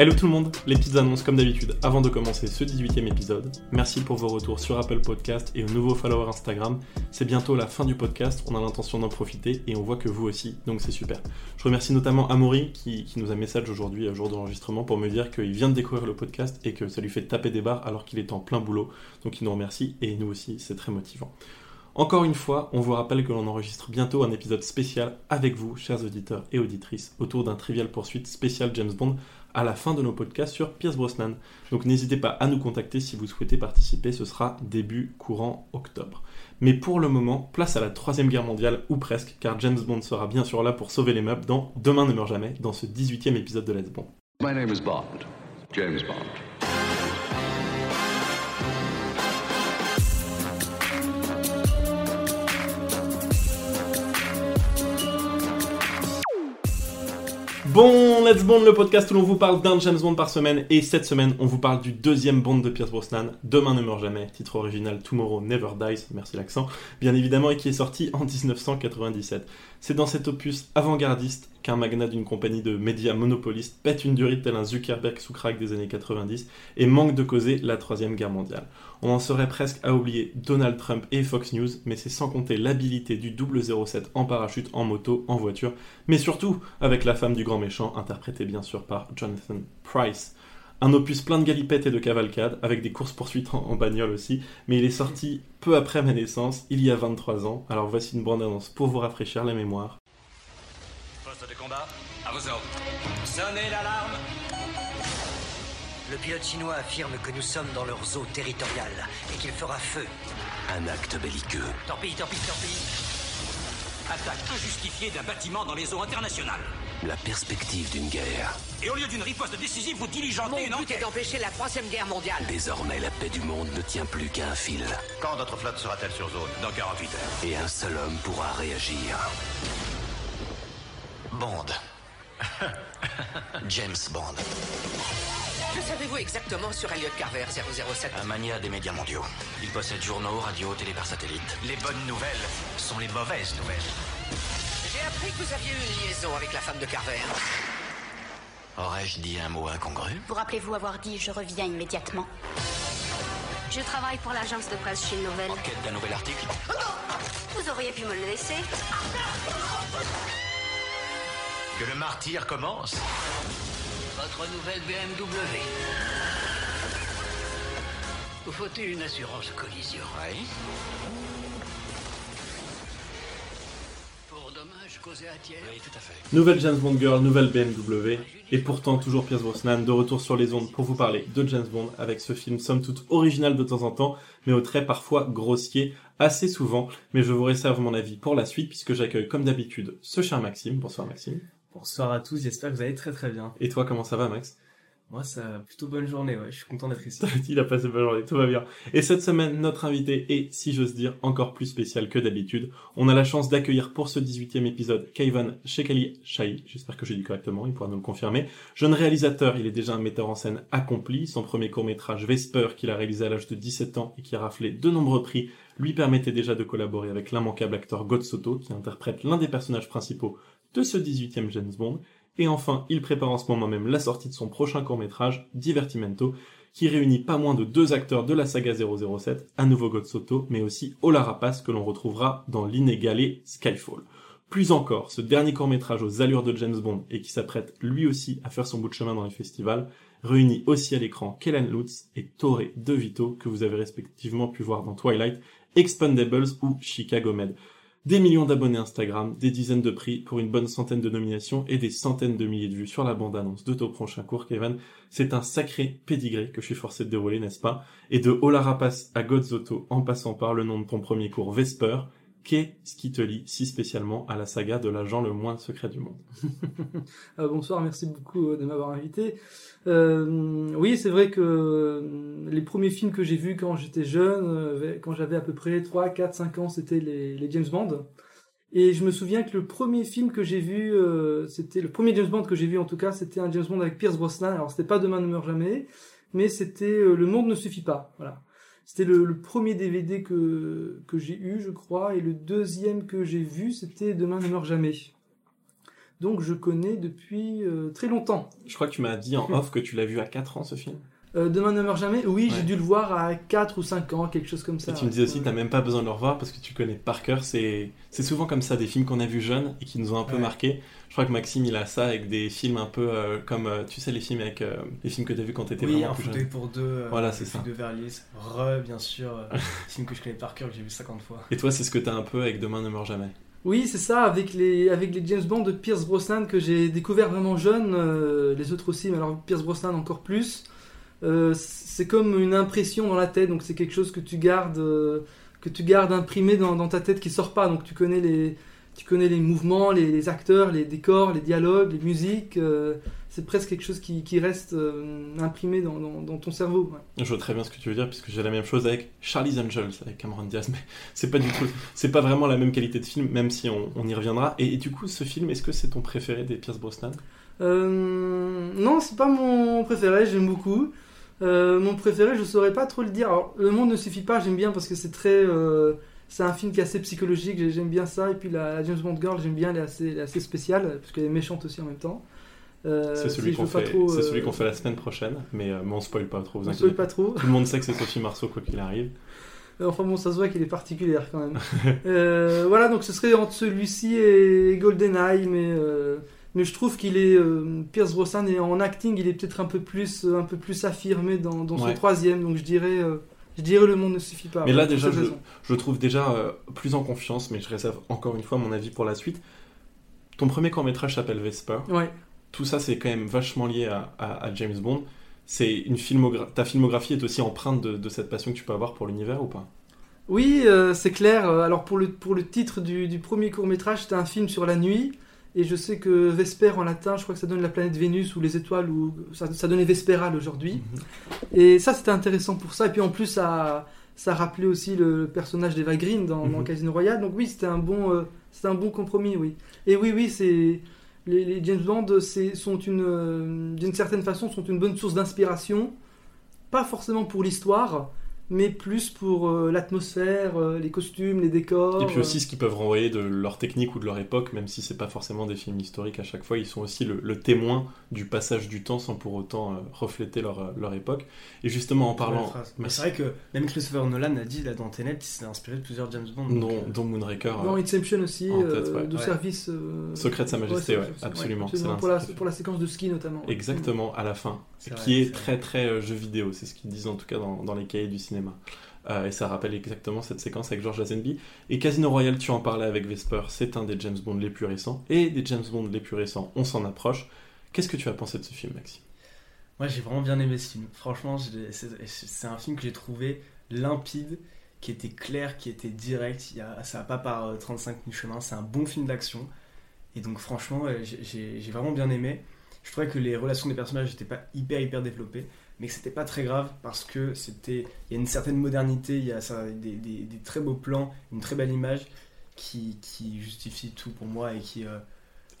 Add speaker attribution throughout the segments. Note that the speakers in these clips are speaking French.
Speaker 1: Hello tout le monde, les petites annonces comme d'habitude avant de commencer ce 18e épisode. Merci pour vos retours sur Apple Podcast et aux nouveaux followers Instagram. C'est bientôt la fin du podcast, on a l'intention d'en profiter et on voit que vous aussi, donc c'est super. Je remercie notamment Amaury qui, qui nous a message aujourd'hui, à jour d'enregistrement, pour me dire qu'il vient de découvrir le podcast et que ça lui fait taper des barres alors qu'il est en plein boulot. Donc il nous remercie et nous aussi, c'est très motivant. Encore une fois, on vous rappelle que l'on enregistre bientôt un épisode spécial avec vous, chers auditeurs et auditrices, autour d'un Trivial Poursuite spécial James Bond à la fin de nos podcasts sur Pierce Brosnan. Donc n'hésitez pas à nous contacter si vous souhaitez participer, ce sera début courant octobre. Mais pour le moment, place à la Troisième Guerre mondiale, ou presque, car James Bond sera bien sûr là pour sauver les meubles dans Demain ne meurt jamais, dans ce 18e épisode de Let's Bond.
Speaker 2: James Bond.
Speaker 1: Let's Bond, le podcast où l'on vous parle d'un James Bond par semaine. Et cette semaine, on vous parle du deuxième Bond de Pierce Brosnan, Demain ne meurt jamais, titre original Tomorrow Never Dies, merci l'accent, bien évidemment, et qui est sorti en 1997. C'est dans cet opus avant-gardiste qu'un magnat d'une compagnie de médias monopolistes pète une durite tel un Zuckerberg sous crack des années 90 et manque de causer la troisième guerre mondiale. On en serait presque à oublier Donald Trump et Fox News, mais c'est sans compter l'habilité du 007 en parachute, en moto, en voiture, mais surtout avec la femme du grand méchant, interprétée bien sûr par Jonathan Price. Un opus plein de galipettes et de cavalcades, avec des courses-poursuites en, bagnole aussi, mais il est sorti peu après ma naissance, il y a 23 ans, alors voici une bande-annonce pour vous rafraîchir la mémoire.
Speaker 3: Poste de combat, à vos ordres. Sonnez l'alarme
Speaker 4: Le pilote chinois affirme que nous sommes dans leurs eaux territoriales et qu'il fera feu.
Speaker 5: Un acte belliqueux.
Speaker 3: Tant pis, tant pis, tant pis. Attaque injustifiée d'un bâtiment dans les eaux internationales.
Speaker 5: La perspective d'une guerre.
Speaker 3: Et au lieu d'une riposte décisive, vous diligentez
Speaker 4: Mon
Speaker 3: une
Speaker 4: but est
Speaker 3: enquête.
Speaker 4: d'empêcher la troisième guerre mondiale.
Speaker 5: Désormais, la paix du monde ne tient plus qu'à un fil.
Speaker 6: Quand notre flotte sera-t-elle sur zone?
Speaker 3: Dans 48 heures.
Speaker 5: Et un seul homme pourra réagir.
Speaker 6: Bond. James Bond.
Speaker 4: Que savez-vous exactement sur Elliot Carver 007
Speaker 6: Un mania des médias mondiaux. Il possède journaux, radios, télé par satellite. Les bonnes nouvelles sont les mauvaises nouvelles.
Speaker 4: J'ai appris que vous aviez eu une liaison avec la femme de Carver.
Speaker 6: Aurais-je dit un mot incongru?
Speaker 7: Vous rappelez-vous avoir dit je reviens immédiatement? Je travaille pour l'agence de presse chez Nouvelle.
Speaker 6: En quête d'un nouvel article?
Speaker 7: Vous auriez pu me le laisser
Speaker 6: Que le martyr commence?
Speaker 4: Votre nouvelle BMW. Vous faut-il une assurance collision
Speaker 6: Oui. Oui, tout à fait.
Speaker 1: Nouvelle James Bond Girl, nouvelle BMW, et pourtant toujours Pierce Brosnan de retour sur les ondes pour vous parler de James Bond avec ce film somme toute original de temps en temps, mais au trait parfois grossier, assez souvent, mais je vous réserve mon avis pour la suite puisque j'accueille comme d'habitude ce cher Maxime. Bonsoir Maxime.
Speaker 8: Bonsoir à tous, j'espère que vous allez très très bien.
Speaker 1: Et toi comment ça va Max?
Speaker 8: Moi, ça plutôt bonne journée, ouais, je suis content d'être ici.
Speaker 1: Il a passé une bonne journée, tout va bien. Et cette semaine, notre invité est, si j'ose dire, encore plus spécial que d'habitude. On a la chance d'accueillir pour ce 18e épisode Kayvan Shekali Shai, j'espère que j'ai dit correctement, il pourra nous le confirmer. Jeune réalisateur, il est déjà un metteur en scène accompli. Son premier court-métrage Vesper, qu'il a réalisé à l'âge de 17 ans et qui a raflé de nombreux prix, lui permettait déjà de collaborer avec l'immanquable acteur God Soto, qui interprète l'un des personnages principaux de ce 18e James Bond. Et enfin, il prépare en ce moment même la sortie de son prochain court-métrage, Divertimento, qui réunit pas moins de deux acteurs de la saga 007, à nouveau God Soto, mais aussi Ola Rapace, que l'on retrouvera dans l'inégalé Skyfall. Plus encore, ce dernier court-métrage aux allures de James Bond, et qui s'apprête lui aussi à faire son bout de chemin dans les festivals, réunit aussi à l'écran Kellen Lutz et Torre DeVito, que vous avez respectivement pu voir dans Twilight, Expendables ou Chicago Med. Des millions d'abonnés Instagram, des dizaines de prix pour une bonne centaine de nominations et des centaines de milliers de vues sur la bande-annonce de ton prochain cours, Kevin. C'est un sacré pédigré que je suis forcé de dérouler, n'est-ce pas? Et de Ola Rapace à Godzotto, en passant par le nom de ton premier cours Vesper, qu'est-ce qui te lie si spécialement à la saga de l'agent le moins secret du monde?
Speaker 9: Euh, bonsoir, merci beaucoup euh, de m'avoir invité. Euh, oui, c'est vrai que euh, les premiers films que j'ai vus quand j'étais jeune, quand j'avais à peu près 3, 4, 5 ans, c'était les, James Bond. Et je me souviens que le premier film que j'ai vu, c'était le premier James Bond que j'ai vu en tout cas, c'était un James Bond avec Pierce Brosnan. Alors c'était pas Demain ne meurt jamais, mais c'était Le monde ne suffit pas. Voilà. C'était le, le premier DVD que, que j'ai eu, je crois, et le deuxième que j'ai vu, c'était Demain ne meurt jamais. donc je connais depuis euh, très longtemps.
Speaker 1: Je crois que tu m'as dit en off que tu l'as vu à 4 ans ce film.
Speaker 9: Euh, Demain ne meurt jamais, oui,
Speaker 1: Ouais.
Speaker 9: j'ai dû le voir à 4 ou 5 ans, quelque chose comme ça.
Speaker 1: Et tu me disais aussi, t'as même pas besoin de le revoir parce que tu connais par cœur. C'est, c'est souvent comme ça, des films qu'on a vus jeunes et qui nous ont un peu
Speaker 8: Ouais.
Speaker 1: marqué. Je crois que Maxime, il a ça avec des films un peu euh, comme, euh, tu sais, les films avec euh, les films que t'as vus quand t'étais
Speaker 8: Oui,
Speaker 1: vraiment
Speaker 8: un
Speaker 1: plus
Speaker 8: fauteuil
Speaker 1: jeune.
Speaker 8: pour deux. euh,
Speaker 1: Voilà, c'est ça.
Speaker 8: de Verlies. Re, bien sûr. euh, film que je connais par cœur, que j'ai vu 50 fois.
Speaker 1: Et toi, c'est ce que t'as un peu avec Demain ne meurt jamais.
Speaker 9: Oui, c'est ça, avec les, avec les James Bond de Pierce Brosnan que j'ai découvert vraiment jeune, euh, les autres aussi, mais alors Pierce Brosnan encore plus. Euh, c'est comme une impression dans la tête, donc c'est quelque chose que tu gardes, euh, que tu gardes imprimé dans, dans ta tête qui sort pas. Donc tu connais les, tu connais les mouvements, les, les acteurs, les décors, les dialogues, les musiques. euh, c'est presque quelque chose qui, qui reste imprimé dans, dans, dans ton cerveau. ouais.
Speaker 1: Je vois très bien ce que tu veux dire puisque j'ai la même chose avec Charlie's Angels avec Cameron Diaz, mais c'est pas du tout, c'est pas vraiment la même qualité de film, même si on, on y reviendra. Et, et du coup, ce film, est-ce que c'est ton préféré des Pierce Brosnan?
Speaker 9: Non, c'est pas mon préféré, j'aime beaucoup. Euh, mon préféré, je saurais pas trop le dire. Alors, Le monde ne suffit pas, j'aime bien parce que c'est très. euh, c'est un film qui est assez psychologique, j'ai- j'aime bien ça. Et puis la, la James Bond Girl, j'aime bien, elle est assez, elle est assez spéciale parce qu'elle est méchante aussi en même temps. Euh,
Speaker 1: C'est celui qu'on fait, celui qu'on fait la semaine prochaine, mais, mais on spoil pas trop. Vous
Speaker 9: on
Speaker 1: inquiétez
Speaker 9: spoil pas trop.
Speaker 1: Tout le monde sait que c'est Sophie Marceau quoi qu'il arrive.
Speaker 9: Enfin bon, ça se voit qu'il est particulière quand même. Voilà, donc ce serait entre celui-ci et GoldenEye, mais, mais je trouve qu'il est. euh, Pierce Brosnan et en acting, il est peut-être un peu plus, un peu plus affirmé dans, dans son troisième, donc je dirais, euh, je dirais le monde ne suffit pas.
Speaker 1: Mais là, déjà, je, je trouve déjà euh, plus en confiance, mais je réserve encore une fois mon avis pour la suite. Ton premier court-métrage s'appelle Vesper.
Speaker 9: Ouais.
Speaker 1: Tout ça, c'est quand même vachement lié à, à- à James Bond. C'est une filmogra- Ta filmographie est aussi empreinte de, de cette passion que tu peux avoir pour l'univers ou pas?
Speaker 9: Oui, euh, c'est clair. Euh, Alors pour le, pour le titre du, du premier court métrage, c'était un film sur la nuit. Et je sais que Vesper en latin, je crois que ça donne la planète Vénus ou les étoiles, ou ça, ça donnait Vesperal aujourd'hui. Et ça, c'était intéressant pour ça. Et puis en plus, ça, ça rappelait aussi le personnage d'Eva Green dans, dans
Speaker 1: Mhm.
Speaker 9: Casino Royale. Donc oui, c'était un bon, euh, un bon compromis, oui. Et oui, oui, c'est les, les James Bond, sont une, euh, d'une certaine façon, sont une bonne source d'inspiration. Pas forcément pour l'histoire, mais plus pour euh, l'atmosphère, euh, les costumes, les décors.
Speaker 1: Et puis aussi ce qu'ils peuvent renvoyer de leur technique ou de leur époque, même si c'est pas forcément des films historiques à chaque fois, ils sont aussi le, le témoin du passage du temps sans pour autant euh, refléter leur, euh, leur époque. Et justement en parlant,
Speaker 8: phrase. Mais c'est vrai que même Christopher Nolan a dit là dans Tenet qu'il s'est inspiré de plusieurs James Bond. donc,
Speaker 1: dont,
Speaker 8: euh,
Speaker 1: dont Moonraker,
Speaker 9: Dans
Speaker 1: euh,
Speaker 9: Inception aussi,
Speaker 1: en tête,
Speaker 9: euh,
Speaker 1: ouais.
Speaker 9: de
Speaker 8: Ouais.
Speaker 9: service. euh,
Speaker 1: Secret de Sa Majesté, ouais, absolument, c'est
Speaker 9: pour, la, pour la séquence de ski notamment. ouais.
Speaker 1: Exactement, à la fin.
Speaker 8: Vrai,
Speaker 1: qui est très très euh, jeu vidéo, c'est ce qu'ils disent en tout cas dans, dans les cahiers du cinéma. Euh, et ça rappelle exactement cette séquence avec George Lazenby. Et Casino Royale, tu en parlais avec Vesper, c'est un des James Bond les plus récents. Et des James Bond les plus récents, on s'en approche. Qu'est-ce que tu as pensé de ce film, Maxime?
Speaker 8: Moi, j'ai vraiment bien aimé ce film. Franchement, c'est un film que j'ai trouvé limpide, qui était clair, qui était direct. Ça va pas par euh, 35 000 chemins. C'est un bon film d'action. Et donc, franchement, euh, j'ai vraiment bien aimé. Je trouvais que les relations des personnages n'étaient pas hyper, hyper développées. Mais que c'était pas très grave parce que c'était. Il y a une certaine modernité, il y a ça, des, des- des très beaux plans, une très belle image qui, qui justifie tout pour moi et qui, euh,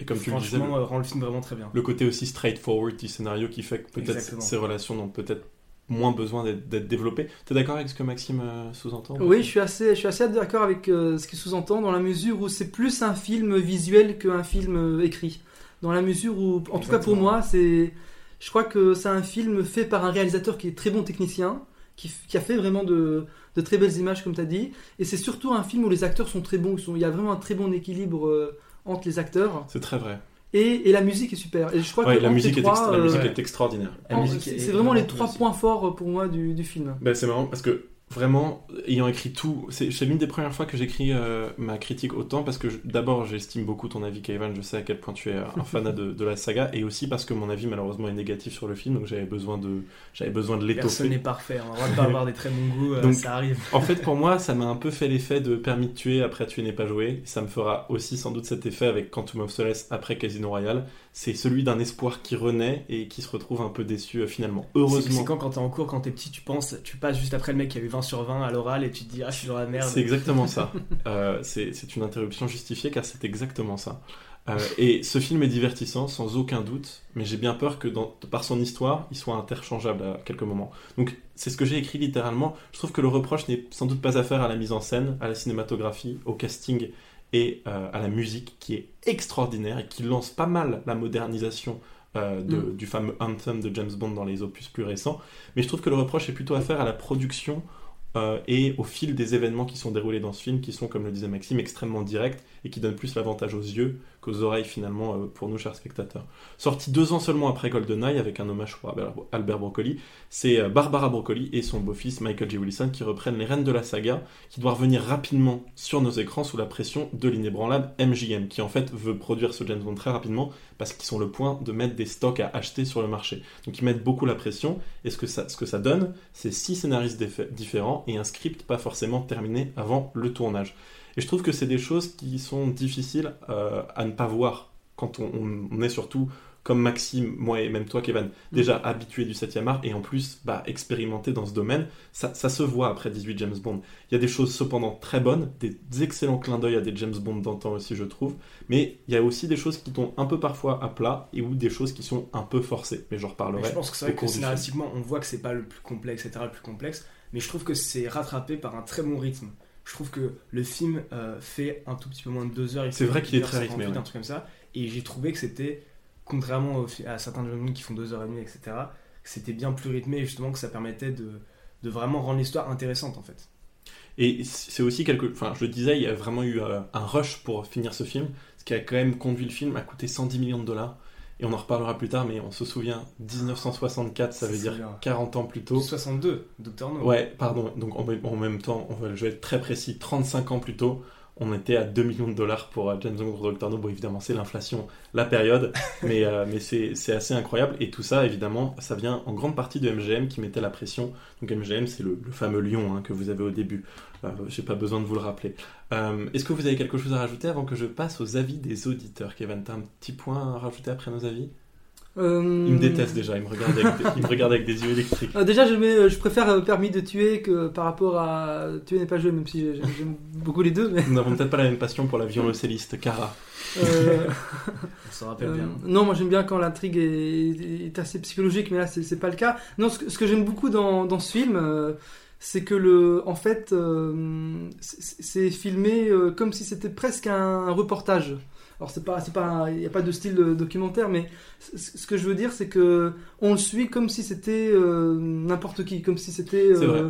Speaker 1: Et comme tu le disais,
Speaker 8: franchement,
Speaker 1: le,
Speaker 8: rend le film vraiment très bien.
Speaker 1: le côté aussi straightforward du scénario qui fait que peut-être
Speaker 8: Exactement.
Speaker 1: ces relations n'ont peut-être moins besoin d'être d'être développées. T'es d'accord avec ce que Maxime euh, sous-entend
Speaker 9: Oui, je suis assez, je suis assez d'accord avec euh, ce qu'il sous-entend dans la mesure où c'est plus un film visuel qu'un film euh, écrit. Dans la mesure où, en tout cas pour moi, c'est, je crois que c'est un film fait par un réalisateur qui est très bon technicien, qui, a fait vraiment de, de très belles images comme tu as dit, et c'est surtout un film où les acteurs sont très bons. Sont- il y a vraiment un très bon équilibre euh, entre les acteurs,
Speaker 1: C'est très vrai.
Speaker 9: et, et la musique est super. Et je crois
Speaker 1: Ouais,
Speaker 9: que
Speaker 1: la musique,
Speaker 9: les
Speaker 1: est,
Speaker 9: trois,
Speaker 1: extra- la
Speaker 9: euh,
Speaker 1: musique
Speaker 8: ouais.
Speaker 1: est extraordinaire.
Speaker 8: La
Speaker 9: en-
Speaker 8: musique
Speaker 9: c'est
Speaker 8: est
Speaker 9: c'est vraiment les trois points forts pour moi du, du film.
Speaker 1: Ben, c'est marrant parce que vraiment, ayant écrit tout, c'est l'une des premières fois que j'écris euh, ma critique autant parce que d'abord j'estime beaucoup ton avis, Kevin. Je sais à quel point tu es un fanat de, de la saga et aussi parce que mon avis malheureusement est négatif sur le film, donc j'avais besoin de, j'avais besoin de
Speaker 8: Personne n'est
Speaker 1: l'étoffer.
Speaker 8: parfait. hein. On va pas avoir des très bons goûts, euh,
Speaker 1: Donc,
Speaker 8: ça arrive.
Speaker 1: En fait, pour moi, ça m'a un peu fait l'effet de permis de tuer après tuer n'est pas joué. Ça me fera aussi sans doute cet effet avec Quantum of Solace après Casino Royale. C'est celui d'un espoir qui renaît et qui se retrouve un peu déçu euh, finalement. Heureusement.
Speaker 8: c'est quand, quand t'es en cours, quand t'es petit, tu penses, tu passes juste après le mec qui a eu 20 sur 20 à l'oral et tu te dis, ah, je suis dans la merde.
Speaker 1: C'est exactement ça. Euh, c'est c'est une interruption justifiée car c'est exactement ça. Euh, et ce film est divertissant sans aucun doute, mais j'ai bien peur que dans, par son histoire, il soit interchangeable à quelques moments. Donc c'est ce que j'ai écrit littéralement. Je trouve que le reproche n'est sans doute pas à faire à la mise en scène, à la cinématographie, au casting et euh, à la musique qui est extraordinaire et qui lance pas mal la modernisation euh, de-
Speaker 9: Mm.
Speaker 1: du fameux anthem de James Bond dans les opus plus récents. Mais je trouve que le reproche est plutôt à faire à la production euh, et au fil des événements qui sont déroulés dans ce film, qui sont, comme le disait Maxime, extrêmement directs et qui donnent plus l'avantage aux yeux qu'aux oreilles finalement euh, pour nous, chers spectateurs. Sorti deux ans seulement après GoldenEye, avec un hommage pour Albert, Broccoli, c'est euh, Barbara Broccoli et son beau-fils Michael J. Wilson qui reprennent les rênes de la saga, qui doit revenir rapidement sur nos écrans sous la pression de l'inébranlable MGM, qui en fait veut produire ce James Bond très rapidement parce qu'ils sont le point de mettre des stocks à acheter sur le marché. Donc ils mettent beaucoup la pression, et ce que ça, ce que ça donne, c'est six scénaristes différents et un script pas forcément terminé avant le tournage. Et je trouve que c'est des choses qui sont difficiles euh, à ne pas voir quand on, est surtout, comme Maxime, moi et même toi, Kevin, déjà habitué du 7e art et en plus bah, expérimenté dans ce domaine. Ça, ça se voit après 18 James Bond. Il y a des choses cependant très bonnes, des excellents clins d'œil à des James Bond d'antan aussi, je trouve. Mais il y a aussi des choses qui tombent un peu parfois à plat et ou des choses qui sont un peu forcées. Mais j'en reparlerai.
Speaker 8: Mais je pense que c'est vrai que scénaristiquement, on voit que c'est pas le plus complexe, etc., le plus complexe, mais je trouve que c'est rattrapé par un très bon rythme. Je trouve que le film euh, fait un tout petit peu moins de deux heures. il
Speaker 1: C'est vrai qu'il est très rythmé,
Speaker 8: 58,
Speaker 1: ouais.
Speaker 8: un truc comme ça. Et j'ai trouvé que c'était, contrairement à certains Bond qui font deux heures et demie, etc., que c'était bien plus rythmé et justement que ça permettait de, de vraiment rendre l'histoire intéressante en fait.
Speaker 1: Et c'est aussi quelque. Enfin, je le disais, il y a vraiment eu euh, un rush pour finir ce film, ce qui a quand même conduit le film à coûter 110 millions de dollars. Et on en reparlera plus tard, mais on se souvient, 1964, ça veut dire
Speaker 8: bien.
Speaker 1: 40 ans plus tôt.
Speaker 8: 62, Docteur No.
Speaker 1: Ouais, pardon. Donc en, même- en même temps, on va, je vais être très précis, 35 ans plus tôt, on était à 2 millions de dollars pour euh, James Bond contre Dr. No. Bon, évidemment, c'est l'inflation, la période, mais, euh, mais c'est c'est assez incroyable. Et tout ça, évidemment, ça vient en grande partie de MGM qui mettait la pression. Donc MGM, c'est le, le fameux lion hein, que vous avez au début. Euh, J'ai pas besoin de vous le rappeler. Euh, Est-ce que vous avez quelque chose à rajouter avant que je passe aux avis des auditeurs? Kevin, t'as un petit point à rajouter après nos avis?
Speaker 9: Euh,
Speaker 1: Il me déteste déjà, il me regarde avec, des- il me regarde avec des yeux électriques.
Speaker 9: Euh, déjà, je, mets, euh, je préfère euh, permis de tuer que par rapport à tuer n'est pas joué, même si j'ai- j'aime beaucoup les deux. Mais,
Speaker 1: Nous n'avons peut-être pas la même passion pour la violoncelliste Cara.
Speaker 9: euh,
Speaker 8: On se rappelle
Speaker 9: euh,
Speaker 8: bien.
Speaker 9: non, moi j'aime bien quand l'intrigue est, est assez psychologique, mais là c'est pas le cas. Non, ce que, ce que j'aime beaucoup dans, dans ce film, euh, c'est que le, en fait, euh, c'est filmé euh, comme si c'était presque un reportage. Alors c'est pas, c'est pas, il n'y a pas de style documentaire, mais ce que je veux dire, c'est que on le suit comme si c'était euh, n'importe qui, comme si c'était. Euh,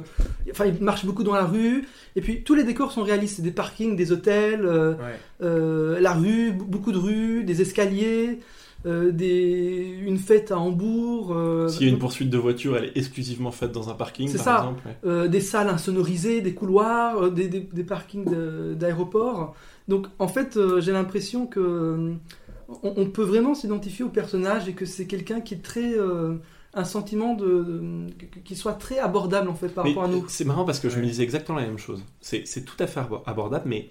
Speaker 9: Enfin, il marche beaucoup dans la rue, et puis tous les décors sont réalistes, c'est des parkings, des hôtels, euh,
Speaker 8: Ouais.
Speaker 9: euh, la rue, beaucoup de rues, des escaliers, euh, des, une fête à Hambourg. euh,
Speaker 1: S'il y a une poursuite de voiture, elle est exclusivement faite dans un parking,
Speaker 9: C'est
Speaker 1: par
Speaker 9: ça.
Speaker 1: exemple. ouais.
Speaker 9: euh, des salles insonorisées, des couloirs, des, des- des parkings de- d'aéroports. Donc en fait, euh, j'ai l'impression que euh, on, on peut vraiment s'identifier au personnage et que c'est quelqu'un qui est très euh, un sentiment de, de- qui soit très abordable en fait par
Speaker 1: Mais
Speaker 9: rapport à nous.
Speaker 1: C'est marrant parce que je me disais exactement la même chose. C'est tout à fait abo- abordable, mais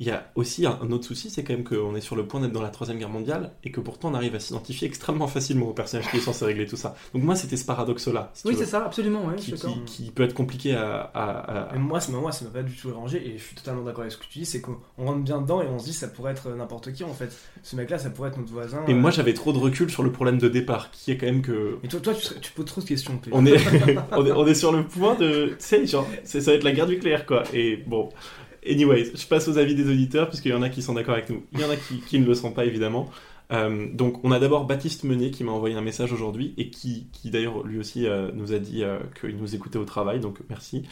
Speaker 1: il y a aussi un, autre souci, c'est quand même qu'on est sur le point d'être dans la Troisième Guerre mondiale et que pourtant on arrive à s'identifier extrêmement facilement au personnage qui est censé régler tout ça. Donc moi, c'était ce paradoxe-là, si
Speaker 9: Oui, c'est ça, absolument, ouais, je
Speaker 1: qui,
Speaker 9: suis d'accord.
Speaker 1: qui- qui peut être compliqué à... à- à-
Speaker 8: Mais moi, moi, ça m'a pas du tout dérangé et je suis totalement d'accord avec ce que tu dis. C'est qu'on on rentre bien dedans et on se dit ça pourrait être n'importe qui en fait. Ce mec-là, ça pourrait être notre voisin.
Speaker 1: Et
Speaker 8: euh.
Speaker 1: moi, j'avais trop de recul sur le problème de départ, qui est quand même que
Speaker 8: Et toi, toi tu, serais- tu poses trop de questions.
Speaker 1: On est, on est, on est sur le point de. Tu sais, genre, ça va être la guerre nucléaire, quoi. Et bon. Anyways, je passe aux avis des auditeurs, puisqu'il y en a qui sont d'accord avec nous. Il y en a qui, qui ne le sont pas, évidemment. Euh, donc, on a d'abord Baptiste Meunier qui m'a envoyé un message aujourd'hui et qui, qui d'ailleurs, lui aussi, euh, nous a dit euh, qu'il nous écoutait au travail, donc merci.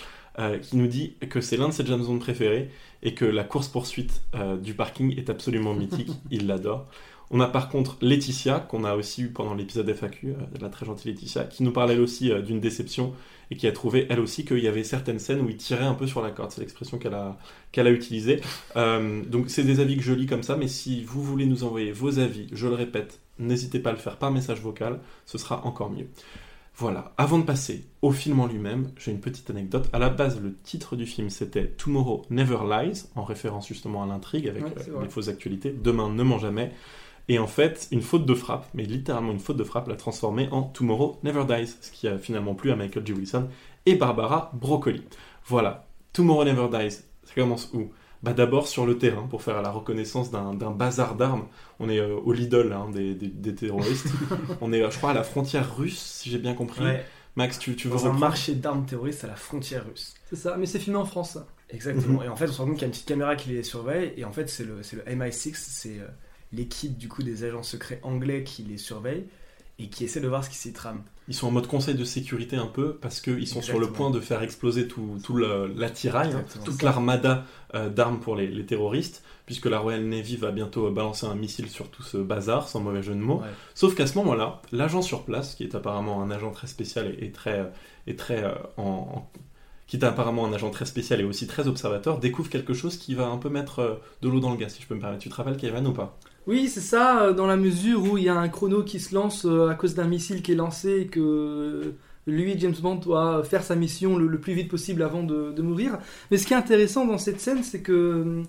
Speaker 1: Qui nous dit que c'est l'un de ses James Bond préférés et que la course-poursuite du parking est absolument mythique. Il l'adore. On a par contre Laetitia, qu'on a aussi eu pendant l'épisode FAQ, la très gentille Laetitia, qui nous parlait aussi d'une déception et qui a trouvé elle aussi qu'il y avait certaines scènes où il tirait un peu sur la corde. C'est l'expression qu'elle a, qu'elle a utilisée. Euh, donc c'est des avis que je lis comme ça, mais si vous voulez nous envoyer vos avis, je le répète, n'hésitez pas à le faire par message vocal, ce sera encore mieux. Voilà, avant de passer au film en lui-même, j'ai une petite anecdote. À la base, le titre du film c'était Tomorrow Never Lies, en référence justement à l'intrigue avec
Speaker 9: Ouais,
Speaker 1: euh, les fausses actualités. Demain ne ment jamais. Et en fait, une faute de frappe, mais littéralement une faute de frappe, l'a transformé en Tomorrow Never Dies, ce qui a finalement plu à Michael J. Wilson et Barbara Broccoli. Voilà, Tomorrow Never Dies, ça commence où? Bah D'abord sur le terrain, pour faire la reconnaissance d'un bazar d'armes. On est euh, au Lidl hein, des, des- des terroristes. On est, euh, je crois, à la frontière russe, si j'ai bien compris.
Speaker 8: Ouais.
Speaker 1: Max, tu, tu veux
Speaker 8: Dans un marché d'armes terroristes à la frontière russe.
Speaker 9: C'est ça, mais c'est filmé en France. ça.
Speaker 8: Exactement. Et en fait, on se rend compte qu'il y a une petite caméra qui les surveille. Et en fait, c'est le, le MI6, c'est euh, l'équipe du coup des agents secrets anglais qui les surveille et qui essaie de voir ce qui s'y trame.
Speaker 1: Ils sont en mode conseil de sécurité un peu parce qu'ils sont sur le point de faire exploser tout, tout l'attirail, hein, toute l'armada euh, d'armes pour les, les terroristes, puisque la Royal Navy va bientôt balancer un missile sur tout ce bazar, sans mauvais jeu de mots.
Speaker 8: Ouais.
Speaker 1: Sauf qu'à ce moment-là, l'agent sur place, qui est apparemment un agent très spécial et, et très, et très euh, en, en- qui est apparemment un agent très spécial et aussi très observateur, découvre quelque chose qui va un peu mettre euh, de l'eau dans le gaz, si je peux me permettre. Tu te rappelles Kevin ou pas?
Speaker 9: Oui, c'est ça, euh, dans la mesure où il y a un chrono qui se lance euh, à cause d'un missile qui est lancé et que euh, lui, James Bond, doit faire sa mission le, le plus vite possible avant de, de mourir. Mais ce qui est intéressant dans cette scène, c'est que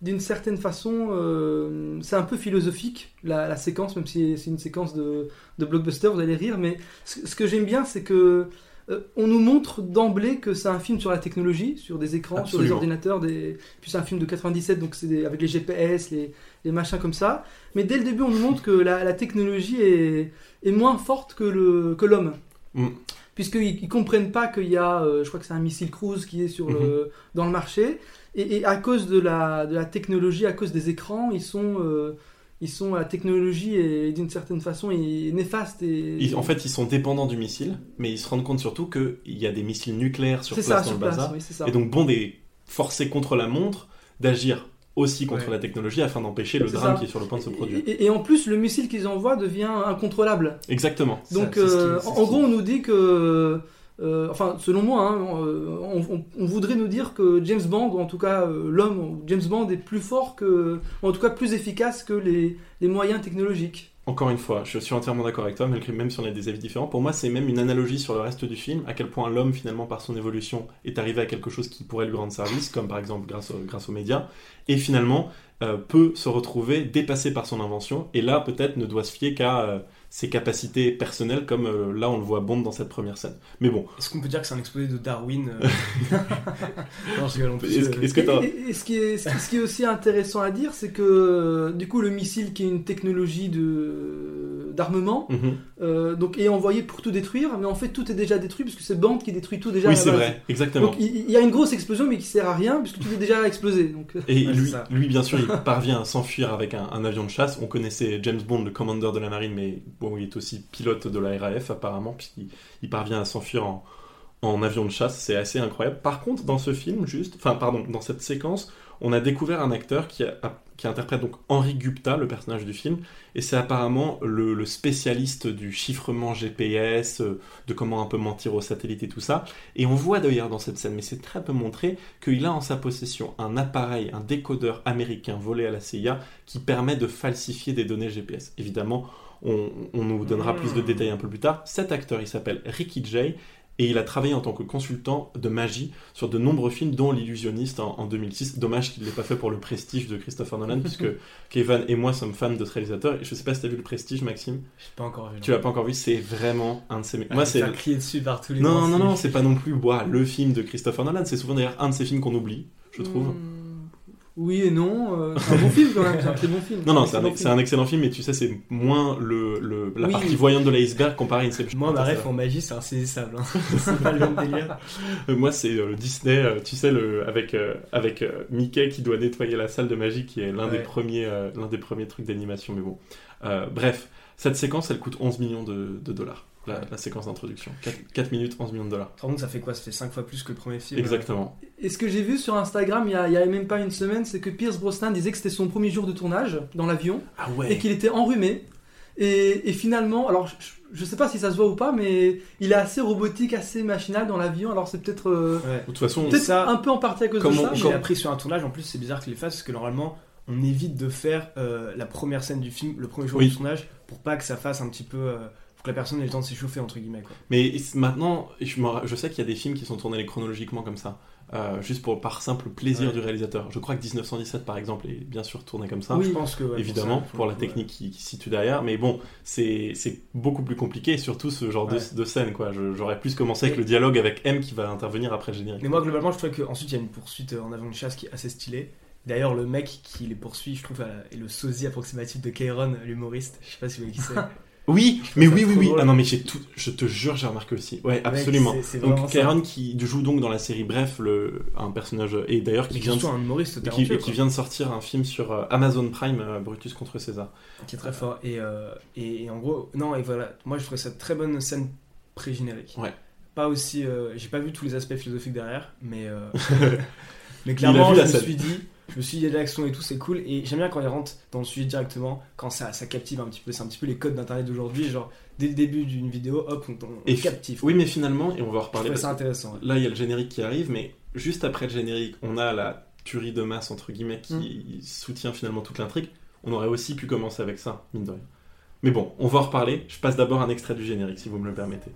Speaker 9: d'une certaine façon, euh, c'est un peu philosophique, la, la séquence, même si c'est une séquence de, de blockbuster, vous allez rire. Mais ce, ce que j'aime bien, c'est que euh, on nous montre d'emblée que c'est un film sur la technologie, sur des écrans, sur des
Speaker 1: Absolument.
Speaker 9: ordinateurs, des... puis c'est un film de 97, donc c'est des- avec les GPS, les, les machins comme ça. Mais dès le début, on nous montre que la, la technologie est, est moins forte que que l'homme.
Speaker 1: Mm.
Speaker 9: Puisqu'ils ils comprennent pas qu'il y a, euh, je crois que c'est un missile cruise qui est sur le, dans le marché. Et, et à cause de la, de la technologie, à cause des écrans, ils sont, euh, ils sont la technologie est d'une certaine façon est néfaste. Et,
Speaker 1: Ils- En fait, ils sont dépendants du missile, mais ils se rendent compte surtout qu'il y a des missiles nucléaires sur place
Speaker 9: ça,
Speaker 1: dans
Speaker 9: sur
Speaker 1: le
Speaker 9: place,
Speaker 1: bazar.
Speaker 9: oui, ça.
Speaker 1: Et donc, Bond est forcé contre la montre d'agir aussi contre
Speaker 8: Ouais.
Speaker 1: la technologie afin d'empêcher le drame
Speaker 9: ça.
Speaker 1: qui est sur le point de se produire.
Speaker 9: Et, et en plus, le missile qu'ils envoient devient incontrôlable.
Speaker 1: Exactement.
Speaker 9: Donc,
Speaker 8: Ça, qui-
Speaker 9: euh, en, gros, on nous dit que, euh, enfin, selon moi, hein, on, on- on voudrait nous dire que James Bond, ou en tout cas euh, l'homme, James Bond est plus fort que, ou en tout cas plus efficace que les, les moyens technologiques.
Speaker 1: Encore une fois, je suis entièrement d'accord avec toi, malgré même si on a des avis différents. Pour moi, c'est même une analogie sur le reste du film, à quel point l'homme, finalement, par son évolution, est arrivé à quelque chose qui pourrait lui rendre service, comme par exemple grâce, au- grâce aux médias, et finalement euh, peut se retrouver dépassé par son invention, et là, peut-être, ne doit se fier qu'à euh, ses capacités personnelles, comme euh, là, on le voit Bond dans cette première scène. Mais bon,
Speaker 8: Est-ce qu'on peut dire que c'est un exposé de Darwin euh Non, je rigole plus.
Speaker 1: est-ce est-ce que
Speaker 9: Et,
Speaker 1: t'as...
Speaker 9: et- ce, qui est, ce qui- est aussi intéressant à dire, c'est que euh, du coup, le missile qui est une technologie de d'armement,
Speaker 1: Mhm.
Speaker 9: euh, donc est envoyé pour tout détruire, mais en fait, tout est déjà détruit puisque c'est Bond qui détruit tout déjà. à
Speaker 1: Oui,
Speaker 9: la
Speaker 1: c'est
Speaker 9: base.
Speaker 1: vrai, exactement.
Speaker 9: Donc il il y a une grosse explosion, mais qui sert à rien puisque tout est déjà explosé. Donc
Speaker 1: Et
Speaker 8: Ouais,
Speaker 1: lui, lui, bien sûr, il parvient à s'enfuir avec un, un avion de chasse. On connaissait James Bond, le commandeur de la marine, mais bon, il est aussi pilote de la RAF apparemment, puisqu'il il parvient à s'enfuir en, avion de chasse. C'est assez incroyable. Par contre, dans ce film, juste, enfin, pardon, dans cette séquence, on a découvert un acteur qui, qui interprète donc Henri Gupta, le personnage du film, et c'est apparemment le, le spécialiste du chiffrement GPS, euh, de comment un peu mentir aux satellites et tout ça. Et on voit d'ailleurs dans cette scène, mais c'est très peu montré, qu'il a en sa possession un appareil, un décodeur américain volé à la CIA qui permet de falsifier des données GPS. Évidemment, on, on nous donnera plus de détails un peu plus tard. Cet acteur, il s'appelle Ricky Jay. Et il a travaillé en tant que consultant de magie sur de nombreux films, dont L'illusionniste en, en 2006. Dommage qu'il ne l'ait pas fait pour le prestige de Christopher Nolan, puisque Kevin et moi sommes fans de ce réalisateur. Et je sais pas si tu as vu le prestige, Maxime.
Speaker 8: J'ai pas encore vu.
Speaker 1: Tu l'as pas encore vu, c'est vraiment un de ses.
Speaker 8: Ah,
Speaker 1: moi,
Speaker 8: je
Speaker 1: c'est.
Speaker 8: crier dessus par tous les
Speaker 1: Non, non, non,
Speaker 8: films.
Speaker 1: c'est pas non plus le film de Christopher Nolan. C'est souvent d'ailleurs un de ces films qu'on oublie, je trouve.
Speaker 9: hmm, oui et non. euh, c'est un bon film quand même. C'est un très bon film.
Speaker 1: Non, non, c'est un,
Speaker 9: excellent
Speaker 1: c'est un excellent film, mais tu sais, c'est moins le, le- la
Speaker 9: Oui.
Speaker 1: partie voyante de l'iceberg comparé à Inception.
Speaker 8: Moi, ma ref en magie, c'est insaisissable. Hein. c'est pas le même délire.
Speaker 1: Euh, Moi, c'est euh, le Disney, euh, tu sais, le, avec, euh, avec euh, Mickey qui doit nettoyer la salle de magie, qui est l'un des, premiers, euh, l'un des premiers trucs d'animation, mais bon. Euh, bref, cette séquence, elle coûte 11 millions de, de dollars, la, séquence d'introduction. 4, minutes, 11 millions de dollars.
Speaker 8: Par contre, ça fait quoi? Ça fait 5 fois plus que le premier film.
Speaker 1: Exactement.
Speaker 9: Et ce que j'ai vu sur Instagram il y, a, il y a même pas une semaine, c'est que Pierce Brosnan disait que c'était son premier jour de tournage dans l'avion
Speaker 1: Ah
Speaker 9: et
Speaker 1: ouais
Speaker 9: qu'il était enrhumé. Et, et finalement, alors je, je sais pas si ça se voit ou pas, mais il est assez robotique, assez machinal dans l'avion. Alors c'est peut-être euh,
Speaker 8: Ouais.
Speaker 1: De toute façon,
Speaker 9: peut-être
Speaker 8: ça-
Speaker 9: un peu en partie à cause
Speaker 1: Comment-
Speaker 9: de ça.
Speaker 8: J'ai
Speaker 9: mais-
Speaker 8: appris sur un tournage, en plus c'est bizarre qu'il les fasse parce que normalement on évite de faire euh, la première scène du film, le premier jour
Speaker 1: Oui.
Speaker 8: du tournage, pour pas que ça fasse un petit peu. euh, pour que la personne ait le temps de s'échauffer entre guillemets quoi.
Speaker 1: Mais maintenant, je, sais qu'il y a des films qui sont tournés chronologiquement comme ça, euh, juste pour, par simple plaisir
Speaker 8: Ouais.
Speaker 1: du réalisateur. Je crois que 1917, par exemple, est bien sûr tourné comme ça.
Speaker 9: Oui.
Speaker 8: Je pense que ouais,
Speaker 1: évidemment,
Speaker 8: ça,
Speaker 1: pour, la
Speaker 8: ouais.
Speaker 1: technique qui, qui se situe derrière. Mais bon, c'est beaucoup plus compliqué, surtout ce genre de, scène. quoi. J'aurais plus commencé avec le dialogue avec M qui va intervenir après le générique.
Speaker 8: Mais moi globalement je trouve qu'ensuite il y a une poursuite euh, en avion de chasse qui est assez stylée. D'ailleurs le mec qui les poursuit je trouve euh, est le sosie approximatif de Kairon, l'humoriste. Je sais pas si vous voyez qui c'est.
Speaker 1: Oui, mais oui, oui, oui.
Speaker 8: drôle.
Speaker 1: Ah non, mais j'ai tout, je te jure, j'ai remarqué aussi. Ouais, absolument. Donc. Karen qui joue donc dans la série Bref, le, un personnage, et d'ailleurs qui vient, de,
Speaker 8: surtout un humoriste
Speaker 1: qui,
Speaker 8: talentueux,
Speaker 1: qui
Speaker 8: quoi.
Speaker 1: vient de sortir un film sur euh, Amazon Prime, euh, Brutus contre César.
Speaker 8: qui est très fort. Et, euh, et, et en gros, non, et voilà, moi je trouvais ça très bonne scène pré-générique.
Speaker 1: Ouais.
Speaker 8: Pas aussi. euh, J'ai pas vu tous les aspects philosophiques derrière, mais. euh, mais clairement, je me
Speaker 1: scène.
Speaker 8: suis dit. Je me suis dit, il y a de l'action et tout, c'est cool. Et j'aime bien quand ils rentrent dans le sujet directement, quand ça, ça captive un petit peu. C'est un petit peu les codes d'internet d'aujourd'hui. Genre, dès le début d'une vidéo, hop, on, on
Speaker 1: Et
Speaker 8: captive.
Speaker 1: Oui, mais finalement, et on va en reparler que
Speaker 8: intéressant. ouais.
Speaker 1: là, il y a le générique qui arrive, mais juste après le générique, on a la tuerie de masse, entre guillemets, qui soutient finalement toute l'intrigue. On aurait aussi pu commencer avec ça, mine de rien. Mais bon, on va en reparler. Je passe d'abord un extrait du générique, si vous me le permettez.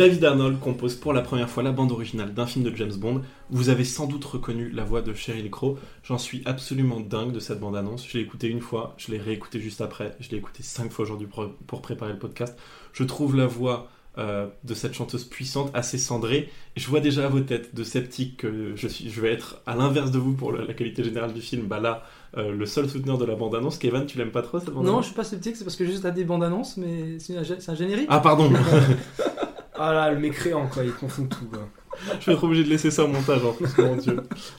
Speaker 1: David Arnold compose pour la première fois la bande originale d'un film de James Bond. Vous avez sans doute reconnu la voix de Sheryl Crow. J'en suis absolument dingue de cette bande-annonce. Je l'ai écoutée une fois, je l'ai réécoutée juste après, je l'ai écoutée cinq fois aujourd'hui pour, pour préparer le podcast. Je trouve la voix euh, de cette chanteuse puissante assez cendrée. Je vois déjà à vos têtes de sceptiques que je, suis, je vais être à l'inverse de vous pour la qualité générale du film. Bah là, euh, le seul souteneur de la bande-annonce. Kevin, tu l'aimes pas trop cette bande-annonce?
Speaker 9: Non, je suis pas sceptique, c'est parce que j'ai juste à des bandes annonces, mais c'est un, c'est un générique.
Speaker 1: Ah pardon
Speaker 8: Ah là, le mécréant, quoi, il confond tout. Quoi.
Speaker 1: Je vais être obligé de laisser ça au montage en plus, mon dieu.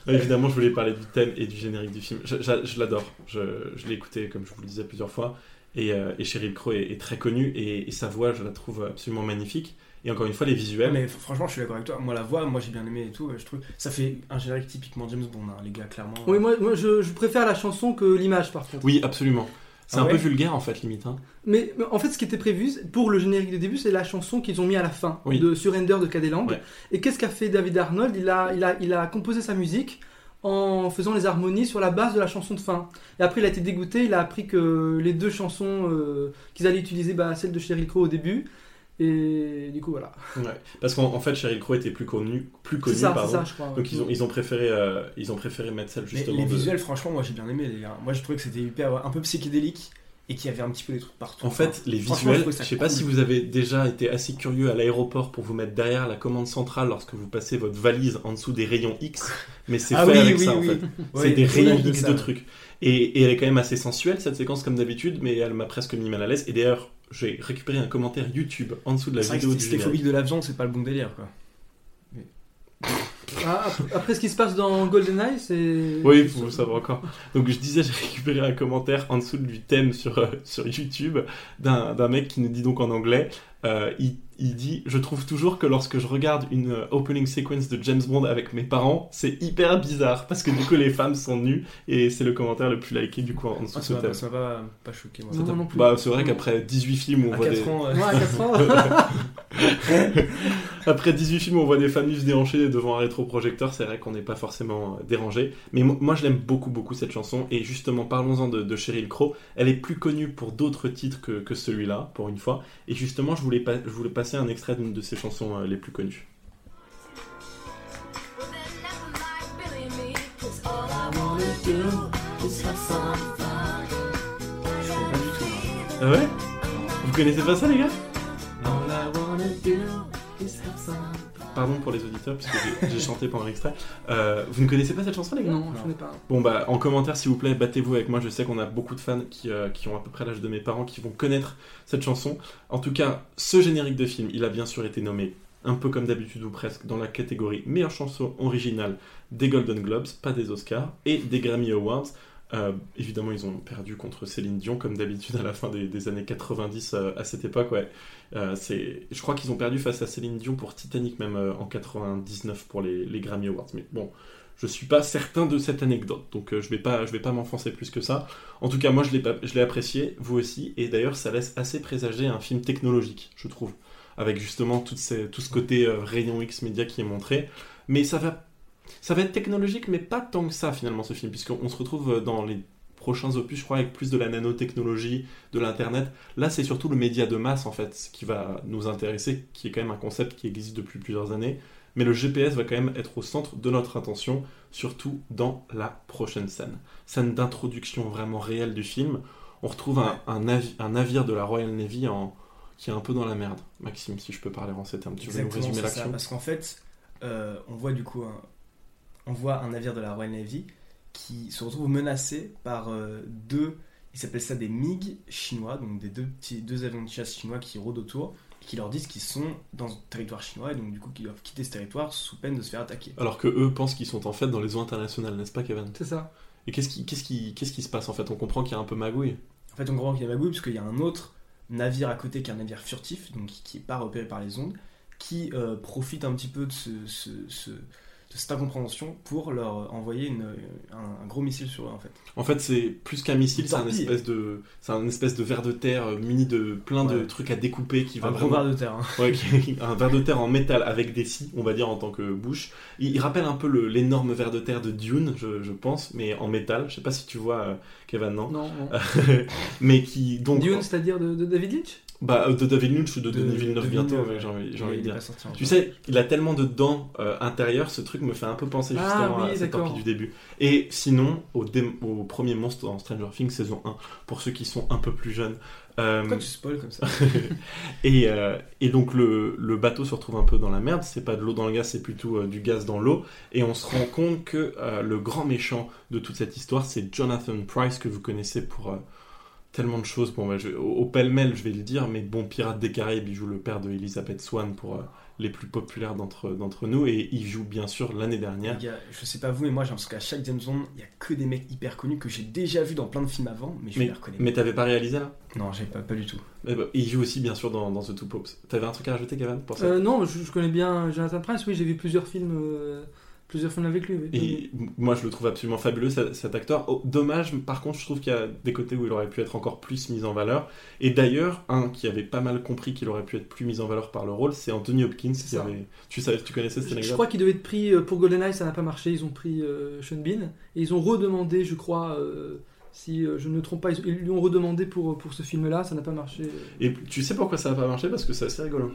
Speaker 1: Euh, Évidemment, je voulais parler du thème et du générique du film. Je, je- je l'adore. Je, je l'ai écouté, comme je vous le disais plusieurs fois. Et, euh, et Sheryl Crow est, est très connue et, et sa voix, je la trouve absolument magnifique. Et encore une fois, les
Speaker 8: Ouais,
Speaker 1: visuels.
Speaker 8: mais franchement, je suis d'accord avec toi. Moi, la voix, moi j'ai bien aimé et tout. Je trouve ça fait un générique typiquement James Bond, hein, les gars, clairement.
Speaker 9: Oui, moi, moi je, je préfère la chanson que l'image par contre.
Speaker 1: Oui, absolument. C'est
Speaker 8: Ah
Speaker 1: un peu vulgaire en fait, limite. hein.
Speaker 9: Mais, mais en fait, ce qui était prévu pour le générique de début, c'est la chanson qu'ils ont mis à la fin
Speaker 1: Oui.
Speaker 9: de Surrender de Cadelang.
Speaker 1: Ouais.
Speaker 9: Et qu'est-ce qu'a fait David Arnold? Il a, il, a, il a composé sa musique en faisant les harmonies sur la base de la chanson de fin. Et après, il a été dégoûté, il a appris que les deux chansons euh, qu'ils allaient utiliser, bah, celle de Sheryl Crow au début. Et du coup, voilà.
Speaker 1: Ouais. Parce qu'en en fait, Sheryl Crow était plus connue, plus
Speaker 9: C'est
Speaker 1: connue,
Speaker 9: ça, c'est
Speaker 1: pardon.
Speaker 9: ça, je crois.
Speaker 1: Donc ils ont, ils ont préféré, euh, ils ont préféré mettre celle
Speaker 8: Mais
Speaker 1: justement.
Speaker 8: les
Speaker 1: de-
Speaker 8: visuels, franchement, moi j'ai bien aimé. Les gars. Moi, je trouvais que c'était hyper, un peu psychédélique et qu'il y avait un petit peu des trucs partout.
Speaker 1: En fait, les visuels,
Speaker 8: je
Speaker 1: je sais pas
Speaker 8: cool.
Speaker 1: si vous avez déjà été assez curieux à l'aéroport pour vous mettre derrière la commande centrale lorsque vous passez votre valise en dessous des rayons X, mais c'est
Speaker 8: Ah
Speaker 1: fait
Speaker 8: oui,
Speaker 1: avec
Speaker 8: oui,
Speaker 1: ça en fait.
Speaker 8: Ouais,
Speaker 1: c'est des rayons
Speaker 8: de
Speaker 1: X
Speaker 8: ça,
Speaker 1: de trucs. Et, et elle est quand même assez sensuelle cette séquence comme d'habitude, mais elle m'a presque mis mal à l'aise. Et d'ailleurs, j'ai récupéré un commentaire YouTube en dessous de la vidéo du générique.
Speaker 8: de l'avion, c'est pas le bon délire, quoi.
Speaker 9: Ah, après- ce qui se passe dans GoldenEye, c'est.
Speaker 1: Oui, vous le savez encore. Donc je disais, j'ai récupéré un commentaire en dessous du thème sur, euh, sur YouTube d'un d'un mec qui nous dit donc en anglais, euh, il, il dit, je trouve toujours que lorsque je regarde une euh, opening sequence de James Bond avec mes parents, c'est hyper bizarre parce que du coup les femmes sont nues et c'est le commentaire le plus liké du coup en dessous
Speaker 8: Ah,
Speaker 1: de ce
Speaker 8: ça pas, ça m'a pas, pas choqué, moi.
Speaker 9: Non, non, non plus.
Speaker 1: Bah c'est vrai qu'après 18 films où on
Speaker 8: À
Speaker 1: voit
Speaker 8: 4
Speaker 1: des...
Speaker 8: ans, euh,
Speaker 9: Ouais, à 4 ans.
Speaker 1: Après 18 films, on voit des familles se déhancher devant un rétroprojecteur, c'est vrai qu'on n'est pas forcément euh, dérangé. Mais mo- moi, je l'aime beaucoup, beaucoup cette chanson. Et justement, parlons-en de, de Sheryl Crow. Elle est plus connue pour d'autres titres que, que celui-là, pour une fois. Et justement, je voulais, pas- je voulais passer un extrait d'une de ses chansons euh, les plus connues. Ah ouais? Vous connaissez pas ça, les gars? Pardon pour les auditeurs, parce que j'ai- chanté pendant l'extrait. Euh, vous ne connaissez pas cette chanson, les gars?
Speaker 9: Non, je connais pas.
Speaker 1: Bon bah en commentaire s'il vous plaît, battez-vous avec moi, je sais qu'on a beaucoup de fans qui, euh, qui ont à peu près l'âge de mes parents qui vont connaître cette chanson. En tout cas, ce générique de film, il a bien sûr été nommé, un peu comme d'habitude ou presque, dans la catégorie meilleure chanson originale des Golden Globes, pas des Oscars, et des Grammy Awards. Euh, évidemment, ils ont perdu contre Céline Dion, comme d'habitude à la fin des, années 90 euh, à cette époque. Ouais. Euh, je crois qu'ils ont perdu face à Céline Dion pour Titanic même euh, en 99 pour les, Grammy Awards. Mais bon, Je suis pas certain de cette anecdote, donc je vais pas, je vais pas m'enfoncer plus que ça. En tout cas, moi, je l'ai, apprécié, vous aussi, et d'ailleurs, ça laisse assez présager un film technologique, je trouve, avec justement ces- tout ce côté rayon X média qui est montré. Mais ça va, ça va être technologique, mais pas tant que ça finalement ce film, puisqu'on se retrouve euh, dans les prochains opus, je crois, avec plus de la nanotechnologie, de l'internet. Là, c'est surtout le média de masse en fait qui va nous intéresser, qui est quand même un concept qui existe depuis plusieurs années. Mais le GPS va quand même être au centre de notre attention, surtout dans la prochaine scène. Scène d'introduction vraiment réelle du film. On retrouve un, un navi- un navire de la Royal Navy en, qui est un peu dans la merde. Maxime, si je peux parler en ces termes, tu veux nous
Speaker 8: Exactement,
Speaker 1: résumer l'action?
Speaker 8: Parce qu'en fait, euh, on voit du coup un, on voit un navire de la Royal Navy qui se retrouve menacé par euh, deux, ils s'appellent ça des MiG chinois, donc des deux, petits, deux avions de chasse chinois qui rôdent autour, et qui leur disent qu'ils sont dans le territoire chinois et donc du coup qu'ils doivent quitter ce territoire sous peine de se faire attaquer.
Speaker 1: Alors que eux pensent qu'ils sont en fait dans les eaux internationales, n'est-ce pas, Kevin?
Speaker 9: C'est ça.
Speaker 1: Et qu'est-ce qui, qu'est-ce qui, qu'est-ce qui se passe en fait? On comprend qu'il y a un peu magouille.
Speaker 8: En fait, on comprend qu'il y a magouille parce qu'il y a un autre navire à côté qui est un navire furtif, donc qui n'est pas repéré par les ondes, qui euh, profite un petit peu de, ce, ce- ce- de cette incompréhension pour leur envoyer une- un, un gros missile sur eux en fait.
Speaker 1: En fait, c'est plus qu'un missile, c'est un espèce de, c'est un espèce de verre de terre euh, muni de plein de trucs à découper qui va
Speaker 8: Un gros verre de terre. hein.
Speaker 1: Ouais, qui- un verre de terre en métal avec des scies, on va dire en tant que bouche. Il, il rappelle un peu l'énorme verre de terre de Dune, je, je pense, mais en métal. Je sais pas si tu vois, euh, Kevin, non?
Speaker 9: Non, non.
Speaker 1: Mais qui donc
Speaker 9: Dune, c'est-à-dire de, de David Lynch?
Speaker 1: Bah de David Lynch ou de, Denis Villeneuve
Speaker 8: de
Speaker 1: bientôt, j'ai envie, j'ai
Speaker 8: Il-
Speaker 1: envie de dire. Tu sais, il a tellement de dents euh, intérieures, ce truc me fait un peu penser
Speaker 9: Ah
Speaker 1: justement
Speaker 9: oui,
Speaker 1: à cette torpille du début. Et sinon, au, dé- au premier monstre dans Stranger Things saison 1, pour ceux qui sont un peu plus jeunes. Euh,
Speaker 8: Pourquoi tu spoil comme ça
Speaker 1: et, euh, et donc le, le bateau se retrouve un peu dans la merde, c'est pas de l'eau dans le gaz, c'est plutôt euh, du gaz dans l'eau. Et on se rend compte que euh, le grand méchant de toute cette histoire, c'est Jonathan Price, que vous connaissez pour euh, tellement de choses. Bon, bah, je- au, au pêle-mêle, je vais le dire, mais bon, Pirate des Caraïbes, il joue le père de Elizabeth Swan pour euh, les plus populaires d'entre d'entre nous, et il joue bien sûr l'année dernière.
Speaker 8: Les gars, je sais pas vous, mais moi j'ai l'impression qu'à chaque James Bond, il y a que des mecs hyper connus que j'ai déjà vu dans plein de films avant, mais je
Speaker 1: Mais,
Speaker 8: les reconnais.
Speaker 1: mais t'avais pas réalisé là?
Speaker 8: Non, j'ai pas, pas du tout.
Speaker 1: Eh ben, Il joue aussi bien sûr dans, dans The Two Popes. T'avais un truc à rajouter, Kevin pour ça?
Speaker 9: Euh, Non, je, je connais bien Jonathan Price, oui, j'ai vu plusieurs films, euh, plusieurs films avec lui. oui.
Speaker 1: Et moi, je le trouve absolument fabuleux, ce- cet acteur. Oh, dommage, par contre, je trouve qu'il y a des côtés où il aurait pu être encore plus mis en valeur. Et d'ailleurs, un qui avait pas mal compris qu'il aurait pu être plus mis en valeur par le rôle, c'est Anthony Hopkins. Qui
Speaker 9: ça.
Speaker 1: avait... tu, savais, tu connaissais cette
Speaker 9: Je, je
Speaker 1: anecdote
Speaker 9: crois qu'il devait être pris euh, pour GoldenEye, ça n'a pas marché. Ils ont pris euh, Sean Bean et ils ont redemandé, je crois, euh, si je ne me trompe pas, ils, ils lui ont redemandé pour, pour ce film-là, ça n'a pas marché.
Speaker 1: Et tu sais pourquoi ça n'a pas marché? Parce que c'est assez rigolo.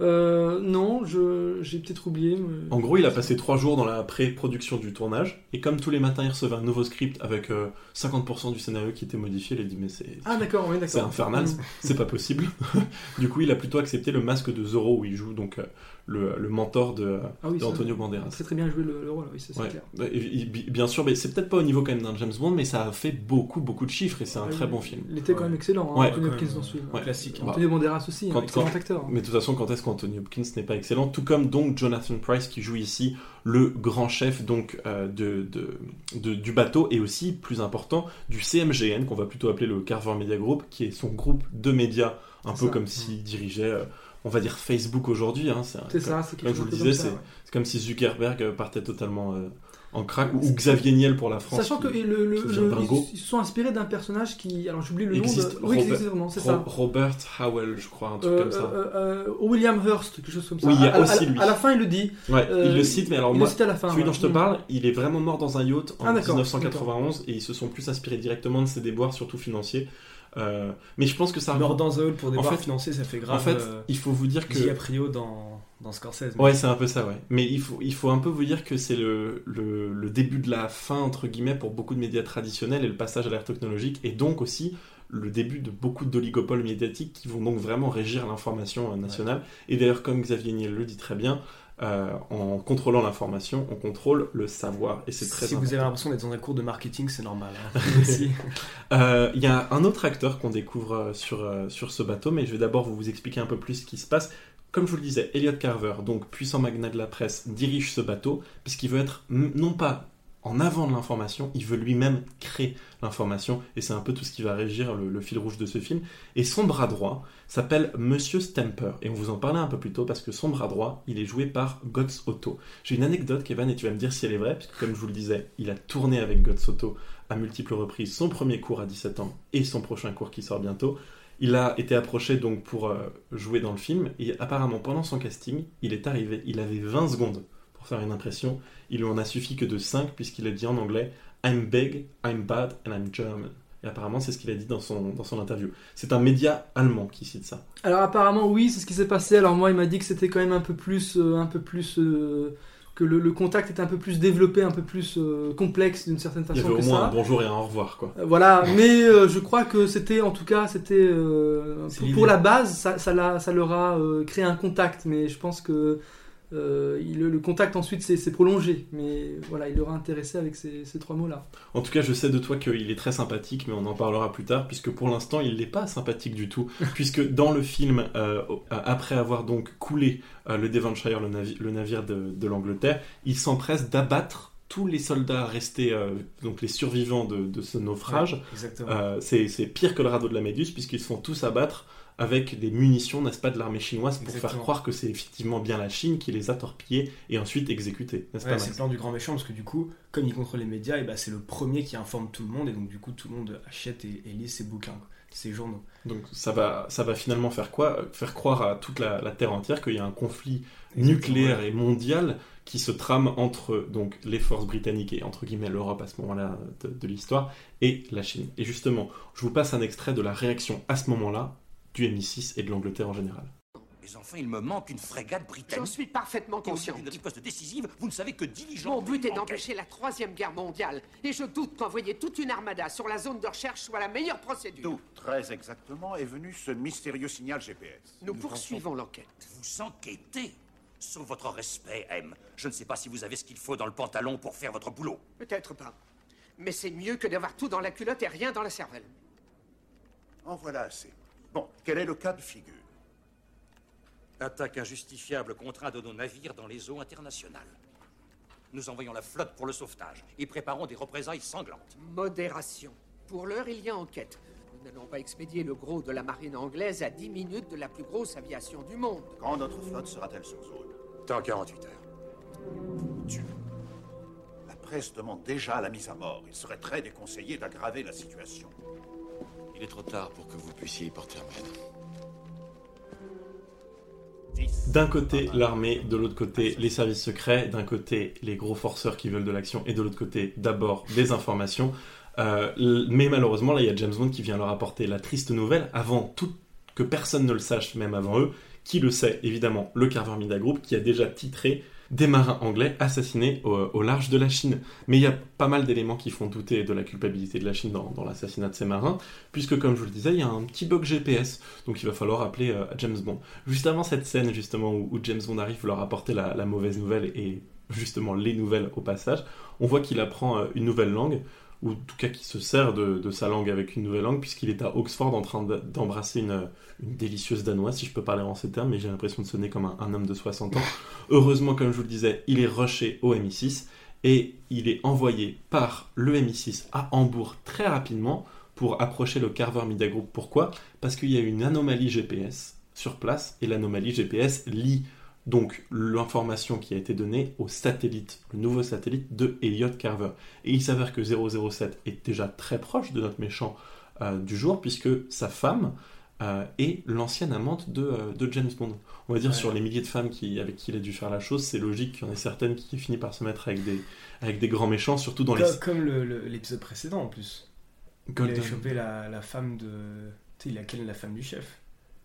Speaker 9: Euh, non, je, j'ai peut-être oublié. mais-
Speaker 1: En gros, il a passé trois jours dans la pré-production du tournage. Et comme tous les matins, il recevait un nouveau script avec euh, 50% du scénario qui était modifié, il a dit Mais c'est.
Speaker 9: Ah d'accord, oui, d'accord.
Speaker 1: C'est infernal,
Speaker 9: Mm.
Speaker 1: c'est pas possible. du coup, il a plutôt accepté le masque de Zorro où il joue donc euh, le, le mentor de,
Speaker 9: Ah oui,
Speaker 1: Banderas.
Speaker 9: Très très bien joué le, le rôle, oui, c'est
Speaker 1: Ouais.
Speaker 9: clair.
Speaker 1: Bah, et- et bi- bien sûr, mais c'est peut-être pas au niveau quand même d'un James Bond, mais ça a fait beaucoup, beaucoup de chiffres et c'est un très bon film.
Speaker 9: Il était quand même excellent, hein,
Speaker 1: Ouais.
Speaker 9: Anthony
Speaker 8: Quand
Speaker 9: Hopkins
Speaker 8: même,
Speaker 9: dans ce film.
Speaker 1: Ouais.
Speaker 8: Classique.
Speaker 1: Bah,
Speaker 9: Anthony Banderas aussi,
Speaker 1: Quand-
Speaker 9: un excellent
Speaker 1: quand-
Speaker 9: acteur. hein.
Speaker 1: Mais de toute façon, quand est-ce qu'Anthony Hopkins n'est pas excellent? Tout comme donc Jonathan Price qui joue ici le grand chef donc euh, de, de- de- du bateau et aussi, plus important, du CMGN qu'on va plutôt appeler le Carver Media Group, qui est son groupe de médias, un peu
Speaker 9: ça.
Speaker 1: comme s'il dirigeait, euh, on va dire Facebook aujourd'hui. Hein, c'est
Speaker 9: C'est ça, c'est
Speaker 1: Comme je vous le disais,
Speaker 9: comme
Speaker 1: c'est
Speaker 9: ça, ouais.
Speaker 1: c'est comme si Zuckerberg euh, partait totalement euh, en crack, ou, ou Xavier Niel pour la France.
Speaker 9: Sachant que le, le- le- ils, se sont inspirés d'un personnage qui, alors j'oublie le nom, de... oui, qui
Speaker 1: Robert-
Speaker 9: existe vraiment, c'est
Speaker 1: Ro-
Speaker 9: ça.
Speaker 1: Robert Howell, je crois, un truc
Speaker 9: Euh,
Speaker 1: comme ça.
Speaker 9: euh, William Hurst, quelque chose comme ça.
Speaker 1: Oui, il y a
Speaker 9: à,
Speaker 1: aussi
Speaker 9: à-
Speaker 1: lui.
Speaker 9: à la fin, il le dit.
Speaker 1: Ouais, il le cite, mais alors
Speaker 9: il
Speaker 1: moi,
Speaker 9: le à la fin.
Speaker 1: celui
Speaker 9: ouais.
Speaker 1: dont je te parle, il est vraiment mort dans un yacht en
Speaker 9: Ah, d'accord,
Speaker 1: 1991 et ils se sont plus inspirés directement de ses déboires, surtout financiers. Euh, mais je pense que ça.
Speaker 8: Mort dans The Hall pour des
Speaker 1: En fait-
Speaker 8: financiers, ça fait grave.
Speaker 1: en fait,
Speaker 8: euh,
Speaker 1: il faut vous dire que.
Speaker 8: DiCaprio dans, dans Scorsese.
Speaker 1: Ouais, c'est un peu ça, ouais. Mais il faut, il faut un peu vous dire que c'est le, le, le début de la fin, entre guillemets, pour beaucoup de médias traditionnels et le passage à l'ère technologique, et donc aussi le début de beaucoup d'oligopoles médiatiques qui vont donc vraiment régir l'information euh, nationale. Et d'ailleurs, comme Xavier Niel le dit très bien, euh, en contrôlant l'information, on contrôle le savoir, et c'est très
Speaker 8: Si vous
Speaker 1: important.
Speaker 8: avez l'impression d'être dans un cours de marketing, c'est normal. hein.
Speaker 1: Euh, Il y a un autre acteur qu'on découvre euh, sur, sur ce bateau, mais je vais d'abord vous expliquer un peu plus ce qui se passe. Comme je vous le disais, Elliot Carver, donc puissant magnat de la presse, dirige ce bateau, puisqu'il veut être non pas en avant de l'information, il veut lui-même créer l'information, et c'est un peu tout ce qui va régir le, fil rouge de ce film. Et son bras droit s'appelle Monsieur Stamper, et on vous en parlait un peu plus tôt parce que son bras droit, il est joué par Götz Otto. J'ai une anecdote, Kevin, et tu vas me dire si elle est vraie, puisque comme je vous le disais, il a tourné avec Götz Otto à multiples reprises son premier cours à 17 ans et son prochain cours qui sort bientôt. Il a été approché donc pour euh, jouer dans le film et apparemment pendant son casting, il est arrivé, il avait 20 secondes pour faire une impression. Il lui en a suffi que de 5 puisqu'il a dit en anglais I'm big, I'm bad and I'm German. Et apparemment, c'est ce qu'il a dit dans son, dans son interview. C'est un média allemand qui cite ça.
Speaker 9: Alors apparemment oui, c'est ce qui s'est passé. Alors moi il m'a dit que c'était quand même un peu plus, euh, un peu plus euh, que le, le contact était un peu plus développé, un peu plus euh, complexe d'une certaine
Speaker 1: Il y
Speaker 9: façon
Speaker 1: avait au moins
Speaker 9: ça.
Speaker 1: un bonjour et un au revoir, quoi.
Speaker 9: Voilà, mais je crois que c'était, en tout cas, c'était pour, la base, ça, ça, ça leur a créé un contact, mais je pense que euh, il- le contact ensuite s'est prolongé, mais voilà, il leur a intéressé avec ces, ces trois mots-là.
Speaker 1: En tout cas, je sais de toi qu'il est très sympathique, mais on en parlera plus tard, puisque pour l'instant, il n'est pas sympathique du tout, puisque dans le film, euh, après avoir donc coulé euh, le Devonshire, le, navi- le navire de, de l'Angleterre, il s'empresse d'abattre tous les soldats restés, euh, donc les survivants de, de ce naufrage. Euh, c'est pire que le radeau de la Méduse, puisqu'ils se font tous abattre avec des munitions, n'est-ce pas, de l'armée chinoise pour faire croire que c'est effectivement bien la Chine qui les a torpillés et ensuite exécutés,
Speaker 8: Ouais, c'est le
Speaker 1: Max
Speaker 8: plan du grand méchant parce que du coup, comme il contrôle les médias, et bah, c'est le premier qui informe tout le monde et donc du coup tout le monde achète et, et lit ses bouquins, ses journaux.
Speaker 1: Donc ça va, ça va finalement faire quoi Faire croire à toute la, la Terre entière qu'il y a un conflit nucléaire et mondial qui se trame entre donc les forces britanniques et entre guillemets l'Europe à ce moment-là de, de l'histoire et la Chine. Et justement, je vous passe un extrait de la réaction à ce moment-là du MI6 et de l'Angleterre en général.
Speaker 3: Mais enfin, il me manque une frégate britannique.
Speaker 10: J'en suis parfaitement conscient.
Speaker 3: vu d'une riposte décisive, vous ne savez que diligemment.
Speaker 10: Mon but est d'empêcher la troisième guerre mondiale, et je doute qu'envoyer toute une armada sur la zone de recherche soit la meilleure procédure.
Speaker 11: D'où, très exactement, est venu ce mystérieux signal GPS
Speaker 10: Nous poursuivons l'enquête.
Speaker 3: Vous enquêtez Sauf votre respect, M. Je ne sais pas si vous avez ce qu'il faut dans le pantalon pour faire votre boulot.
Speaker 10: Peut-être pas. Mais c'est mieux que d'avoir tout dans la culotte et rien dans la cervelle.
Speaker 11: En voilà assez. Bon, quel est le cas de figure?
Speaker 3: Attaque injustifiable contre un de nos navires dans les eaux internationales. Nous envoyons la flotte pour le sauvetage et préparons des représailles sanglantes.
Speaker 10: Modération. Pour l'heure, il y a enquête. Nous n'allons pas expédier le gros de la marine anglaise à 10 minutes de la plus grosse aviation du monde.
Speaker 11: Quand notre flotte sera-t-elle sur zone?
Speaker 3: Dans 48 heures.
Speaker 11: Dieu. La presse demande déjà la mise à mort. Il serait très déconseillé d'aggraver la situation.
Speaker 6: Il est trop tard pour que vous puissiez y porter remède.
Speaker 1: D'un côté l'armée, de l'autre côté les services secrets, d'un côté les gros forceurs qui veulent de l'action et de l'autre côté d'abord des informations. Euh, mais malheureusement là il y a James Bond qui vient leur apporter la triste nouvelle avant tout que personne ne le sache même avant eux. Qui le sait évidemment le Carver Media Group qui a déjà titré des marins anglais assassinés au, large de la Chine. Mais il y a pas mal d'éléments qui font douter de la culpabilité de la Chine dans, l'assassinat de ces marins, puisque comme je vous le disais, il y a un petit bug GPS, donc il va falloir appeler euh, James Bond. Juste avant cette scène justement où, James Bond arrive leur apporter la, la mauvaise nouvelle et justement les nouvelles au passage, on voit qu'il apprend euh, une nouvelle langue, ou en tout cas qu'il se sert de, de sa langue avec une nouvelle langue, puisqu'il est à Oxford en train de- d'embrasser une, une délicieuse danoise, si je peux parler en ces termes, mais j'ai l'impression de sonner comme un, un homme de 60 ans. Heureusement, comme je vous le disais, il est rushé au MI6 et il est envoyé par le MI6 à Hambourg très rapidement pour approcher le Carver Media Group. Pourquoi? Parce qu'il y a une anomalie GPS sur place et l'anomalie GPS lie donc l'information qui a été donnée au satellite, le nouveau satellite de Elliot Carver. Et il s'avère que 007 est déjà très proche de notre méchant euh, du jour puisque sa femme euh, est l'ancienne amante de, euh, de James Bond. On va dire
Speaker 8: Ouais.
Speaker 1: sur les milliers de femmes qui, avec qui il a dû faire la chose, c'est logique qu'il y en ait certaines qui finissent par se mettre avec des, avec des grands méchants, surtout dans les...
Speaker 8: Comme, comme le- le- l'épisode précédent en plus. Il avait chopé la, la femme de. Tu sais, il a la femme du chef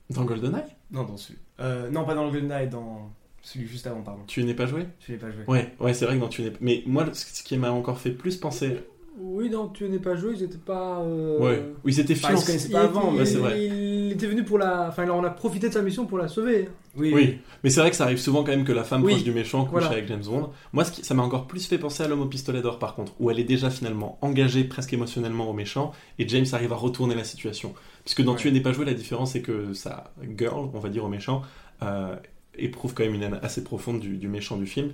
Speaker 1: Dans GoldenEye
Speaker 8: Non, dans celui. Euh, non, pas dans le GoldenEye, dans celui juste avant, pardon.
Speaker 1: Tu n'es pas joué
Speaker 8: Je l'ai pas joué.
Speaker 1: Ouais, ouais, c'est vrai que dans tu n'es Mais moi, ce qui m'a encore fait plus penser...
Speaker 9: Oui, non, tu n'es pas joué, ils étaient pas. euh,
Speaker 1: Ouais, oui, ils étaient
Speaker 8: Enfin, ils se
Speaker 9: Il,
Speaker 8: pas avant,
Speaker 9: il-
Speaker 1: ouais, c'est vrai.
Speaker 9: il était venu pour la. Enfin, alors on a profité de sa mission pour la sauver.
Speaker 8: Oui,
Speaker 1: Oui, mais c'est vrai que ça arrive souvent quand même que la femme
Speaker 9: Oui,
Speaker 1: proche du méchant couche
Speaker 9: voilà.
Speaker 1: avec James Bond. Moi, ce qui- ça m'a encore plus fait penser à l'homme au pistolet d'or par contre, où elle est déjà finalement engagée presque émotionnellement au méchant, et James arrive à retourner la situation. Puisque dans
Speaker 8: Ouais.
Speaker 1: Tu n'es pas joué, la différence c'est que sa girl, on va dire au méchant, euh, éprouve quand même une haine assez profonde du, du méchant du film.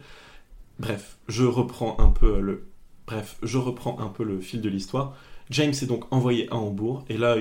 Speaker 1: Bref, je reprends un peu le Bref, je reprends un peu le fil de l'histoire. James est donc envoyé à Hambourg, et là,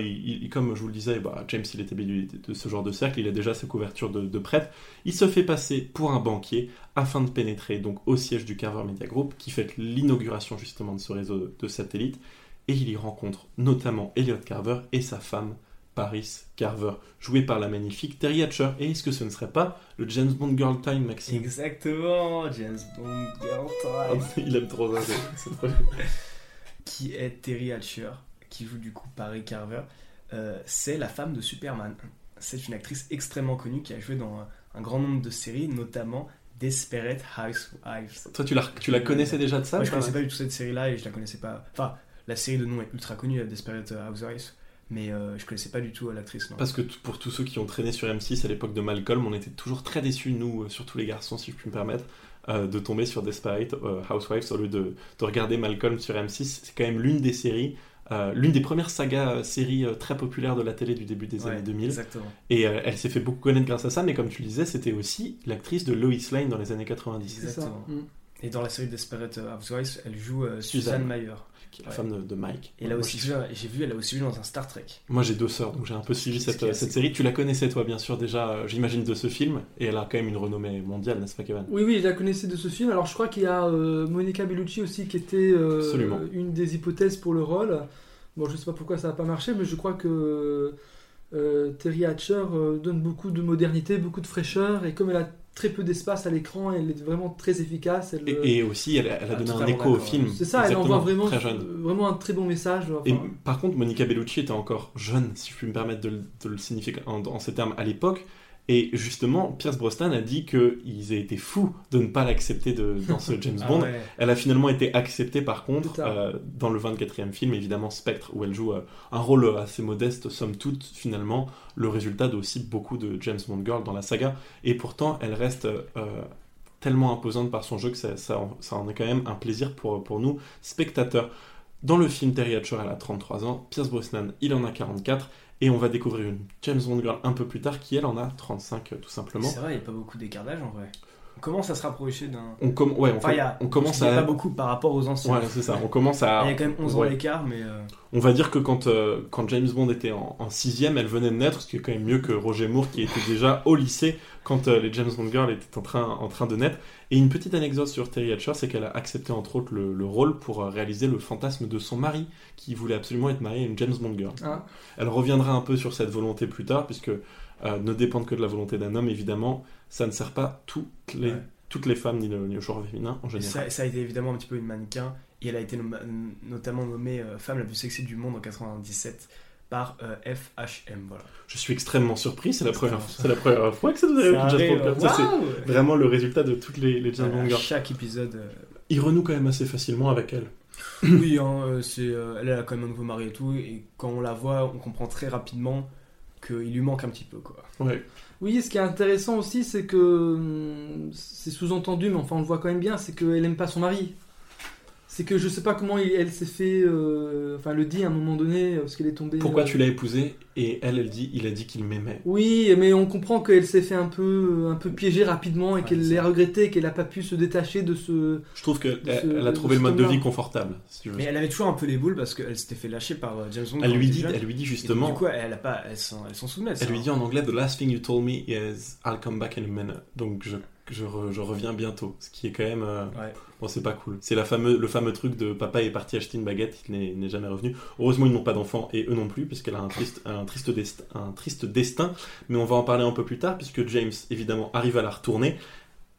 Speaker 1: comme je vous le disais, bah, James, il était habitué de ce genre de cercle, il a déjà sa couverture de, de prêtre. Il se fait passer pour un banquier afin de pénétrer donc au siège du Carver Media Group, qui fait l'inauguration justement de ce réseau de satellites, et il y rencontre notamment Elliot Carver et sa femme, Paris Carver, jouée par la magnifique Terry Hatcher. Et est-ce que ce ne serait pas le James Bond Girl Time, Maxime?
Speaker 8: Exactement, James Bond Girl Time.
Speaker 1: Il aime trop ça, c'est- trop
Speaker 8: qui est Terry Hatcher, qui joue du coup Paris Carver. Euh, c'est la femme de Superman. C'est une actrice extrêmement connue qui a joué dans un, un grand nombre de séries, notamment Desperate Housewives.
Speaker 1: Toi, tu la, tu la connaissais déjà de ça
Speaker 8: Moi, je
Speaker 1: pas?
Speaker 8: connaissais pas du tout cette série-là et je la connaissais pas. Enfin, la série de nom est ultra connue, euh, Desperate Housewives, mais euh, je connaissais pas du tout euh, l'actrice.
Speaker 1: Parce que pour tous ceux qui ont traîné sur M6 à l'époque de Malcolm, on était toujours très déçus, nous, euh, surtout les garçons, si je puis me permettre, euh, de tomber sur Desperate euh, Housewives au lieu de, de regarder Malcolm sur M6. C'est quand même l'une des séries, euh, l'une des premières sagas euh, séries euh, très populaires de la télé du début des
Speaker 8: Ouais,
Speaker 1: années 2000.
Speaker 8: exactement.
Speaker 1: Et euh, elle s'est fait beaucoup connaître grâce à ça, mais comme tu le disais, c'était aussi l'actrice de Lois Lane dans les années 90.
Speaker 8: Exactement.
Speaker 9: Mm.
Speaker 8: Et dans la série Desperate Housewives, elle joue euh,
Speaker 1: Suzanne.
Speaker 8: Suzanne Mayer.
Speaker 1: Qui est la femme de, de Mike.
Speaker 8: Et là aussi, j'ai vu, elle a aussi joué dans un Star Trek.
Speaker 1: Moi j'ai deux sœurs, donc j'ai un peu suivi
Speaker 8: Ce
Speaker 1: cette, série. Tu la connaissais toi bien sûr déjà, euh, j'imagine, de ce film, et elle a quand même une renommée mondiale, n'est-ce pas Kevin?
Speaker 9: Oui, oui, je la connaissais de ce film. Alors, je crois qu'il y a euh, Monica Bellucci aussi qui était euh, une des hypothèses pour le rôle. Bon, je sais pas pourquoi ça n'a pas marché, mais je crois que euh, Terry Hatcher euh, donne beaucoup de modernité, beaucoup de fraîcheur, et comme elle a très peu d'espace à l'écran, elle est vraiment très efficace. Elle,
Speaker 1: Et, et aussi, elle, elle a donné un écho au film.
Speaker 9: c'est ça, elle envoie vraiment, vraiment un très bon message. enfin,
Speaker 1: Et par contre, Monica Bellucci était encore jeune, si je puis me permettre de, le- de le signifier en, en ces termes, à l'époque. Et justement, Pierce Brosnan a dit qu'ils aient été fous de ne pas l'accepter dans ce James
Speaker 8: Ah
Speaker 1: Bond.
Speaker 8: ouais.
Speaker 1: Elle a finalement été acceptée par contre euh, dans le 24e film, évidemment Spectre, où elle joue euh, un rôle assez modeste, somme toute, finalement, le résultat d'aussi beaucoup de James Bond Girl dans la saga. Et pourtant, elle reste euh, tellement imposante par son jeu que ça, ça en, ça en est quand même un plaisir pour, pour nous, spectateurs. Dans le film, Terry Hatcher, elle a 33 ans, Pierce Brosnan, il en a 44, et on va découvrir une James Bond Girl un peu plus tard qui, elle, en a 35, euh, tout simplement.
Speaker 8: C'est vrai, il n'y a pas beaucoup d'écart d'âge en vrai. On commence à se rapprocher d'un.
Speaker 1: On, com- ouais, on,
Speaker 8: Enfin,
Speaker 1: com-
Speaker 8: il y a,
Speaker 1: on commence à...
Speaker 8: pas beaucoup par rapport aux anciens.
Speaker 1: Ouais, c'est ça, on commence à...
Speaker 8: Il y a quand même 11 ans d'écart, mais. euh,
Speaker 1: On va dire que quand, euh, quand James Bond était en, en sixième, elle venait de naître, ce qui est quand même mieux que Roger Moore qui était déjà au lycée quand euh, les James Bond Girls étaient en train, en train de naître. Et une petite anecdote sur Terry Hatcher, c'est qu'elle a accepté entre autres le, le rôle pour réaliser le fantasme de son mari, qui voulait absolument être marié à une James Bond Girl.
Speaker 9: Ah.
Speaker 1: Elle reviendra un peu sur cette volonté plus tard, puisque euh, ne dépendre que de la volonté d'un homme, évidemment, ça ne sert pas toutes les,
Speaker 8: Ouais.
Speaker 1: toutes les femmes ni le, ni le genre féminin en général.
Speaker 8: ça, ça a été évidemment un petit peu une mannequin. Et elle a été nom- notamment nommée euh, femme la plus sexy du monde en 97 par euh, FHM. Voilà.
Speaker 1: Je suis extrêmement surpris, c'est la, première, la première fois que ça nous arrive.
Speaker 8: Ça,
Speaker 1: c'est vraiment le résultat de toutes les, les
Speaker 8: chaque épisode. euh,
Speaker 1: Il renoue quand même assez facilement avec elle.
Speaker 8: oui, hein, elle a quand même un nouveau mari et tout. Et quand on la voit, on comprend très rapidement qu'il lui manque un petit peu. quoi.
Speaker 1: Ouais.
Speaker 9: Oui, ce qui est intéressant aussi, c'est que hum, c'est sous-entendu, mais enfin on le voit quand même bien, c'est qu'elle aime pas son mari. C'est que je sais pas comment il- elle s'est fait, euh, enfin elle le dit à un moment donné, euh, parce qu'elle est tombée.
Speaker 1: Pourquoi
Speaker 9: euh,
Speaker 1: tu l'as épousée Et elle, elle dit, il a dit qu'il m'aimait.
Speaker 9: Oui, mais on comprend qu'elle s'est fait un peu, un peu piéger rapidement et
Speaker 8: Ouais,
Speaker 9: qu'elle
Speaker 8: c'est
Speaker 9: l'a
Speaker 8: ça.
Speaker 9: regretté, qu'elle a pas pu se détacher de ce.
Speaker 1: Je trouve qu'elle elle a trouvé le mode de vie confortable. si tu veux.
Speaker 8: Mais elle avait toujours un peu les boules parce qu'elle s'était fait lâcher par euh, James Bond.
Speaker 1: Elle lui dit, elle lui dit
Speaker 8: Et
Speaker 1: justement,
Speaker 8: Du coup, elle a pas, elle s'en, de
Speaker 1: elle lui dit en anglais, the last thing you told me is I'll come back in a minute. Donc je, je, re- je reviens bientôt. Ce qui est quand même, euh,
Speaker 8: Ouais.
Speaker 1: bon, c'est pas cool. C'est fameux, le fameux truc de papa est parti acheter une baguette, il n'est- jamais revenu. Heureusement, ils n'ont pas d'enfants et eux non plus, puisqu'elle a un triste, un triste destin, un triste destin. Mais on va en parler un peu plus tard, puisque James évidemment arrive à la retourner.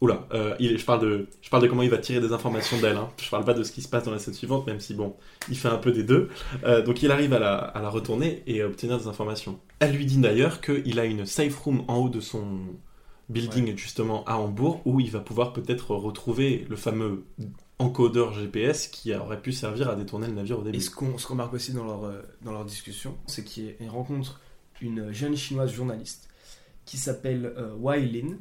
Speaker 1: Oula, euh, il je, parle de, je parle de comment il va tirer des informations d'elle. Hein. Je parle pas de ce qui se passe dans la scène suivante, même si bon, il fait un peu des deux. Euh, donc il arrive à la, à la retourner et à obtenir des informations. Elle lui dit d'ailleurs qu'il a une safe room en haut de son building justement à Hambourg où il va pouvoir peut-être retrouver le fameux encodeur GPS qui aurait pu servir à détourner le navire au début.
Speaker 8: Et ce qu'on se remarque aussi dans leur, euh, dans leur discussion, c'est qu'ils rencontrent une jeune chinoise journaliste qui s'appelle euh, Wai Lin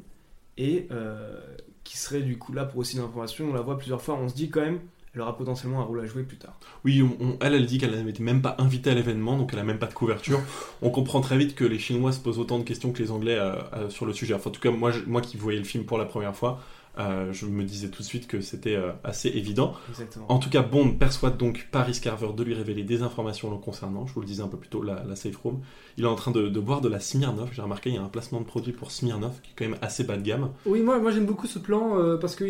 Speaker 8: et euh, qui serait du coup là pour aussi l'information. On la voit plusieurs fois, on se dit quand même, elle aura potentiellement un rôle à jouer plus tard.
Speaker 1: Oui, elle, elle dit qu'elle n'était même pas invitée à l'événement, donc elle a même pas de couverture. On comprend très vite que les Chinois se posent autant de questions que les Anglais euh, euh, sur le sujet. Enfin, en tout cas, moi qui voyais le film pour la première fois, Euh, je me disais tout de suite que c'était euh, assez évident.
Speaker 8: Exactement.
Speaker 1: En tout cas, Bond persuade donc Paris Carver de lui révéler des informations le concernant. Je vous le disais un peu plus tôt, la, la safe room. Il est en train de, de boire de la Smirnoff. J'ai remarqué, il y a un placement de produit pour Smirnoff qui est quand même assez bas de gamme.
Speaker 9: Oui, moi, moi j'aime beaucoup ce plan euh, parce que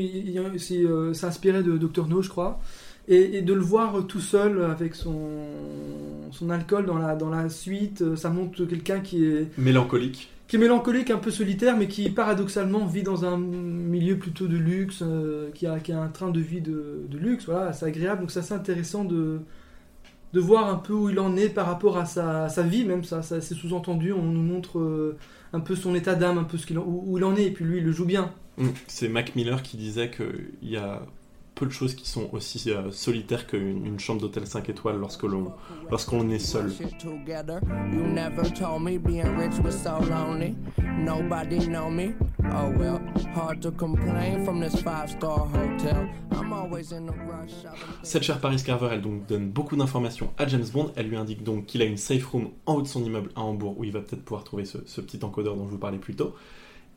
Speaker 9: c'est inspiré de Dr No, je crois. Et, et de le voir tout seul avec son, son alcool dans la, dans la suite, ça montre quelqu'un qui est,
Speaker 1: Mélancolique.
Speaker 9: Qui est mélancolique, un peu solitaire, mais qui paradoxalement vit dans un milieu plutôt de luxe, euh, qui, a, qui a un train de vie de, de luxe. Voilà, c'est agréable. Donc c'est assez intéressant de, de voir un peu où il en est par rapport à sa, sa vie, même ça, ça c'est sous-entendu. On nous montre euh, un peu son état d'âme, un peu ce qu'il en- où, où il en est, et puis lui, il le joue bien.
Speaker 1: Mm. C'est Mac Miller qui disait qu'il y a peu de choses qui sont aussi euh, solitaires qu'une une chambre d'hôtel 5 étoiles lorsque l'on lorsqu'on est seul.
Speaker 12: Oh.
Speaker 1: Cette chère Paris Carver, elle donc donne beaucoup d'informations à James Bond. Elle lui indique donc qu'il a une safe room en haut de son immeuble à Hambourg où il va peut-être pouvoir trouver ce, ce petit encodeur dont je vous parlais plus tôt.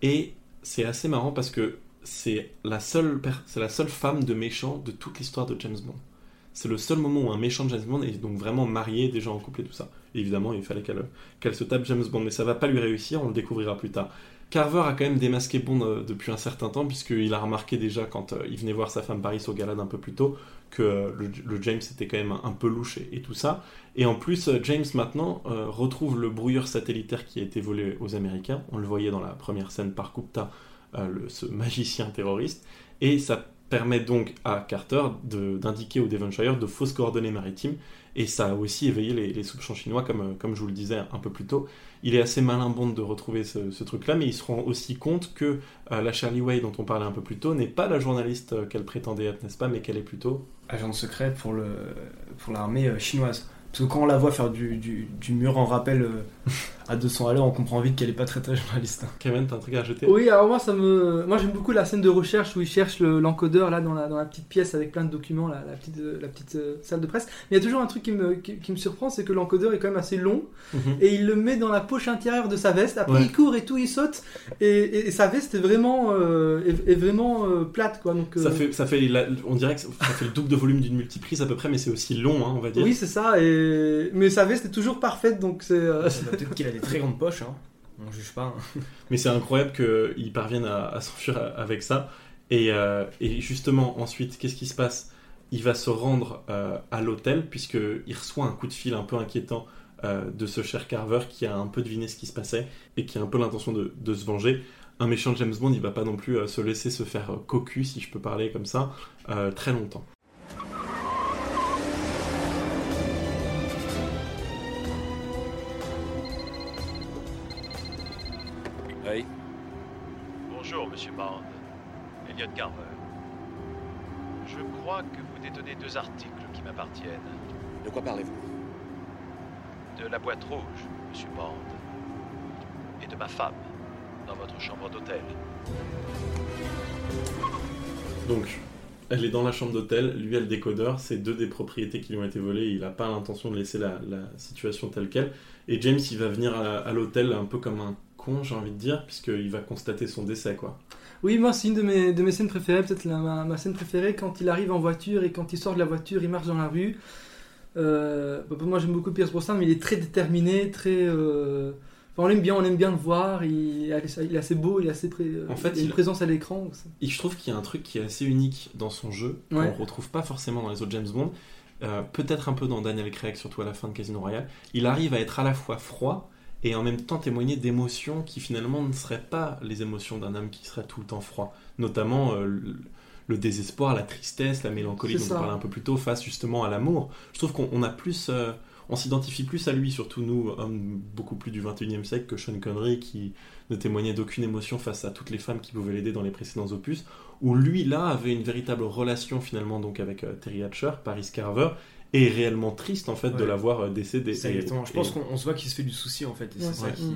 Speaker 1: Et c'est assez marrant parce que c'est la seule la seule femme de méchant de toute l'histoire de James Bond. C'est le seul moment où un méchant de James Bond est donc vraiment marié, déjà en couple et tout ça. Évidemment, il fallait qu'elle se tape James Bond, mais ça va pas lui réussir, on le découvrira plus tard. Carver a quand même démasqué Bond euh, depuis un certain temps, puisqu'il a remarqué déjà quand euh, il venait voir sa femme Paris au gala d'un peu plus tôt, que euh, le, James était quand même un, un peu louche et, tout ça. Et en plus, James maintenant retrouve le brouilleur satellitaire qui a été volé aux Américains. On le voyait dans la première scène par euh, le- ce magicien terroriste. Et ça permet donc à Carter de- d'indiquer au Devonshire de fausses coordonnées maritimes. Et ça a aussi éveillé les, soupçons chinois, comme, euh, comme je vous le disais un peu plus tôt. Il est assez malin Bond de retrouver ce, truc-là, mais il se rend aussi compte que euh, la Shirley Way dont on parlait un peu plus tôt n'est pas la journaliste euh, qu'elle prétendait être, n'est-ce pas, mais qu'elle est plutôt
Speaker 8: Agent secret pour pour l'armée euh, chinoise. Parce que quand on la voit faire du, du, mur en rappel euh, à 200 à l'heure, on comprend vite qu'elle est pas très très journaliste.
Speaker 1: Kevin, t'as un truc à rajouter?
Speaker 9: Oui, alors moi, ça me, moi j'aime beaucoup la scène de recherche où il cherche le- l'encodeur là dans la, dans la petite pièce avec plein de documents, la, la petite, euh, la petite euh, salle de presse. Mais il y a toujours un truc qui me, qui, qui me surprend, c'est que l'encodeur est quand même assez long
Speaker 1: Mhm.
Speaker 9: et il le met dans la poche intérieure de sa veste. Après,
Speaker 1: Ouais.
Speaker 9: il court et tout, il saute et, et- et sa veste est vraiment, euh, est, est vraiment euh, plate quoi. Donc,
Speaker 1: Ça
Speaker 9: euh,
Speaker 1: fait, ça fait la- on dirait que ça fait le double de volume d'une multiprise à peu près, mais c'est aussi long, hein, on va dire.
Speaker 9: Oui, c'est ça. Et mais sa veste est toujours parfaite, donc c'est.
Speaker 8: Peut-être qu'il a des très grandes poches, hein. on juge pas. hein.
Speaker 1: Mais c'est incroyable qu'ils parviennent à, s'enfuir avec ça. Et, euh, et justement, ensuite, qu'est-ce qui se passe? Il va se rendre euh, à l'hôtel, puisqu'il reçoit un coup de fil un peu inquiétant euh, de ce cher Carver qui a un peu deviné ce qui se passait et qui a un peu l'intention de, se venger. Un méchant James Bond, il va pas non plus se laisser se faire cocu, si je peux parler comme ça, très longtemps.
Speaker 13: Monsieur Bond. Elliot Carver. Je crois que vous détenez deux articles qui m'appartiennent.
Speaker 3: De quoi parlez-vous?
Speaker 13: De la boîte rouge, monsieur Bond. Et de ma femme, dans votre chambre d'hôtel.
Speaker 1: Donc, elle est dans la chambre d'hôtel, lui a le décodeur, c'est deux des propriétés qui lui ont été volées, il n'a pas l'intention de laisser la, la situation telle qu'elle. Et James, il va venir à, à l'hôtel un peu comme un con, j'ai envie de dire, puisqu'il va constater son décès, quoi.
Speaker 9: Oui, moi, c'est une de mes, de mes scènes préférées, peut-être ma, ma scène préférée, quand il arrive en voiture et quand il sort de la voiture, il marche dans la rue. Euh, bah, moi, j'aime beaucoup Pierce Brosnan, mais il est très déterminé, très. euh, enfin, on l'aime bien, on aime bien le voir. Il, il est assez beau, il est assez. pré-
Speaker 1: En fait,
Speaker 9: il a une
Speaker 1: il-
Speaker 9: présence à l'écran.
Speaker 1: Et je trouve qu'il y a un truc qui est assez unique dans son jeu, qu'on
Speaker 9: Ouais.
Speaker 1: ne retrouve pas forcément dans les autres James Bond, euh, peut-être un peu dans Daniel Craig, surtout à la fin de Casino Royale. Il arrive à être à la fois froid et en même temps témoigner d'émotions qui finalement ne seraient pas les émotions d'un homme qui serait tout le temps froid. Notamment euh, le, désespoir, la tristesse, la mélancolie dont on parlait un peu plus tôt face justement à l'amour. Je trouve qu'on on a plus... euh, on s'identifie plus à lui, surtout nous, hommes beaucoup plus du 21e siècle, que Sean Connery, qui ne témoignait d'aucune émotion face à toutes les femmes qui pouvaient l'aider dans les précédents opus, où lui, là, avait une véritable relation finalement donc avec euh, Terry Hatcher, Paris Carver, et est réellement triste en fait de
Speaker 8: Ouais.
Speaker 1: la voir euh, décédée.
Speaker 8: C'est
Speaker 1: Et-
Speaker 8: exactement. Je
Speaker 1: et-
Speaker 8: pense qu'on on se voit qu'il se fait du souci en fait. Et
Speaker 9: Ouais,
Speaker 8: c'est ça qui,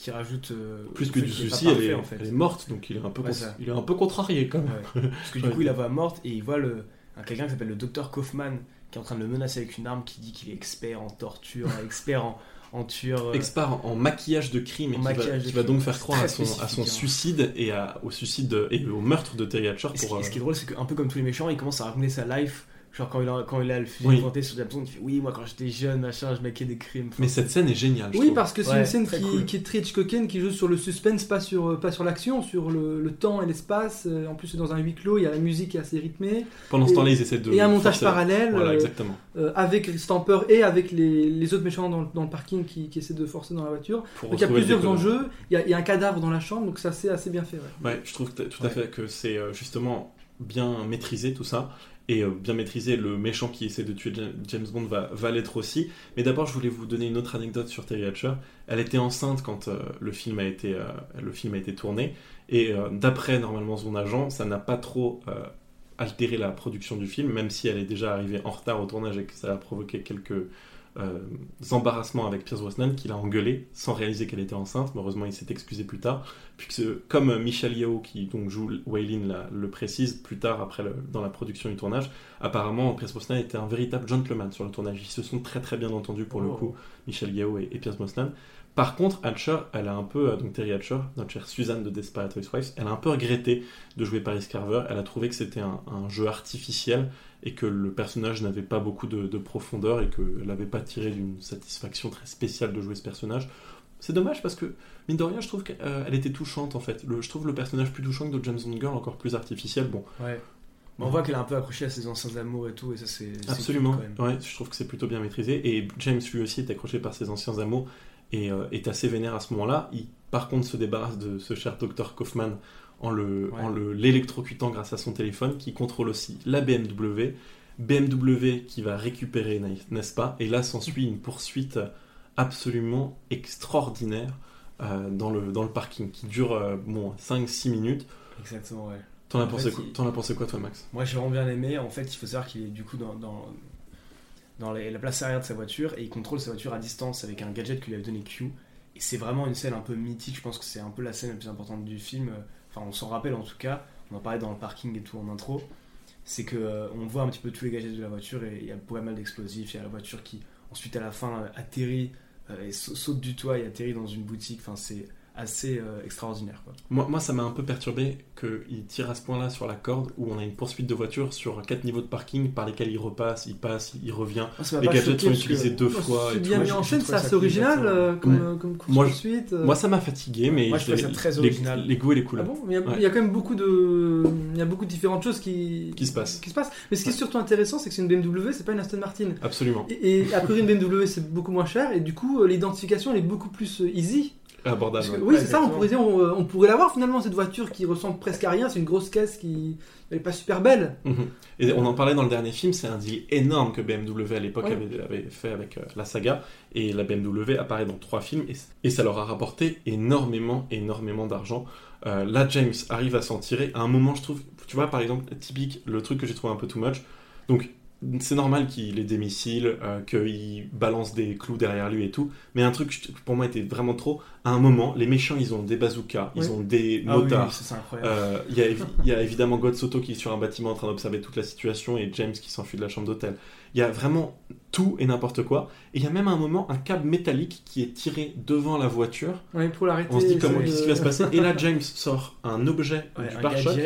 Speaker 8: qui rajoute. euh,
Speaker 1: Plus que du souci, elle,
Speaker 8: parfait,
Speaker 1: est,
Speaker 8: en fait.
Speaker 1: elle est morte, donc il est un peu,
Speaker 8: Ouais,
Speaker 1: il est un peu contrarié quand même.
Speaker 8: Ouais. Parce que du
Speaker 1: Ouais.
Speaker 8: coup, il la voit morte et il voit le, un quelqu'un qui s'appelle le docteur Kaufman qui est en train de le menacer avec une arme qui dit qu'il est expert en torture, expert en, en tueur. euh,
Speaker 1: Expert en maquillage de crime et
Speaker 8: En
Speaker 1: qui, va,
Speaker 8: maquillage de
Speaker 1: qui va donc faire croire à son, à son
Speaker 8: spécifique, hein.
Speaker 1: suicide et à, au suicide de- et au meurtre de Terry Hatcher
Speaker 8: ce, qui, ce qui est drôle, c'est qu'un peu comme tous les méchants, il commence à raconter sa life. Genre quand il a, quand il a le fusil
Speaker 1: Oui.
Speaker 8: pointé sur Jameson, il fait oui, moi quand j'étais jeune, machin, je maquais des crimes. Enfin,
Speaker 1: Mais cette scène est géniale. je
Speaker 9: Oui,
Speaker 1: trouve.
Speaker 9: parce que c'est
Speaker 8: Ouais,
Speaker 9: une scène qui,
Speaker 8: cool.
Speaker 9: qui est très Hitchcockienne, qui joue sur le suspense, pas sur, euh, pas sur l'action, sur le, le temps et l'espace. Euh, En plus, c'est dans un huis clos, il y a la musique qui est assez rythmée.
Speaker 1: Pendant ce temps-là, ils essaient de.
Speaker 9: Et un montage
Speaker 1: forcer-
Speaker 9: parallèle
Speaker 1: Voilà,
Speaker 9: euh,
Speaker 1: exactement.
Speaker 9: euh, avec Stamper et avec les, les autres méchants dans, le- dans le parking qui, qui essaient de forcer dans la voiture.
Speaker 1: Pour
Speaker 9: donc il y a plusieurs enjeux, il y, a, il y a un cadavre dans la chambre, donc ça c'est assez bien fait. ouais.
Speaker 1: Ouais, je trouve tout à
Speaker 8: Ouais.
Speaker 1: fait que c'est justement bien maîtrisé tout ça. Et euh, bien maîtrisé, le méchant qui essaie de tuer Ja- James Bond va, l'être aussi. Mais d'abord, je voulais vous donner une autre anecdote sur Terry Hatcher. Elle était enceinte quand euh, le, film a été, euh, le film a été tourné. Et d'après, normalement, son agent, ça n'a pas trop altéré la production du film, même si elle est déjà arrivée en retard au tournage et que ça a provoqué quelques embarrassements avec Pierce Brosnan, qu'il a engueulé sans réaliser qu'elle était enceinte. Heureusement, il s'est excusé plus tard puisque comme euh, Michel Yeo qui donc joue Waylin le précise plus tard après le- dans la production du tournage, apparemment Pierce Brosnan était un véritable gentleman sur le tournage. Ils se sont très très bien entendus pour le
Speaker 8: Oh.
Speaker 1: coup, Michel Yeo et, et Pierce Brosnan. Par contre, Hatcher, elle a un peu, euh, donc Terry Hatcher, notre chère Suzanne de Desperate Housewives, elle a un peu regretté de jouer Paris Carver. Elle a trouvé que c'était un, un jeu artificiel et que le personnage n'avait pas beaucoup de, de profondeur et qu'elle n'avait pas tiré d'une satisfaction très spéciale de jouer ce personnage. C'est dommage parce que, mine de rien, je trouve qu'elle était touchante en fait. Le- je trouve le personnage plus touchant que de James Bond Girl, encore plus artificiel. Bon,
Speaker 8: Ouais. On voit qu'elle est un peu accrochée à ses anciens amours et tout, et ça c'est.
Speaker 1: absolument.
Speaker 8: cool, quand même.
Speaker 1: Ouais, je trouve que c'est plutôt bien maîtrisé. Et James lui aussi est accroché par ses anciens amours et euh, est assez vénère à ce moment-là. Il, par contre, se débarrasse de ce cher Dr Kaufman en le,
Speaker 8: Ouais.
Speaker 1: en le l'électrocutant grâce à son téléphone, qui contrôle aussi la BMW. BMW qui va récupérer, n'est- n'est-ce pas? Et là s'ensuit une poursuite absolument extraordinaire euh, dans, le, dans le parking qui dure euh, bon, 5-6 minutes.
Speaker 8: Exactement, ouais.
Speaker 1: T'en as,
Speaker 8: En
Speaker 1: pensé quoi-
Speaker 8: il-
Speaker 1: t'en as pensé quoi, toi, Max?
Speaker 8: Moi j'ai vraiment bien aimé. En fait, il faut savoir qu'il est du coup dans, dans, dans les- la place arrière de sa voiture et il contrôle sa voiture à distance avec un gadget que lui avait donné Q. Et c'est vraiment une scène un peu mythique. Je pense que c'est un peu la scène la plus importante du film. Enfin, on s'en rappelle en tout cas. On en parlait dans le parking et tout en intro. C'est que euh, on voit un petit peu tous les gadgets de la voiture et il y a pas mal d'explosifs. Il y a la voiture qui ensuite à la fin euh, atterrit euh, et sa- saute du toit et atterrit dans une boutique. Enfin, assez euh, extraordinaire. Quoi.
Speaker 1: Moi, moi, ça m'a un peu perturbé qu'il tire à ce point-là sur la corde où on a une poursuite de voiture sur quatre niveaux de parking par lesquels il repasse, il passe, il revient.
Speaker 8: M'a
Speaker 1: Les gadgets sont utilisés deux
Speaker 9: Oh,
Speaker 1: fois.
Speaker 9: Bien mis en
Speaker 8: je
Speaker 9: scène, c'est
Speaker 8: ça
Speaker 9: assez original euh, comme,
Speaker 1: Ouais.
Speaker 9: euh, comme
Speaker 1: Moi, je-
Speaker 9: poursuite.
Speaker 1: Moi, ça m'a fatigué, mais
Speaker 8: Moi, je trouvais ça très
Speaker 1: les,
Speaker 8: original.
Speaker 1: les goûts et les couleurs.
Speaker 9: Ah bon il y, a-
Speaker 1: Ouais.
Speaker 9: il y a quand même beaucoup de, il y a beaucoup de différentes choses qui,
Speaker 1: Qui se passent.
Speaker 9: Qui se passent. Mais ce qui est surtout intéressant, c'est que c'est une BMW, c'est pas une Aston Martin.
Speaker 1: Absolument.
Speaker 9: Et, et a priori, une BMW, c'est beaucoup moins cher, et du coup, l'identification, elle est beaucoup plus easy.
Speaker 1: Abordable.
Speaker 9: Que- oui, c'est ça, on
Speaker 8: exactement.
Speaker 9: pourrait, dire, on, euh, on pourrait l'avoir finalement, cette voiture qui ressemble presque à rien, c'est une grosse caisse qui elle est pas super belle.
Speaker 1: Mhm. Et on en parlait dans le dernier film, c'est un deal énorme que BMW à l'époque
Speaker 9: Ouais.
Speaker 1: avait, avait fait avec euh, la saga. Et la BMW apparaît dans trois films et, et ça leur a rapporté énormément, énormément d'argent. Euh, là, James arrive à s'en tirer. À un moment, je trouve, tu vois, par exemple, typique, le truc que j'ai trouvé un peu too much. Donc, c'est normal qu'il ait des missiles, euh, qu'il balance des clous derrière lui et tout. Mais un truc, pour moi, était vraiment trop. À un moment, les méchants, ils ont des bazookas, ils ont des
Speaker 8: Ah oui,
Speaker 1: motards.
Speaker 8: ça, c'est incroyable.
Speaker 1: Euh, y, il y a évidemment God Soto qui est sur un bâtiment en train d'observer toute la situation et James qui s'enfuit de la chambre d'hôtel. Il y a vraiment tout et n'importe quoi. Et il y a même à un moment un câble métallique qui est tiré devant la voiture.
Speaker 9: Ouais, pour l'arrêter.
Speaker 1: On se dit comment qu'est-ce qui va se passer. Et là, James sort un objet
Speaker 8: Ouais,
Speaker 1: du
Speaker 8: un
Speaker 1: pare-choc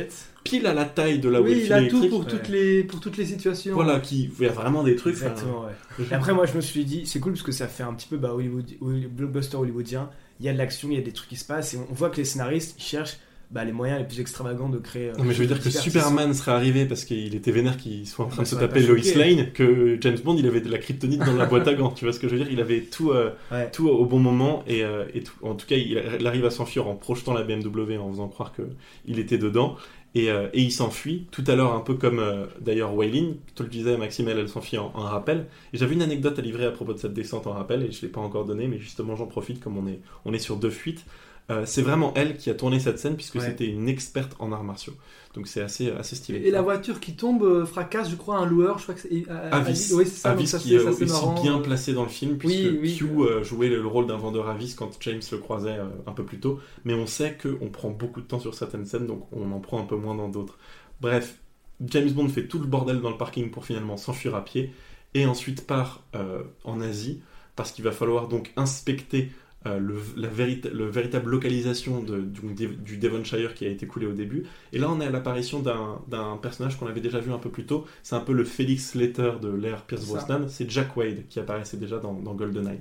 Speaker 1: pile à la taille de la
Speaker 9: Oui, il a tout pour,
Speaker 8: Ouais.
Speaker 9: toutes les, pour toutes les situations.
Speaker 1: Voilà, qui il y a vraiment des trucs. enfin,
Speaker 8: Exactement, ouais. Et après, moi, je me suis dit, c'est cool parce que ça fait un petit peu bah, Hollywood, Holly- blockbuster hollywoodien. Il y a de l'action, il y a des trucs qui se passent et on voit que les scénaristes ils cherchent bah, les moyens les plus extravagants de créer. euh,
Speaker 1: Non, mais je veux dire que. Superman serait arrivé parce qu'il était vénère qu'il soit en train
Speaker 8: Bah,
Speaker 1: de se
Speaker 8: ça aurait
Speaker 1: taper Lois. Lane, que James Bond il avait de la kryptonite dans la boîte à gants. Tu vois ce que je veux dire? Il avait tout, euh,
Speaker 8: Ouais.
Speaker 1: tout au bon moment et, euh, et tout. En tout cas, il, arrive à s'enfuir en projetant la BMW en faisant croire que il était dedans. Et, euh, et il s'enfuit, tout à l'heure un peu comme euh, d'ailleurs Waylin, tu le disais Maxime, elle, elle s'enfuit en, en rappel. Et j'avais une anecdote à livrer à propos de cette descente en rappel, et je ne l'ai pas encore donnée, mais justement j'en profite comme on est, on est sur deux fuites. Euh, c'est vraiment elle qui a tourné cette scène, puisque
Speaker 8: Ouais.
Speaker 1: c'était une experte en arts martiaux. Donc c'est assez, assez stylé.
Speaker 9: Et la voiture qui tombe euh, fracasse, je crois, un loueur. Je crois que c'est. à-
Speaker 1: Avis,
Speaker 9: Oui, c'est ça.
Speaker 1: Avis
Speaker 9: ça,
Speaker 1: qui est
Speaker 9: ça,
Speaker 1: aussi
Speaker 9: marrant.
Speaker 1: bien placé dans le film, puisque
Speaker 9: Oui, oui.
Speaker 1: Q euh, jouait le rôle d'un vendeur Avis quand James le croisait euh, un peu plus tôt. Mais on sait qu'on prend beaucoup de temps sur certaines scènes, donc on en prend un peu moins dans d'autres. Bref, James Bond fait tout le bordel dans le parking pour finalement s'enfuir à pied, et ensuite part euh, en Asie, parce qu'il va falloir donc inspecter euh, le, la vérita- le véritable localisation de- du, du Devonshire qui a été coulé au début. Et là, on est à l'apparition d'un personnage qu'on avait déjà vu un peu plus tôt. C'est un peu le Felix Leiter de l'ère Pierce. Brosnan. C'est Jack Wade qui apparaissait déjà dans, dans GoldenEye.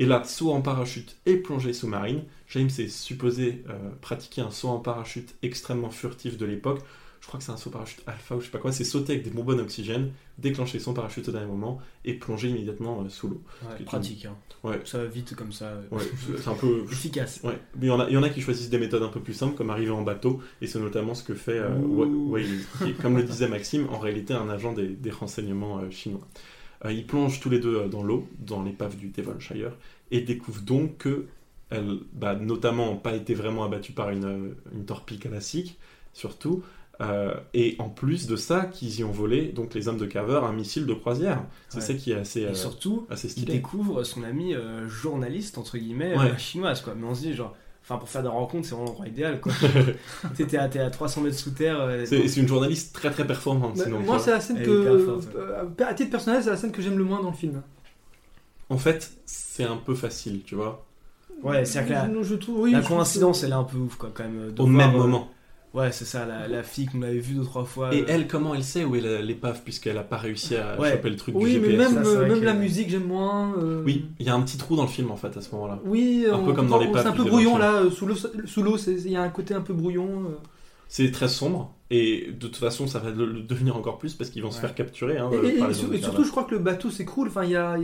Speaker 1: Et là, saut en parachute et plongée sous-marine. James est supposé euh, pratiquer un saut en parachute extrêmement furtif de l'époque. Je crois que c'est un saut parachute alpha ou je sais pas quoi. C'est sauter avec des bonbonnes d'oxygène, déclencher son parachute au dernier moment et plonger immédiatement euh, sous l'eau.
Speaker 8: Ouais, pratique, hein.
Speaker 1: Ouais.
Speaker 8: Ça va vite comme ça.
Speaker 1: Ouais, c'est un peu
Speaker 8: efficace.
Speaker 1: Ouais. Mais il y, en a, il y en a qui choisissent des méthodes un peu plus simples, comme arriver en bateau, et c'est notamment ce que fait euh, Wei, qui est, comme le disait Maxime, en réalité un agent des, des renseignements euh, chinois. Euh, ils plongent tous les deux euh, dans l'eau, dans l'épave du Devonshire, et découvrent donc que elles, bah, notamment, n'ont pas été vraiment abattues par une, euh, une torpille classique, surtout. Euh, et en plus de ça, qu'ils y ont volé, donc les hommes de Carver, un missile de croisière. C'est
Speaker 8: Ouais.
Speaker 1: ça qui est assez,
Speaker 8: Et
Speaker 1: euh,
Speaker 8: surtout,
Speaker 1: assez
Speaker 8: il découvre son ami euh, journaliste, entre guillemets,
Speaker 1: Ouais.
Speaker 8: euh, chinoise, quoi. Mais on se dit, genre, enfin, pour faire des rencontres, c'est vraiment l'endroit idéal, quoi. T'es à, t'es à 300 mètres sous terre. euh,
Speaker 1: C'est une journaliste très très performante.
Speaker 9: Bah,
Speaker 1: sinon,
Speaker 9: moi, c'est la scène que.
Speaker 8: forte, ouais.
Speaker 9: euh, à titre personnel, c'est la scène que j'aime le moins dans le film.
Speaker 1: En fait, c'est un peu facile, tu vois.
Speaker 8: Ouais, c'est-à-dire que la,
Speaker 9: Je- je trouve- oui,
Speaker 8: la
Speaker 9: je
Speaker 8: coïncidence, elle est un peu ouf, quoi, quand même. de
Speaker 1: Au
Speaker 8: voir,
Speaker 1: même
Speaker 8: euh,
Speaker 1: moment.
Speaker 8: Ouais, c'est ça, la, la fille qu'on avait vue deux, trois fois.
Speaker 1: Et
Speaker 8: euh,
Speaker 1: elle, comment elle sait où est l'épave, puisqu'elle a pas réussi à
Speaker 8: Ouais.
Speaker 1: choper le truc
Speaker 9: Oui,
Speaker 1: du
Speaker 9: mais
Speaker 1: GPS
Speaker 9: même,
Speaker 8: Ça, c'est vrai
Speaker 9: même
Speaker 8: que-
Speaker 9: la musique, j'aime moins. euh,
Speaker 1: Oui, il y a un petit trou dans le film, en fait, à ce moment-là.
Speaker 9: Oui,
Speaker 1: Un peu comme dans l'épave
Speaker 9: C'est un peu brouillon là, euh, sous l'eau, sous l'eau, c'est- il y a un côté un peu brouillon. euh.
Speaker 1: C'est très sombre, et de toute façon, ça va le, le devenir encore plus, parce qu'ils vont se faire capturer hein,
Speaker 9: Et,
Speaker 1: par les
Speaker 9: et surtout, je crois que le bateau s'écroule. Enfin, il y a.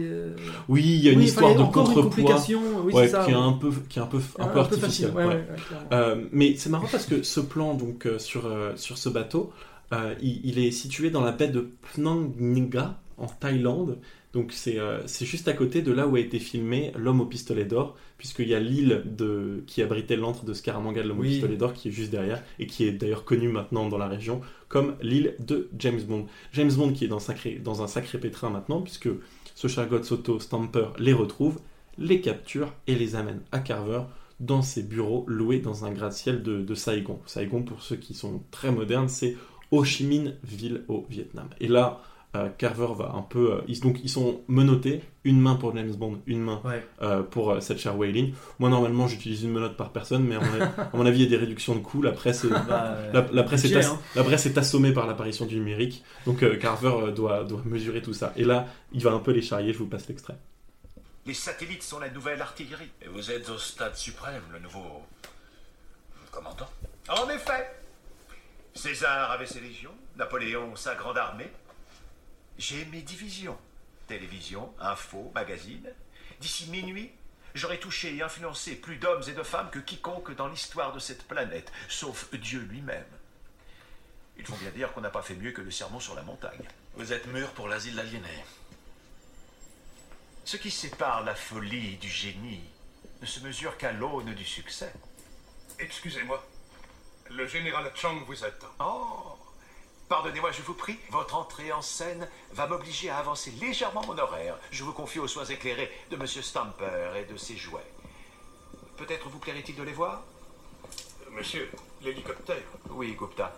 Speaker 1: Oui, il y a une
Speaker 9: Oui,
Speaker 1: histoire
Speaker 9: a
Speaker 1: de contrepoids
Speaker 9: oui,
Speaker 1: ouais,
Speaker 9: ça,
Speaker 1: qui est un peu, qui est un peu, un
Speaker 9: Un-
Speaker 1: peu
Speaker 9: un peu
Speaker 1: artificiel.
Speaker 9: facile, ouais,
Speaker 1: ouais.
Speaker 9: ouais, ouais, clairement.
Speaker 1: Euh, mais c'est marrant parce que ce plan donc euh, sur, euh, sur ce bateau, euh, il, il est situé dans la baie de Phnom Nga en Thaïlande. Donc c'est euh, c'est juste à côté de là où a été filmé L'homme au pistolet d'or, puisqu'il y a l'île de qui abritait l'antre de Scaramanga de l'homme au pistolet d'or qui est juste derrière et qui est d'ailleurs connu maintenant dans la région comme l'île de James Bond. James Bond qui est dans, sacré, dans un sacré pétrin maintenant puisque ce Chargot Soto Stamper les retrouve, les capture et les amène à Carver dans ses bureaux loués dans un gratte-ciel de, de Saigon. Saigon, pour ceux qui sont très modernes, c'est Ho Chi Minh ville au Vietnam. Et là, euh, Carver va un peu... euh, ils, donc ils sont menottés, une main pour James Bond, une main
Speaker 8: Ouais.
Speaker 1: euh, pour euh, cette chère Wailing. Moi, normalement, j'utilise une menotte par personne, mais à mon, avis- à mon avis, il y a des réductions de coûts. La presse est,
Speaker 8: Bah, euh,
Speaker 1: la, la presse est,
Speaker 8: hein.
Speaker 1: la presse est assommée par l'apparition du numérique. Donc euh, Carver euh, doit, doit mesurer tout ça. Et là, il va un peu les charrier, je vous passe l'extrait.
Speaker 11: Les satellites sont la nouvelle artillerie.
Speaker 6: Et vous êtes au stade suprême, le nouveau commandant.
Speaker 11: En effet, César avait ses légions, Napoléon sa grande armée. J'ai mes divisions. Télévision, info, magazine. D'ici minuit, j'aurai touché et influencé plus d'hommes et de femmes que quiconque dans l'histoire de cette planète, sauf Dieu lui-même. Il faut bien dire qu'on n'a pas fait mieux que le sermon sur la montagne.
Speaker 6: Vous êtes mûr pour l'asile aliéné.
Speaker 11: Ce qui sépare la folie du génie ne se mesure qu'à l'aune du succès.
Speaker 14: Excusez-moi. Le général Chang vous attend.
Speaker 11: Oh Pardonnez-moi, je vous prie, votre entrée en scène va m'obliger à avancer légèrement mon horaire. Je vous confie aux soins éclairés de Monsieur Stamper et de ses jouets. Peut-être vous plairait-il de les voir?
Speaker 14: Monsieur, l'hélicoptère.
Speaker 11: Oui, Gupta.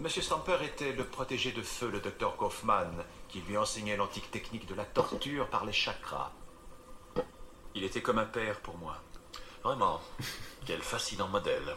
Speaker 11: Monsieur Stamper était le protégé de feu, le docteur Kaufman, qui lui enseignait l'antique technique de la torture par les chakras.
Speaker 6: Il était comme un père pour moi. Vraiment, quel fascinant modèle.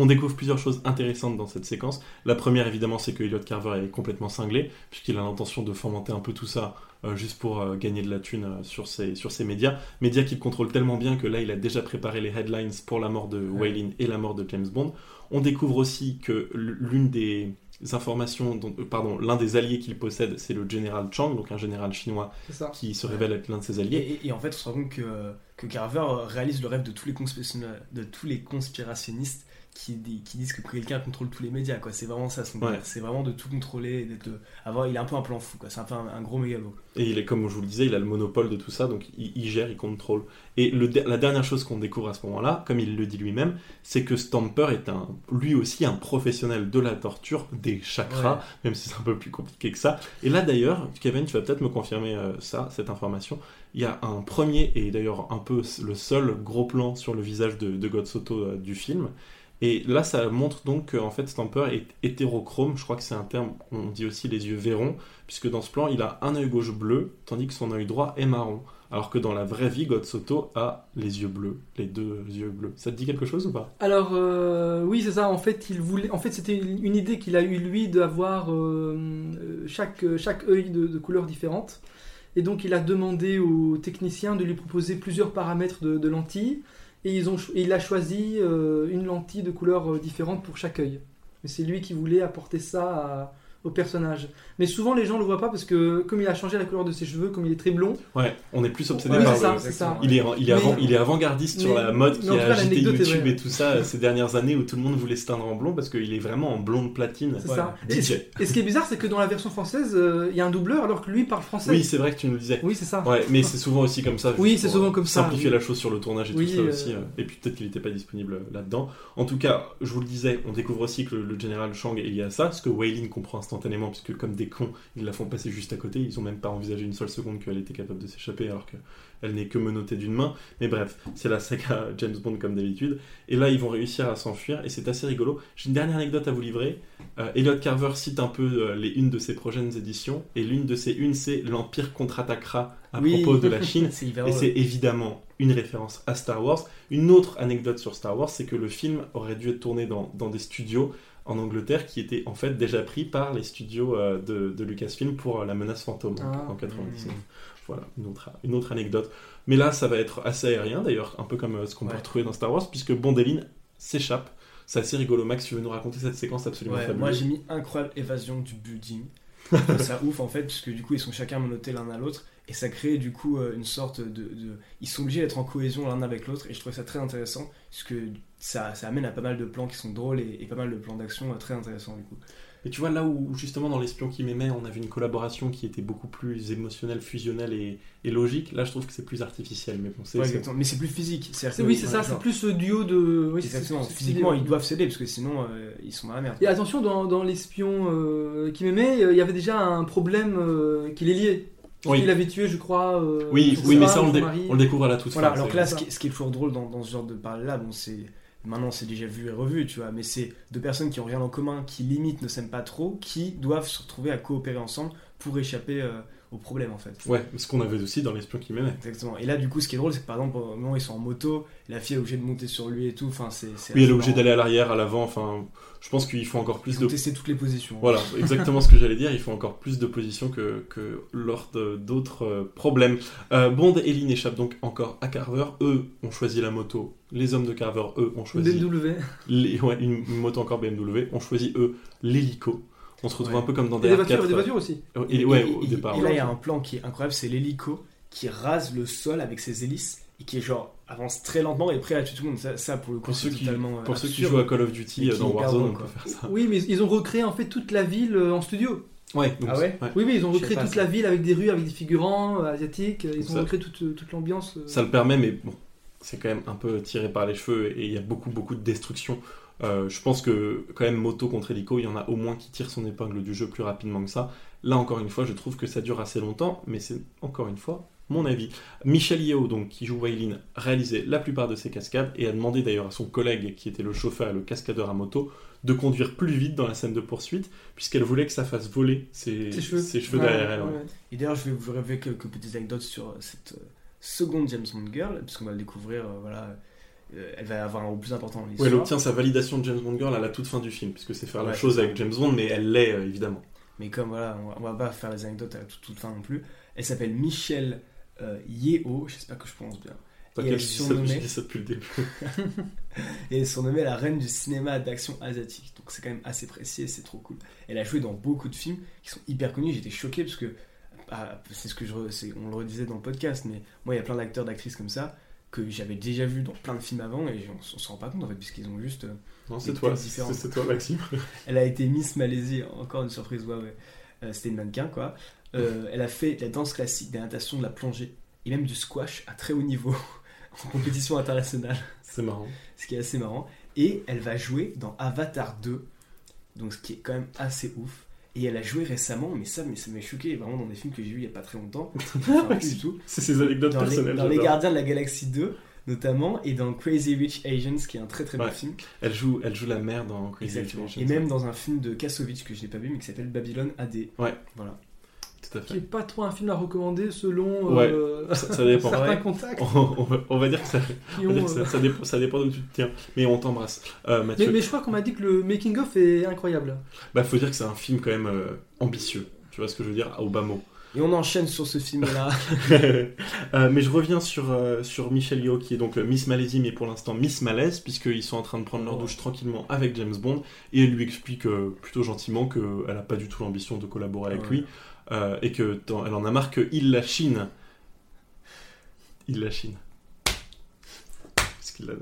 Speaker 1: On découvre plusieurs choses intéressantes dans cette séquence. La première, évidemment, c'est que Elliot Carver est complètement cinglé, puisqu'il a l'intention de fomenter un peu tout ça euh, juste pour euh, gagner de la thune euh, sur, ses, sur ses médias. Médias qu'il contrôle tellement bien que là, il a déjà préparé les headlines pour la mort de
Speaker 8: Ouais.
Speaker 1: Waylin et la mort de James Bond. On découvre aussi que l'une des informations, dont- pardon, l'un des alliés qu'il possède, c'est le général Chang, donc un général chinois qui se révèle être l'un de ses alliés.
Speaker 8: et- et en fait, on se rend compte que, que Carver réalise le rêve de tous les, conspiration- de tous les conspirationnistes qui, di- qui disent que quelqu'un contrôle tous les médias. quoi. C'est vraiment ça son
Speaker 1: Ouais.
Speaker 8: C'est vraiment de tout contrôler. d'être- avoir, il a un peu un plan fou. quoi. C'est un peu un, un gros mégalo.
Speaker 1: Et il est, comme je vous le disais, il a le monopole de tout ça, donc il, il gère, il contrôle. Et le, la dernière chose qu'on découvre à ce moment-là, comme il le dit lui-même, c'est que Stamper est un, lui aussi un professionnel de la torture, des chakras,
Speaker 8: Ouais.
Speaker 1: même si c'est un peu plus compliqué que ça. Et là d'ailleurs, Kevin, tu vas peut-être me confirmer euh, ça, cette information. Il y a un premier, et d'ailleurs un peu le seul gros plan sur le visage de, de God Soto euh, du film. Et là, ça montre donc qu'en fait Stamper est hétérochrome. Je crois que c'est un terme, on dit aussi les yeux verrons, puisque dans ce plan, il a un œil gauche bleu, tandis que son œil droit est marron. alors que dans la vraie vie, God Soto a les yeux bleus, les deux yeux bleus. Ça te dit quelque chose ou pas?
Speaker 9: Alors euh, oui, c'est ça. En fait, il voulait. En fait, c'était une idée qu'il a eu lui d'avoir euh, euh, chaque chaque œil de, couleurs différentes. Et donc, il a demandé aux techniciens de lui proposer plusieurs paramètres de, de lentilles. Et ils ont il a choisi euh, une lentille de couleur euh, différente pour chaque œil. Mais c'est lui qui voulait apporter ça à- au personnage. Mais souvent, les gens le voient pas parce que comme il a changé la couleur de ses cheveux, comme il est très blond.
Speaker 1: Ouais, on est plus obsédé
Speaker 9: Oui,
Speaker 1: par
Speaker 9: ça,
Speaker 1: le-
Speaker 9: c'est ça.
Speaker 1: Il est, il est,
Speaker 9: Mais-
Speaker 1: avant, il est avant-gardiste sur la mode qui a
Speaker 9: cas,
Speaker 1: agité YouTube et tout ça ces dernières années où tout le monde voulait se teindre en blond parce qu'il est vraiment en blonde platine.
Speaker 9: C'est ça. Et, et ce qui est bizarre, c'est que dans la version française, euh, il y a un doubleur alors que lui parle français.
Speaker 1: Oui, c'est vrai que tu nous le disais.
Speaker 9: Oui, c'est ça.
Speaker 1: Ouais, mais c'est souvent aussi comme ça.
Speaker 9: Oui, c'est souvent comme ça,
Speaker 1: Simplifier la chose sur le tournage et tout ça
Speaker 9: euh,
Speaker 1: aussi. euh, Et puis peut-être qu'il n'était pas disponible là-dedans. En tout cas, je vous le disais, on découvre aussi que le, général Shang est lié à ça, ce que Wei comprend instantanément, puisque comme des cons, ils la font passer juste à côté. Ils ont même pas envisagé une seule seconde qu'elle était capable de s'échapper, alors qu'elle n'est que menottée d'une main. Mais bref, c'est la saga James Bond comme d'habitude. Et là, ils vont réussir à s'enfuir, et c'est assez rigolo. J'ai une dernière anecdote à vous livrer. Euh, Elliot Carver cite un peu euh, les unes de ses prochaines éditions, et l'une de ces unes, c'est L'Empire contre-attaquera à
Speaker 8: Oui.
Speaker 1: propos de la Chine. Et c'est évidemment une référence à Star Wars. Une autre anecdote sur Star Wars, c'est que le film aurait dû être tourné dans, dans des studios en Angleterre qui étaient en fait déjà pris par les studios euh, de, de Lucasfilm pour euh, La Menace Fantôme
Speaker 9: Ah.
Speaker 1: en 99. Voilà, une autre, une autre anecdote. Mais là, ça va être assez aérien d'ailleurs, un peu comme euh, ce qu'on peut retrouver dans Star Wars, puisque Bondeline s'échappe. C'est assez rigolo. Max, tu veux nous raconter cette séquence absolument
Speaker 8: Ouais,
Speaker 1: fabuleuse
Speaker 8: moi j'ai mis incroyable évasion du building. Ça ouf en fait, puisque du coup ils sont chacun menottés l'un à l'autre, et ça crée du coup une sorte de, de- Ils sont obligés d'être en cohésion l'un avec l'autre, et je trouve ça très intéressant, puisque ça, ça amène à pas mal de plans qui sont drôles et, et pas mal de plans d'action euh, très intéressants du coup.
Speaker 1: Et tu vois, là où justement dans L'espion qui m'aimait, on avait une collaboration qui était beaucoup plus émotionnelle, fusionnelle et, et logique, là je trouve que c'est plus artificiel. Mais bon, c'est.
Speaker 8: Ouais,
Speaker 1: c'est-
Speaker 8: exactement. Mais c'est plus physique. que-
Speaker 9: oui, c'est ça,
Speaker 8: genre-
Speaker 9: c'est plus ce duo de. Oui, c'est-
Speaker 8: Exactement. Physiquement, ils doivent céder, parce que sinon euh, ils sont dans la merde.
Speaker 9: Et attention, dans, dans l'espion euh, qui m'aimait, euh, il y avait déjà un problème euh, qui les liait.
Speaker 1: Oui.
Speaker 9: Il avait tué, je crois. euh,
Speaker 1: Oui, oui, mais ça on le, on découvre à la toute
Speaker 8: Voilà,
Speaker 1: fin.
Speaker 8: alors que là, ce qui, ce qui est toujours drôle dans, dans ce genre de parler-là, bon, c'est. Maintenant, c'est déjà vu et revu, tu vois, mais c'est deux personnes qui ont rien en commun, qui limite ne s'aiment pas trop, qui doivent se retrouver à coopérer ensemble pour échapper euh, au problème, en fait.
Speaker 1: Ouais, ce qu'on avait aussi dans L'espion qui m'aimait.
Speaker 8: Exactement. Et là, du coup, ce qui est drôle, c'est que par exemple, au moment ils sont en moto, la fille est obligée de monter sur lui et tout, enfin, c'est.
Speaker 1: Oui, elle est obligée d'aller à l'arrière, à l'avant, enfin, je pense qu'il faut encore plus
Speaker 8: Ils
Speaker 1: de.
Speaker 8: testé toutes les positions.
Speaker 1: Voilà, exactement ce que j'allais dire, il faut encore plus de positions que, que lors de- d'autres euh, problèmes. Euh, Bond et Lynn échappent donc encore à Carver. Eux ont choisi la moto. Les hommes de Carver, eux, ont choisi.
Speaker 9: BMW.
Speaker 1: les- ouais, une moto encore BMW. Ont choisi, eux, l'hélico. On se retrouve
Speaker 8: Ouais.
Speaker 1: un peu comme dans
Speaker 9: Et des voitures,
Speaker 1: DR4.
Speaker 9: des voitures aussi.
Speaker 1: Euh, Et, ouais, au départ.
Speaker 8: Et là, il y a un plan qui est incroyable, c'est l'hélico qui rase le sol avec ses hélices et qui est genre avance très lentement et prêt à tuer tout le monde. Ça, ça, pour le coup,
Speaker 1: Pour
Speaker 8: c'est
Speaker 1: ceux, qui,
Speaker 8: totalement. euh,
Speaker 1: ceux qui jouent à Call of Duty
Speaker 8: Mais
Speaker 1: euh, dans Warzone, on peut faire ça.
Speaker 9: Oui, mais ils ont recréé en fait toute la ville euh, en studio.
Speaker 1: Ouais, donc,
Speaker 8: Ah ouais
Speaker 9: Oui, oui, ils ont recréé
Speaker 8: pas,
Speaker 9: toute
Speaker 8: ça.
Speaker 9: la ville avec des rues, avec des figurants euh, asiatiques. Ils ont
Speaker 1: Ça-
Speaker 9: recréé toute, euh, toute l'ambiance. euh.
Speaker 1: Ça le permet, mais bon, c'est quand même un peu tiré par les cheveux et il y a beaucoup, beaucoup de destruction. Euh, je pense que quand même moto contre hélico, il y en a au moins qui tirent son épingle du jeu plus rapidement que ça. Là encore une fois, je trouve que ça dure assez longtemps, mais c'est encore une fois mon avis. Michel Yeo, donc qui joue Waylin, réalisé la plupart de ses cascades et a demandé d'ailleurs à son collègue qui était le chauffeur et le cascadeur à moto de conduire plus vite dans la scène de poursuite puisqu'elle voulait que ça fasse voler ses,
Speaker 9: Ses cheveux.
Speaker 1: ses cheveux
Speaker 9: Ouais,
Speaker 1: derrière elle. ouais.
Speaker 9: ouais.
Speaker 8: Et d'ailleurs, je vais vous révéler quelques petites anecdotes sur euh, cette euh, seconde James Bond girl, puisqu'on va le découvrir, euh, voilà. Euh, elle va avoir un rôle plus important dans
Speaker 1: Ouais,
Speaker 8: l'histoire.
Speaker 1: elle obtient sa validation de James Bond Girl à la toute fin du film, puisque c'est faire la chose avec James Bond, mais elle l'est euh, évidemment.
Speaker 8: Mais comme voilà, on va, on va pas faire les anecdotes à la toute, toute fin non plus. Elle s'appelle Michelle euh, Yeo, j'espère que je prononce bien. Et elle est surnommée-
Speaker 1: ça depuis le début.
Speaker 8: et elle est surnommée la reine du cinéma d'action asiatique. Donc c'est quand même assez précis et c'est trop cool. Elle a joué dans beaucoup de films qui sont hyper connus. J'étais choqué parce que ah, c'est ce que je on le redisait dans le podcast, mais moi il y a plein d'acteurs d'actrices comme ça que j'avais déjà vu dans plein de films avant et on, on s'en rend pas compte en fait puisqu'ils ont juste euh,
Speaker 1: Non, c'est toi, c'est toi, Maxime.
Speaker 8: Elle a été Miss Malaisie, encore une surprise, ouais, ouais. Euh, C'était une mannequin, quoi. Euh, elle a fait de la danse classique, des natations, de la plongée, et même du squash à très haut niveau, en compétition internationale.
Speaker 1: C'est marrant.
Speaker 8: Ce qui est assez marrant. Et elle va jouer dans Avatar 2, donc ce qui est quand même assez ouf. Et elle a joué récemment, mais ça, mais ça m'a choqué, vraiment dans des films que j'ai vus il y a pas très longtemps. Enfin, plus du tout.
Speaker 1: C'est ses anecdotes
Speaker 8: Dans les,
Speaker 1: personnelles.
Speaker 8: dans les. Gardiens de la Galaxie 2, notamment, et dans Crazy Rich Asians, qui est un très très bon
Speaker 1: Ouais.
Speaker 8: film.
Speaker 1: Elle joue, elle joue la mère dans Crazy. Rich
Speaker 8: Et
Speaker 1: Asians.
Speaker 8: même dans un film de Kassovitz que je n'ai pas vu mais qui s'appelle Babylon AD.
Speaker 1: Ouais.
Speaker 8: Voilà.
Speaker 1: Tout à
Speaker 9: qui est pas trop un film à recommander selon
Speaker 1: Ouais,
Speaker 9: euh,
Speaker 1: ça, ça dépend.
Speaker 9: certains contacts.
Speaker 1: On, on va, on va dire que ça,
Speaker 9: Qui
Speaker 1: on va dire
Speaker 9: ont,
Speaker 1: que ça,
Speaker 9: euh,
Speaker 1: ça dépend, ça dépend d'où tu te tiens. Mais on t'embrasse. Euh,
Speaker 9: Mais,
Speaker 1: Mathieu,
Speaker 9: mais je crois qu'on m'a dit que le making of est incroyable.
Speaker 1: bah, faut dire que c'est un film quand même euh, ambitieux. Tu vois ce que je veux dire? Au bas mot.
Speaker 8: Et on enchaîne sur ce film-là.
Speaker 1: Euh, mais je reviens sur, euh, sur Michelle Yeoh, qui est donc euh, Miss Malaisie, mais pour l'instant Miss Malaise, puisqu'ils sont en train de prendre leur douche tranquillement avec James Bond, et elle lui explique euh, plutôt gentiment qu'elle n'a pas du tout l'ambition de collaborer avec
Speaker 8: Ouais.
Speaker 1: lui, euh, et que elle en a marre qu'il la chine. Il la chine. Parce qu'il l'a.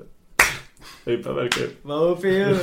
Speaker 1: Elle est pas mal quand même.
Speaker 8: Au PE.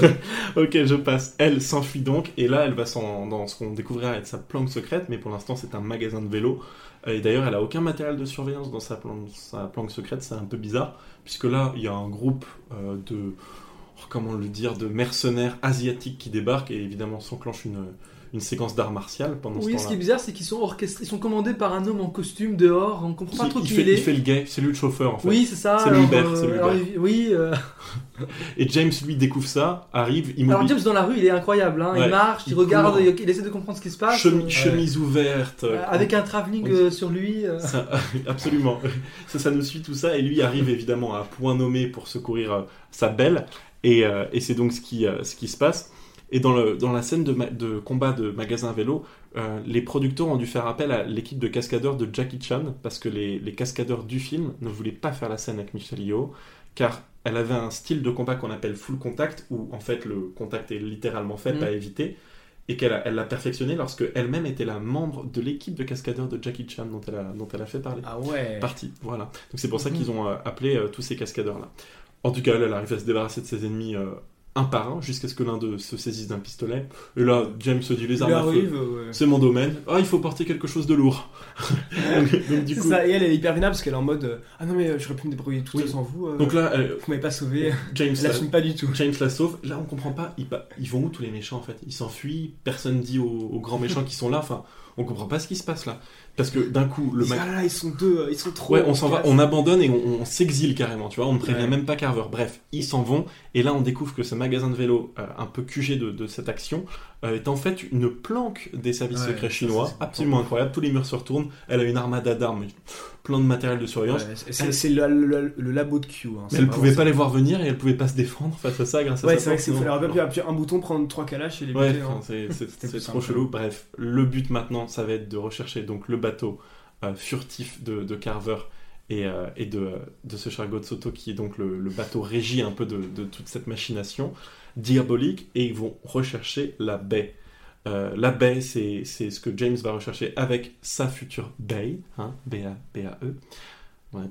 Speaker 1: ok, je passe. Elle s'enfuit donc, et là, elle va dans ce qu'on découvrira être sa planque secrète, mais pour l'instant, c'est un magasin de vélo. Et d'ailleurs, elle a aucun matériel de surveillance dans sa planque, sa planque secrète, c'est un peu bizarre, puisque là, il y a un groupe euh, de, oh, comment le dire, de mercenaires asiatiques qui débarquent, et évidemment s'enclenche une, une séquence d'art martial pendant ce
Speaker 9: Oui, ce qui est bizarre, c'est qu'ils sont orchestrés, ils sont commandés par un homme en costume dehors. On comprend pas
Speaker 1: Il-
Speaker 9: trop qui il est.
Speaker 1: il fait le gay, c'est lui le chauffeur en fait.
Speaker 9: Oui, c'est ça.
Speaker 1: C'est
Speaker 9: euh,
Speaker 1: c'est le
Speaker 9: il- oui. euh,
Speaker 1: Et James lui découvre ça, arrive, immobile.
Speaker 9: Alors James dans la rue, il est incroyable. Hein.
Speaker 1: Ouais.
Speaker 9: Il marche, il,
Speaker 1: Il
Speaker 9: regarde, il, il essaie de comprendre ce qui se passe.
Speaker 1: Chemi-
Speaker 9: euh,
Speaker 1: chemise ouverte.
Speaker 9: euh, avec un travelling euh, sur lui. euh.
Speaker 1: Ça- absolument. Ça, ça nous suit tout ça. Et lui arrive évidemment à point nommé pour secourir euh, sa belle. Et, euh, et c'est donc ce qui, euh, ce qui se passe. Et dans, le, dans la scène de, combat de magasin vélo, euh, les producteurs ont dû faire appel à l'équipe de cascadeurs de Jackie Chan parce que les, les cascadeurs du film ne voulaient pas faire la scène avec Michelle Yeoh car elle avait un style de combat qu'on appelle full contact où en fait le contact est littéralement fait,
Speaker 9: Mm.
Speaker 1: pas évité et qu'elle elle l'a perfectionné lorsque elle-même était la membre de l'équipe de cascadeurs de Jackie Chan dont elle a, dont elle a fait parler.
Speaker 8: Ah ouais.
Speaker 1: Partie, voilà. Donc c'est pour ça
Speaker 9: Mhm.
Speaker 1: qu'ils ont euh, appelé euh, tous ces cascadeurs-là. En tout cas, elle, elle arrive à se débarrasser de ses ennemis euh, un par un jusqu'à ce que l'un d'eux se saisisse d'un pistolet. Et là, James se dit les armes à feu,
Speaker 8: ouais.
Speaker 1: c'est mon domaine. Ah, il faut porter quelque chose de lourd. donc, donc, du
Speaker 8: C'est
Speaker 1: coup,
Speaker 8: ça, et elle est hyper vénère parce qu'elle est en mode euh, Ah non, mais euh, j'aurais pu me débrouiller tout seul sans vous. euh,
Speaker 1: donc là, elle-
Speaker 8: vous m'avez pas sauvé.
Speaker 1: James
Speaker 8: Elle
Speaker 1: la-
Speaker 8: pas du tout.
Speaker 1: James la sauve. Là, on comprend pas. Ils, pa- ils vont où tous les méchants en fait? Ils s'enfuient. Personne dit aux, aux grands méchants qui sont là. Enfin, on comprend pas ce qui se passe là. Parce que d'un coup, le mec.
Speaker 8: Ah là là, ils sont deux, euh, ils sont trop.
Speaker 1: Ouais, on s'en va,
Speaker 8: casse.
Speaker 1: on abandonne et on, on s'exile carrément, tu vois, on ne prévient
Speaker 8: Ouais.
Speaker 1: même pas Carver. Bref, ils s'en vont, et là on découvre que ce magasin de vélo, euh, un peu QG de, de cette action, euh, est en fait une planque des services
Speaker 8: Ouais,
Speaker 1: secrets
Speaker 8: ça,
Speaker 1: chinois,
Speaker 8: ça,
Speaker 1: absolument incroyable, tous les murs se retournent, elle a une armada d'armes, plein de matériel de surveillance.
Speaker 8: Ouais, c'est- c'est le, le- le labo de Q. hein,
Speaker 1: Mais elle pouvait
Speaker 8: ça.
Speaker 1: pas les voir venir et elle pouvait pas se défendre face à ça grâce à
Speaker 8: Ouais,
Speaker 1: sa
Speaker 8: c'est vrai
Speaker 1: non.
Speaker 8: fallait appuyer un bouton, prendre trois calaches et les
Speaker 1: Ouais,
Speaker 8: buter. hein.
Speaker 1: c'est- trop chelou. Bref, le but maintenant, ça va être de rechercher donc le bateau euh, furtif de, de Carver et, euh, et de, de ce cher Soto qui est donc le, le bateau régi un peu de, de toute cette machination diabolique et ils vont rechercher la baie. Euh, la baie, c'est ce que James va rechercher avec sa future bae, hein, B-A-B-A-E. Ouais,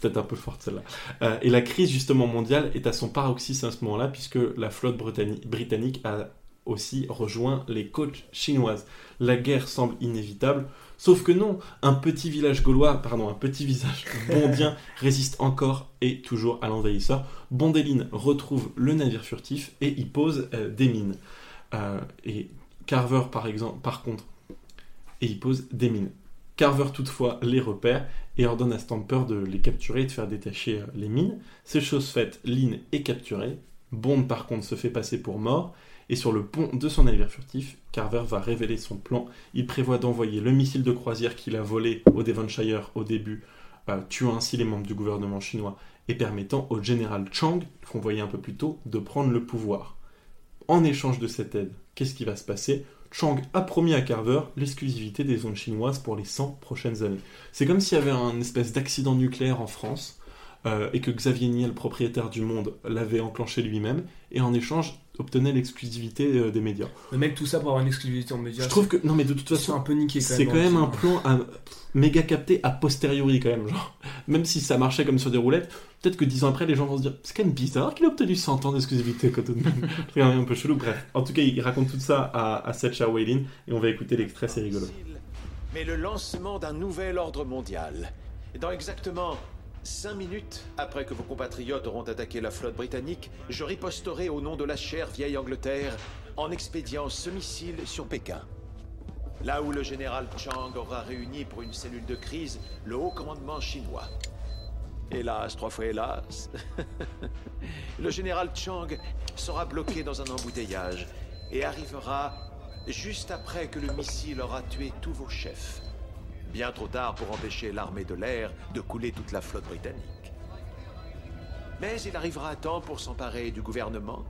Speaker 1: peut-être un peu forte celle-là. Euh, et la crise justement mondiale est à son paroxysme à ce moment-là, puisque la flotte britanni- britannique a aussi rejoint les côtes chinoises. La guerre semble inévitable, sauf que non, un petit village gaulois, pardon, un petit visage bondien résiste encore et toujours à l'envahisseur. Bondeline retrouve le navire furtif et y pose euh, des mines. Euh, et Carver, par exemple, par contre, et il pose des mines. Carver toutefois les repère et ordonne à Stamper de les capturer et de faire détacher euh, les mines. C'est chose faite, Lynn est capturée. Bond par contre se fait passer pour mort et sur le pont de son navire furtif, Carver va révéler son plan. Il prévoit d'envoyer le missile de croisière qu'il a volé au Devonshire au début, euh, tuant ainsi les membres du gouvernement chinois et permettant au général Chang, qu'on voyait un peu plus tôt, de prendre le pouvoir. En échange de cette aide, qu'est-ce qui va se passer? Chang a promis à Carver l'exclusivité des zones chinoises pour les 100 prochaines années. C'est comme s'il y avait un espèce d'accident nucléaire en France euh, et que Xavier Niel, propriétaire du Monde, l'avait enclenché lui-même et en échange obtenait l'exclusivité euh, des médias.
Speaker 8: Le mec, tout ça pour avoir une exclusivité en médias.
Speaker 1: Je trouve que non mais de toute
Speaker 8: c'est
Speaker 1: façon
Speaker 8: un peu niqué quand
Speaker 1: c'est
Speaker 8: même.
Speaker 1: quand même
Speaker 8: dans
Speaker 1: un plan à- méga capté a posteriori quand même genre même si ça marchait comme sur des roulettes peut-être que dix ans après les gens vont se dire c'est quand même bizarre qu'il a obtenu 100 ans d'exclusivité quand tout de même c'est quand même un peu chelou bref en tout cas il raconte tout ça à, à Sacha et on va écouter l'extrait c'est rigolo
Speaker 15: mais le lancement d'un nouvel ordre mondial. Dans exactement 5 minutes après que vos compatriotes auront attaqué la flotte britannique, je riposterai au nom de la chère vieille Angleterre en expédiant ce missile sur Pékin. Là où le général Chang aura réuni pour une cellule de crise le haut commandement chinois. Hélas, trois fois hélas, le général Chang sera bloqué dans un embouteillage et arrivera juste après que le missile aura tué tous vos chefs. Bien trop tard pour empêcher l'armée de l'air de couler toute la flotte britannique. Mais il arrivera à temps pour s'emparer du gouvernement,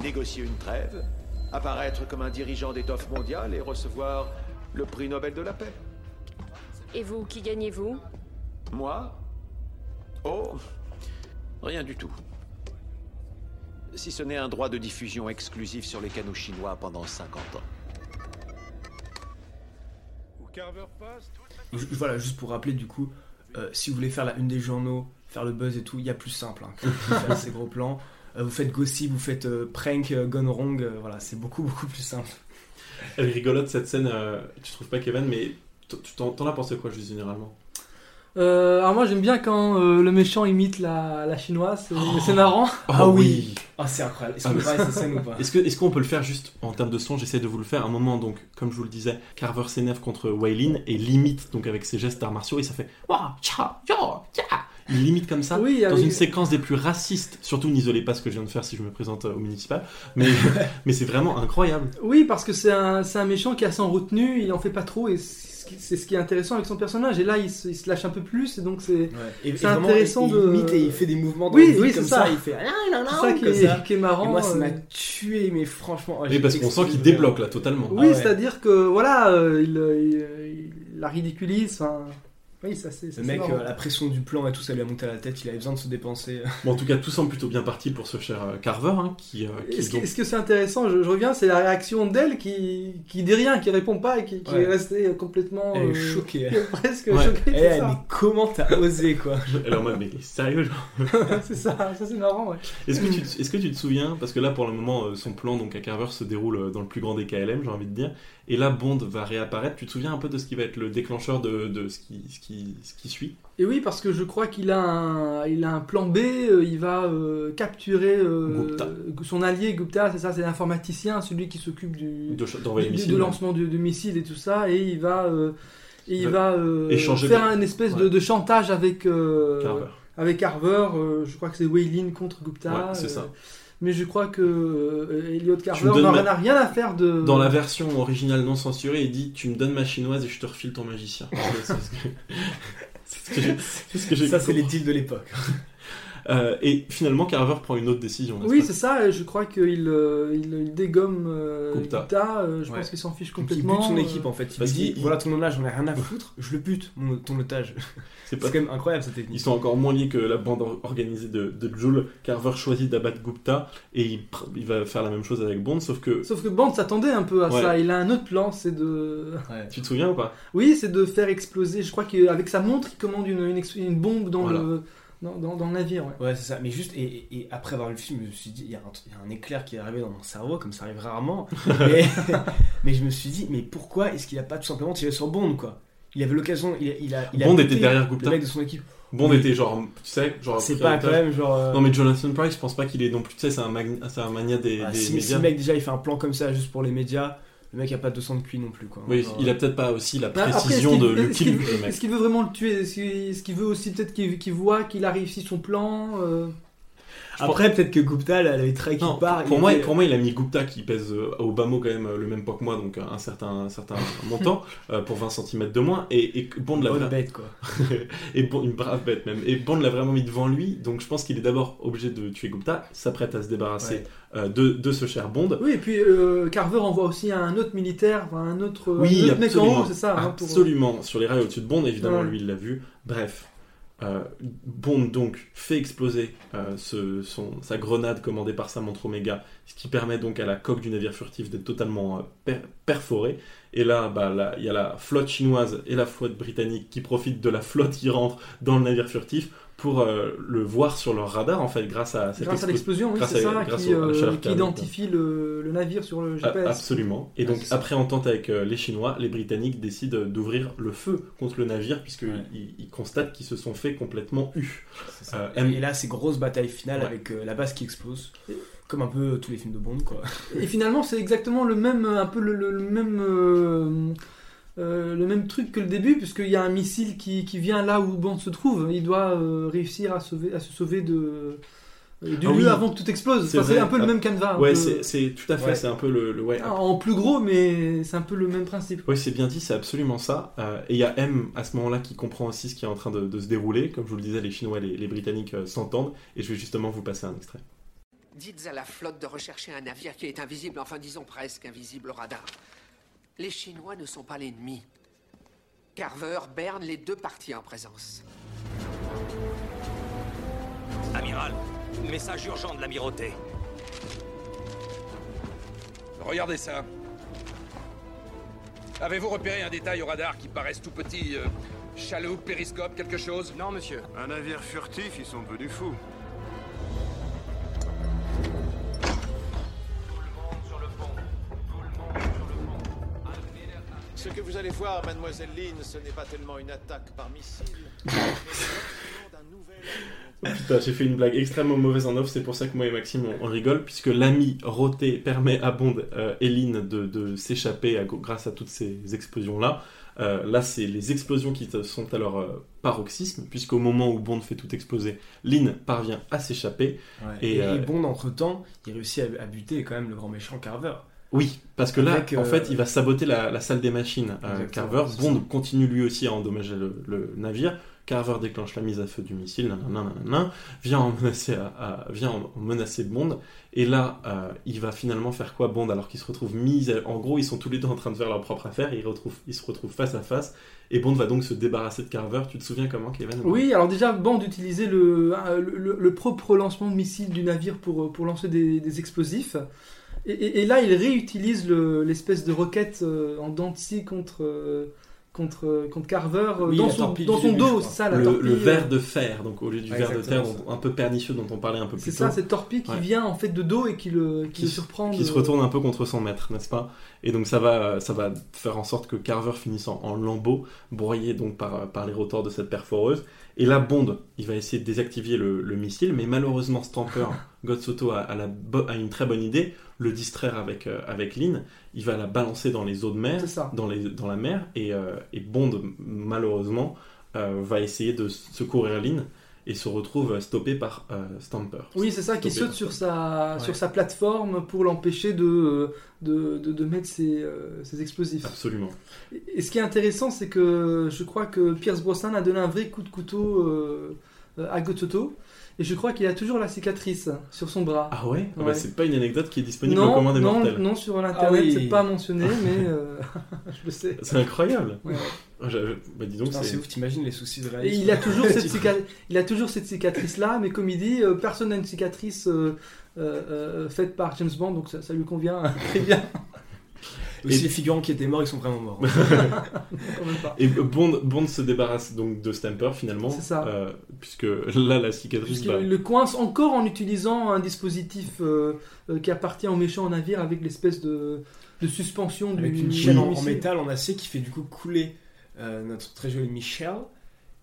Speaker 15: négocier une trêve, apparaître comme un dirigeant d'étoffe mondiale et recevoir le prix Nobel de la paix.
Speaker 16: Et vous, qui gagnez-vous?
Speaker 15: Moi? Oh, rien du tout. Si ce n'est un droit de diffusion exclusif sur les canaux chinois pendant 50 ans.
Speaker 8: Voilà, juste pour rappeler du coup, euh, si vous voulez faire la une des journaux, faire le buzz et tout, il y a plus simple hein, que faire ces gros plans. Euh, vous faites gossip, vous faites euh, prank, gone wrong, voilà, c'est beaucoup beaucoup plus simple.
Speaker 1: Elle est rigolote cette scène, tu trouves pas Kevin, mais tu t'en as pensé quoi juste généralement?
Speaker 9: Euh, alors moi j'aime bien quand euh, le méchant imite la, la chinoise, c'est c'est marrant.
Speaker 8: Ah oui. Ah, c'est incroyable. Est-ce
Speaker 1: Ah,
Speaker 8: qu'on
Speaker 1: mais-
Speaker 8: peut parler de cette scène ou pas?
Speaker 1: Est-ce que est-ce qu'on peut le faire juste en termes de son? J'essaie de vous le faire. Un moment donc, comme je vous le disais, Carver s'énerve contre Waylin et limite donc avec ses gestes d'arts martiaux et ça fait Wah, tcha, yo, tcha. Il limite comme ça
Speaker 9: Oui,
Speaker 1: dans
Speaker 9: avec-
Speaker 1: une séquence des plus racistes. Surtout n'isolez pas ce que je viens de faire si je me présente euh, au municipal, mais mais c'est vraiment incroyable.
Speaker 9: Oui, parce que c'est un, c'est un méchant qui a sans retenue, il en fait pas trop, et c'est ce qui- est intéressant avec son personnage. Et là, il se, il se lâche un peu plus, et donc c'est c'est
Speaker 8: vraiment,
Speaker 9: intéressant
Speaker 8: il,
Speaker 9: de.
Speaker 8: il imite et il fait des mouvements dans
Speaker 9: Oui,
Speaker 8: le
Speaker 9: oui,
Speaker 8: comme
Speaker 9: c'est
Speaker 8: ça.
Speaker 9: ça.
Speaker 8: Il fait
Speaker 9: C'est ça qui
Speaker 8: comme
Speaker 9: est,
Speaker 8: ça.
Speaker 9: qui est marrant.
Speaker 8: Et moi, ça m'a
Speaker 9: euh.
Speaker 8: tué, mais franchement.
Speaker 1: Mais
Speaker 8: j'ai
Speaker 1: parce qu'on sent qu'il débloque là totalement.
Speaker 9: Oui,
Speaker 8: Ah ouais.
Speaker 9: c'est-à-dire que voilà, euh, il, euh, il- il la ridiculise. Enfin, oui, ça c'est. ça,
Speaker 8: Le mec, euh, la pression du plan et tout, ça lui a monté à la tête. Il avait besoin de se dépenser.
Speaker 1: Bon, en tout cas, tout semble plutôt bien parti pour ce cher euh, Carver, hein, qui, euh, qui
Speaker 9: Est-ce que,
Speaker 1: donc-
Speaker 9: est-ce que c'est intéressant je, je reviens, c'est la réaction d'elle qui, qui dit rien, qui répond pas et qui, qui
Speaker 8: Ouais.
Speaker 9: est restée complètement.
Speaker 8: Elle est
Speaker 9: euh,
Speaker 8: choquée.
Speaker 9: presque
Speaker 1: Ouais.
Speaker 9: choquée.
Speaker 8: Eh,
Speaker 9: c'est ça.
Speaker 8: mais comment t'as osé, quoi
Speaker 1: Elle est en mode, mais sérieux genre
Speaker 9: c'est ça, ça c'est marrant. Ouais.
Speaker 1: Est-ce que, tu, est-ce que tu te souviens, parce que là pour le moment son plan donc à Carver se déroule dans le plus grand des KLM, j'ai envie de dire, et là Bond va réapparaître, tu te souviens un peu de ce qui va être le déclencheur de, de ce, qui, ce, qui, ce qui suit
Speaker 9: Et oui, parce que je crois qu'il a un, il a un plan B, euh, il va euh, capturer euh,
Speaker 1: Gupta.
Speaker 9: son allié Gupta, c'est ça, c'est l'informaticien, celui qui s'occupe du,
Speaker 1: De
Speaker 9: du- du- lancement de, de missiles et tout ça, et il va, euh, et il va faire une espèce de,
Speaker 1: ouais.
Speaker 9: de chantage avec
Speaker 1: Carver.
Speaker 9: avec Carver. je crois que c'est Waylin contre Gupta.
Speaker 1: Ouais, c'est ça.
Speaker 9: Mais je crois que euh, Elliot Carver n'en
Speaker 1: ma-
Speaker 9: a rien à faire de.
Speaker 1: Dans la version originale non censurée, il dit Tu me donnes ma chinoise et je te refile ton magicien. c'est ce que, c'est ce que j'ai- c'est ce que j'ai
Speaker 8: Ça, c'est les deals de l'époque.
Speaker 1: Euh, et finalement, Carver prend une autre décision.
Speaker 9: Oui, c'est ça, je crois qu'il euh, il, il dégomme euh,
Speaker 1: Gupta.
Speaker 9: Je
Speaker 8: Ouais.
Speaker 9: pense qu'il s'en fiche
Speaker 8: Donc, il
Speaker 9: complètement.
Speaker 8: bute son équipe en fait. Il
Speaker 1: Parce
Speaker 8: dit
Speaker 1: qu'il-
Speaker 8: voilà ton otage, j'en ai rien à foutre, je le bute, mon, ton otage.
Speaker 1: C'est pas-
Speaker 8: quand même incroyable cette technique.
Speaker 1: Ils sont encore moins liés que la bande or- organisée de, de Joule. Carver choisit d'abattre Gupta et il, pr- il va faire la même chose avec Bond, sauf que.
Speaker 9: Sauf que Bond s'attendait un peu à
Speaker 1: Ouais.
Speaker 9: ça. Il a un autre plan, c'est de.
Speaker 1: Tu te souviens ou pas?
Speaker 9: Oui, c'est de faire exploser. Je crois qu'avec sa montre, il commande une, une, ex- une bombe dans,
Speaker 1: Voilà.
Speaker 9: le, dans, dans, dans le navire. Ouais.
Speaker 8: Ouais, c'est ça. Mais juste, et, après avoir vu le film, je me suis dit, il y, a un, il y a un éclair qui est arrivé dans mon cerveau, comme ça arrive rarement. mais, mais je me suis dit, mais pourquoi est-ce qu'il a pas tout simplement tiré sur Bond, quoi? Il avait l'occasion, il a, il a, il a
Speaker 1: Bond était derrière Gupta.
Speaker 8: Le mec de son équipe.
Speaker 1: Bond
Speaker 8: Oui.
Speaker 1: était genre, tu sais, genre.
Speaker 8: C'est pas quand même genre. euh,
Speaker 1: Non, mais Jonathan Price, je pense pas qu'il est non plus. Tu sais, c'est un, magn- c'est un mania des,
Speaker 8: ah,
Speaker 1: des
Speaker 8: si, si
Speaker 1: médias.
Speaker 8: le mec déjà il fait un plan comme ça juste pour les médias, le mec a pas 200 de QI non plus, quoi.
Speaker 1: Oui, il a peut-être pas aussi la
Speaker 9: Bah, Après,
Speaker 1: précision de le mec.
Speaker 9: Est-ce qu'il veut vraiment le tuer? Est-ce qu'il est-ce qu'il veut aussi peut-être qu'il qu'il voit qu'il a réussi son plan euh,
Speaker 8: Après, peut-être que Gupta, là, les traits qui part.
Speaker 1: pour,
Speaker 8: il
Speaker 1: moi, pour moi, il a mis Gupta qui pèse euh, au bas mot quand même euh, le même poids que moi, donc euh, un certain, un certain montant euh, pour 20 cm de moins. Et, et Bond l'a
Speaker 8: bête, quoi.
Speaker 1: et bon, une brave bête même. Et Bond l'a vraiment mis devant lui, donc je pense qu'il est d'abord obligé de tuer Gupta, s'apprête à se débarrasser
Speaker 8: Ouais.
Speaker 1: euh, de, de ce cher Bond.
Speaker 9: Oui, et puis euh, Carver envoie aussi un autre militaire, un autre,
Speaker 1: Oui,
Speaker 9: un autre mec en
Speaker 1: absolument.
Speaker 9: haut, c'est ça hein, pour-
Speaker 1: Absolument. Sur les rails au-dessus de Bond, évidemment,
Speaker 9: Ouais.
Speaker 1: lui, il l'a vu. Bref. Euh, Bond donc fait exploser euh, sa grenade commandée par sa montre Omega, ce qui permet donc à la coque du navire furtif d'être totalement euh, per- perforée. Et là, bah, là, il y a la flotte chinoise et la flotte britannique qui profitent de la flotte qui rentre dans le navire furtif pour euh, le voir sur leur radar en fait grâce à cette
Speaker 9: Grâce à
Speaker 1: explo-
Speaker 9: l'explosion, oui,
Speaker 1: grâce
Speaker 9: c'est ça,
Speaker 1: grâce
Speaker 9: qui,
Speaker 1: au-
Speaker 9: euh, qui
Speaker 1: thermique.
Speaker 9: identifie le, le navire sur le GPS.
Speaker 1: Absolument. Et
Speaker 8: Ah,
Speaker 1: donc, après entente avec euh, les Chinois, les Britanniques décident d'ouvrir le feu contre le navire, puisqu'ils ils, ils constatent qu'ils se sont fait complètement eu. Euh,
Speaker 8: et, là, c'est grosse bataille finale
Speaker 1: Ouais.
Speaker 8: avec euh, la base qui explose. Comme un peu tous les films de Bond, quoi.
Speaker 9: Et finalement, c'est exactement le même, un peu le, le- le même, euh, euh, le même truc que le début, puisqu'il y a un missile qui, qui vient là où Bond se trouve. Il doit euh, réussir à, sauver, à se sauver de, euh, du
Speaker 1: Ah
Speaker 9: lieu
Speaker 1: oui.
Speaker 9: avant que tout explose.
Speaker 1: C'est
Speaker 9: Enfin, un peu le
Speaker 1: Ah,
Speaker 9: même canevas.
Speaker 1: Ouais,
Speaker 9: peu.
Speaker 1: c'est tout à fait,
Speaker 8: Ouais.
Speaker 1: c'est un peu le, le- ouais.
Speaker 9: Ah, En plus gros, mais c'est un peu le même principe.
Speaker 1: Oui, c'est bien dit, c'est absolument ça. Euh, et il y a M à ce moment-là qui comprend aussi ce qui est en train de, de se dérouler. Comme je vous le disais, les Chinois et les, les Britanniques euh, s'entendent. Et je vais justement vous passer un extrait.
Speaker 10: Dites à la flotte de rechercher un navire qui est invisible, enfin disons presque invisible au radar. Les Chinois ne sont pas l'ennemi. Carver berne les deux parties en présence.
Speaker 3: Amiral, message urgent de l'amirauté.
Speaker 17: Regardez ça. Avez-vous repéré un détail au radar qui paraisse tout petit euh, Chaloupe, périscope, quelque chose?
Speaker 3: Non, monsieur.
Speaker 14: Un navire furtif, ils sont devenus fous.
Speaker 15: Ce que vous allez voir, mademoiselle Lynn, ce n'est pas tellement une attaque par missile.
Speaker 1: Putain, j'ai fait une blague extrêmement mauvaise en off, c'est pour ça que moi et Maxime on, on rigole, puisque l'ami roté permet à Bond euh, et Lynn de, de s'échapper à- grâce à toutes ces explosions-là. Euh, là, c'est les explosions qui sont à leur euh, paroxysme, puisqu'au moment où Bond fait tout exploser, Lynn parvient à s'échapper.
Speaker 8: Ouais.
Speaker 1: Et, euh,
Speaker 8: Bond, entre-temps, il réussit à, à buter quand même le grand méchant Carver.
Speaker 1: Oui, parce que là,
Speaker 8: Avec,
Speaker 1: en
Speaker 8: euh,
Speaker 1: fait, il va saboter la, la salle des machines. euh, Carver, Bond continue lui aussi à endommager le, le navire. Carver déclenche la mise à feu du missile, nanana, nanana, vient en menacer, à, à- vient en menacer Bond. Et là, euh, il va finalement faire quoi Bond alors qu'il se retrouve mis. à- En gros, ils sont tous les deux en train de faire leur propre affaire. Et ils, retrouvent, ils se retrouvent face à face. Et Bond va donc se débarrasser de Carver. Tu te souviens comment, Kevin?
Speaker 9: Oui, alors déjà, Bond utilisait le, le, le propre lancement de missiles du navire pour, pour lancer des, des explosifs. Et, et- et là, il réutilise le- l'espèce de roquette euh, en dents de scie contre, euh, contre, contre Carver euh,
Speaker 8: Oui,
Speaker 9: dans son, dans son dos, c'est ça, la
Speaker 1: le,
Speaker 9: torpille.
Speaker 1: le
Speaker 9: euh,
Speaker 1: verre de fer, donc au lieu du
Speaker 8: Ouais,
Speaker 1: verre de terre dont- un peu pernicieux dont on parlait un peu plus
Speaker 9: C'est
Speaker 1: tôt.
Speaker 9: ça, cette torpille qui
Speaker 1: Ouais.
Speaker 9: vient en fait de dos et qui le, qui le surprend.
Speaker 1: qui
Speaker 9: de-
Speaker 1: se retourne un peu contre son maître, n'est-ce pas? Et donc ça va, ça va faire en sorte que Carver finisse en, en lambeaux, broyé donc par, par les rotors de cette perforeuse. Et là, Bond, il va essayer de désactiver le, le missile, mais malheureusement, Stamper, Godsoto a, a la bo- a une très bonne idée, le distraire avec, euh, avec Lynn. Il va la balancer dans les eaux de mer, dans, les, dans la mer, et, euh, et Bond, malheureusement, euh, va essayer de secourir Lynn et se retrouve stoppé par euh, Stamper.
Speaker 9: Oui, c'est ça, qui saute sur sa,
Speaker 1: Ouais.
Speaker 9: sur sa plateforme pour l'empêcher de, de, de, de mettre ses, euh, ses explosifs.
Speaker 1: Absolument.
Speaker 9: Et, et ce qui est intéressant, c'est que je crois que Pierce Brosnan a donné un vrai coup de couteau euh, à Gotsoto. Et je crois qu'il a toujours la cicatrice sur son bras.
Speaker 1: Ah ouais, Ah bah. C'est pas une anecdote qui est disponible
Speaker 9: non,
Speaker 1: au commun des
Speaker 9: non,
Speaker 1: mortels.
Speaker 9: non, sur l'internet,
Speaker 8: Ah oui.
Speaker 9: c'est pas mentionné, mais euh, je le sais.
Speaker 1: C'est incroyable.
Speaker 9: Ouais.
Speaker 1: J'avais- Bah dis donc, c'est
Speaker 8: c'est ouf, t'imagines les soucis de
Speaker 9: Et
Speaker 8: réalisme.
Speaker 9: il a toujours cette, cica- il a toujours cette cicatrice là, mais comme il dit, euh, personne n'a une cicatrice euh, euh, euh, faite par James Bond, donc ça, ça lui convient très bien.
Speaker 8: Aussi
Speaker 1: Et-
Speaker 8: les figurants qui étaient morts, ils sont vraiment morts.
Speaker 9: Pas.
Speaker 1: Et Bond, Bond se débarrasse donc de Stamper finalement.
Speaker 9: C'est ça.
Speaker 1: euh, puisque là, la cicatrice. Va-
Speaker 9: le coince encore en utilisant un dispositif euh, euh, qui appartient au méchant navire avec l'espèce de, de suspension du
Speaker 8: Avec une chaîne en, en métal, en acier, qui fait du coup couler euh, notre très joli Michel.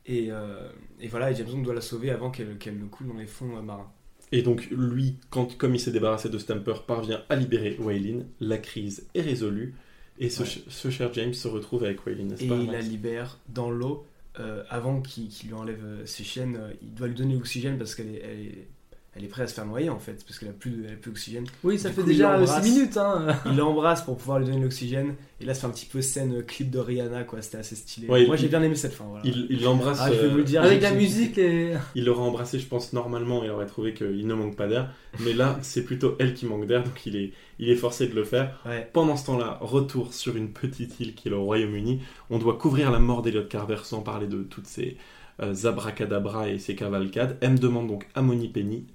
Speaker 8: Et, euh, et voilà, et James Bond doit la sauver avant qu'elle qu'elle ne coule dans les fonds euh, marins.
Speaker 1: Et donc lui, quand, comme il s'est débarrassé de Stamper, parvient à libérer Waylin. La crise est résolue. Et ce,
Speaker 8: Ouais.
Speaker 1: ch- ce cher James se retrouve avec Waylin, n'est-ce
Speaker 8: Et
Speaker 1: pas
Speaker 8: il la libère dans l'eau. euh, avant qu'il lui enlève euh, ses chaînes, euh, il doit lui donner l'oxygène parce qu'elle est, elle est, elle est prête à se faire noyer en fait, parce qu'elle a plus, de- elle a plus d'oxygène.
Speaker 9: Oui, ça
Speaker 8: Du
Speaker 9: fait
Speaker 8: coup,
Speaker 9: déjà
Speaker 8: il l'embrasse.
Speaker 9: 6 minutes. Hein.
Speaker 8: Il l'embrasse pour pouvoir lui donner l'oxygène. Et là, c'est un petit peu scène clip de Rihanna, quoi. C'était assez stylé.
Speaker 1: Ouais,
Speaker 8: Moi, j'ai bien aimé cette fin. Voilà.
Speaker 1: Il l'embrasse.
Speaker 8: Ah,
Speaker 1: euh.
Speaker 9: Avec la musique et.
Speaker 1: Il l'aurait embrassé, je pense, normalement, il aurait trouvé qu'il ne manque pas d'air. Mais là, c'est plutôt elle qui manque d'air, donc il est, il est forcé de le faire.
Speaker 8: Ouais.
Speaker 1: Pendant ce temps-là, retour sur une petite île qui est le Royaume-Uni. On doit couvrir la mort d'Eliot Carver sans parler de toutes ces euh, abracadabras et ces cavalcades. Elle me demande donc à Moni Penny,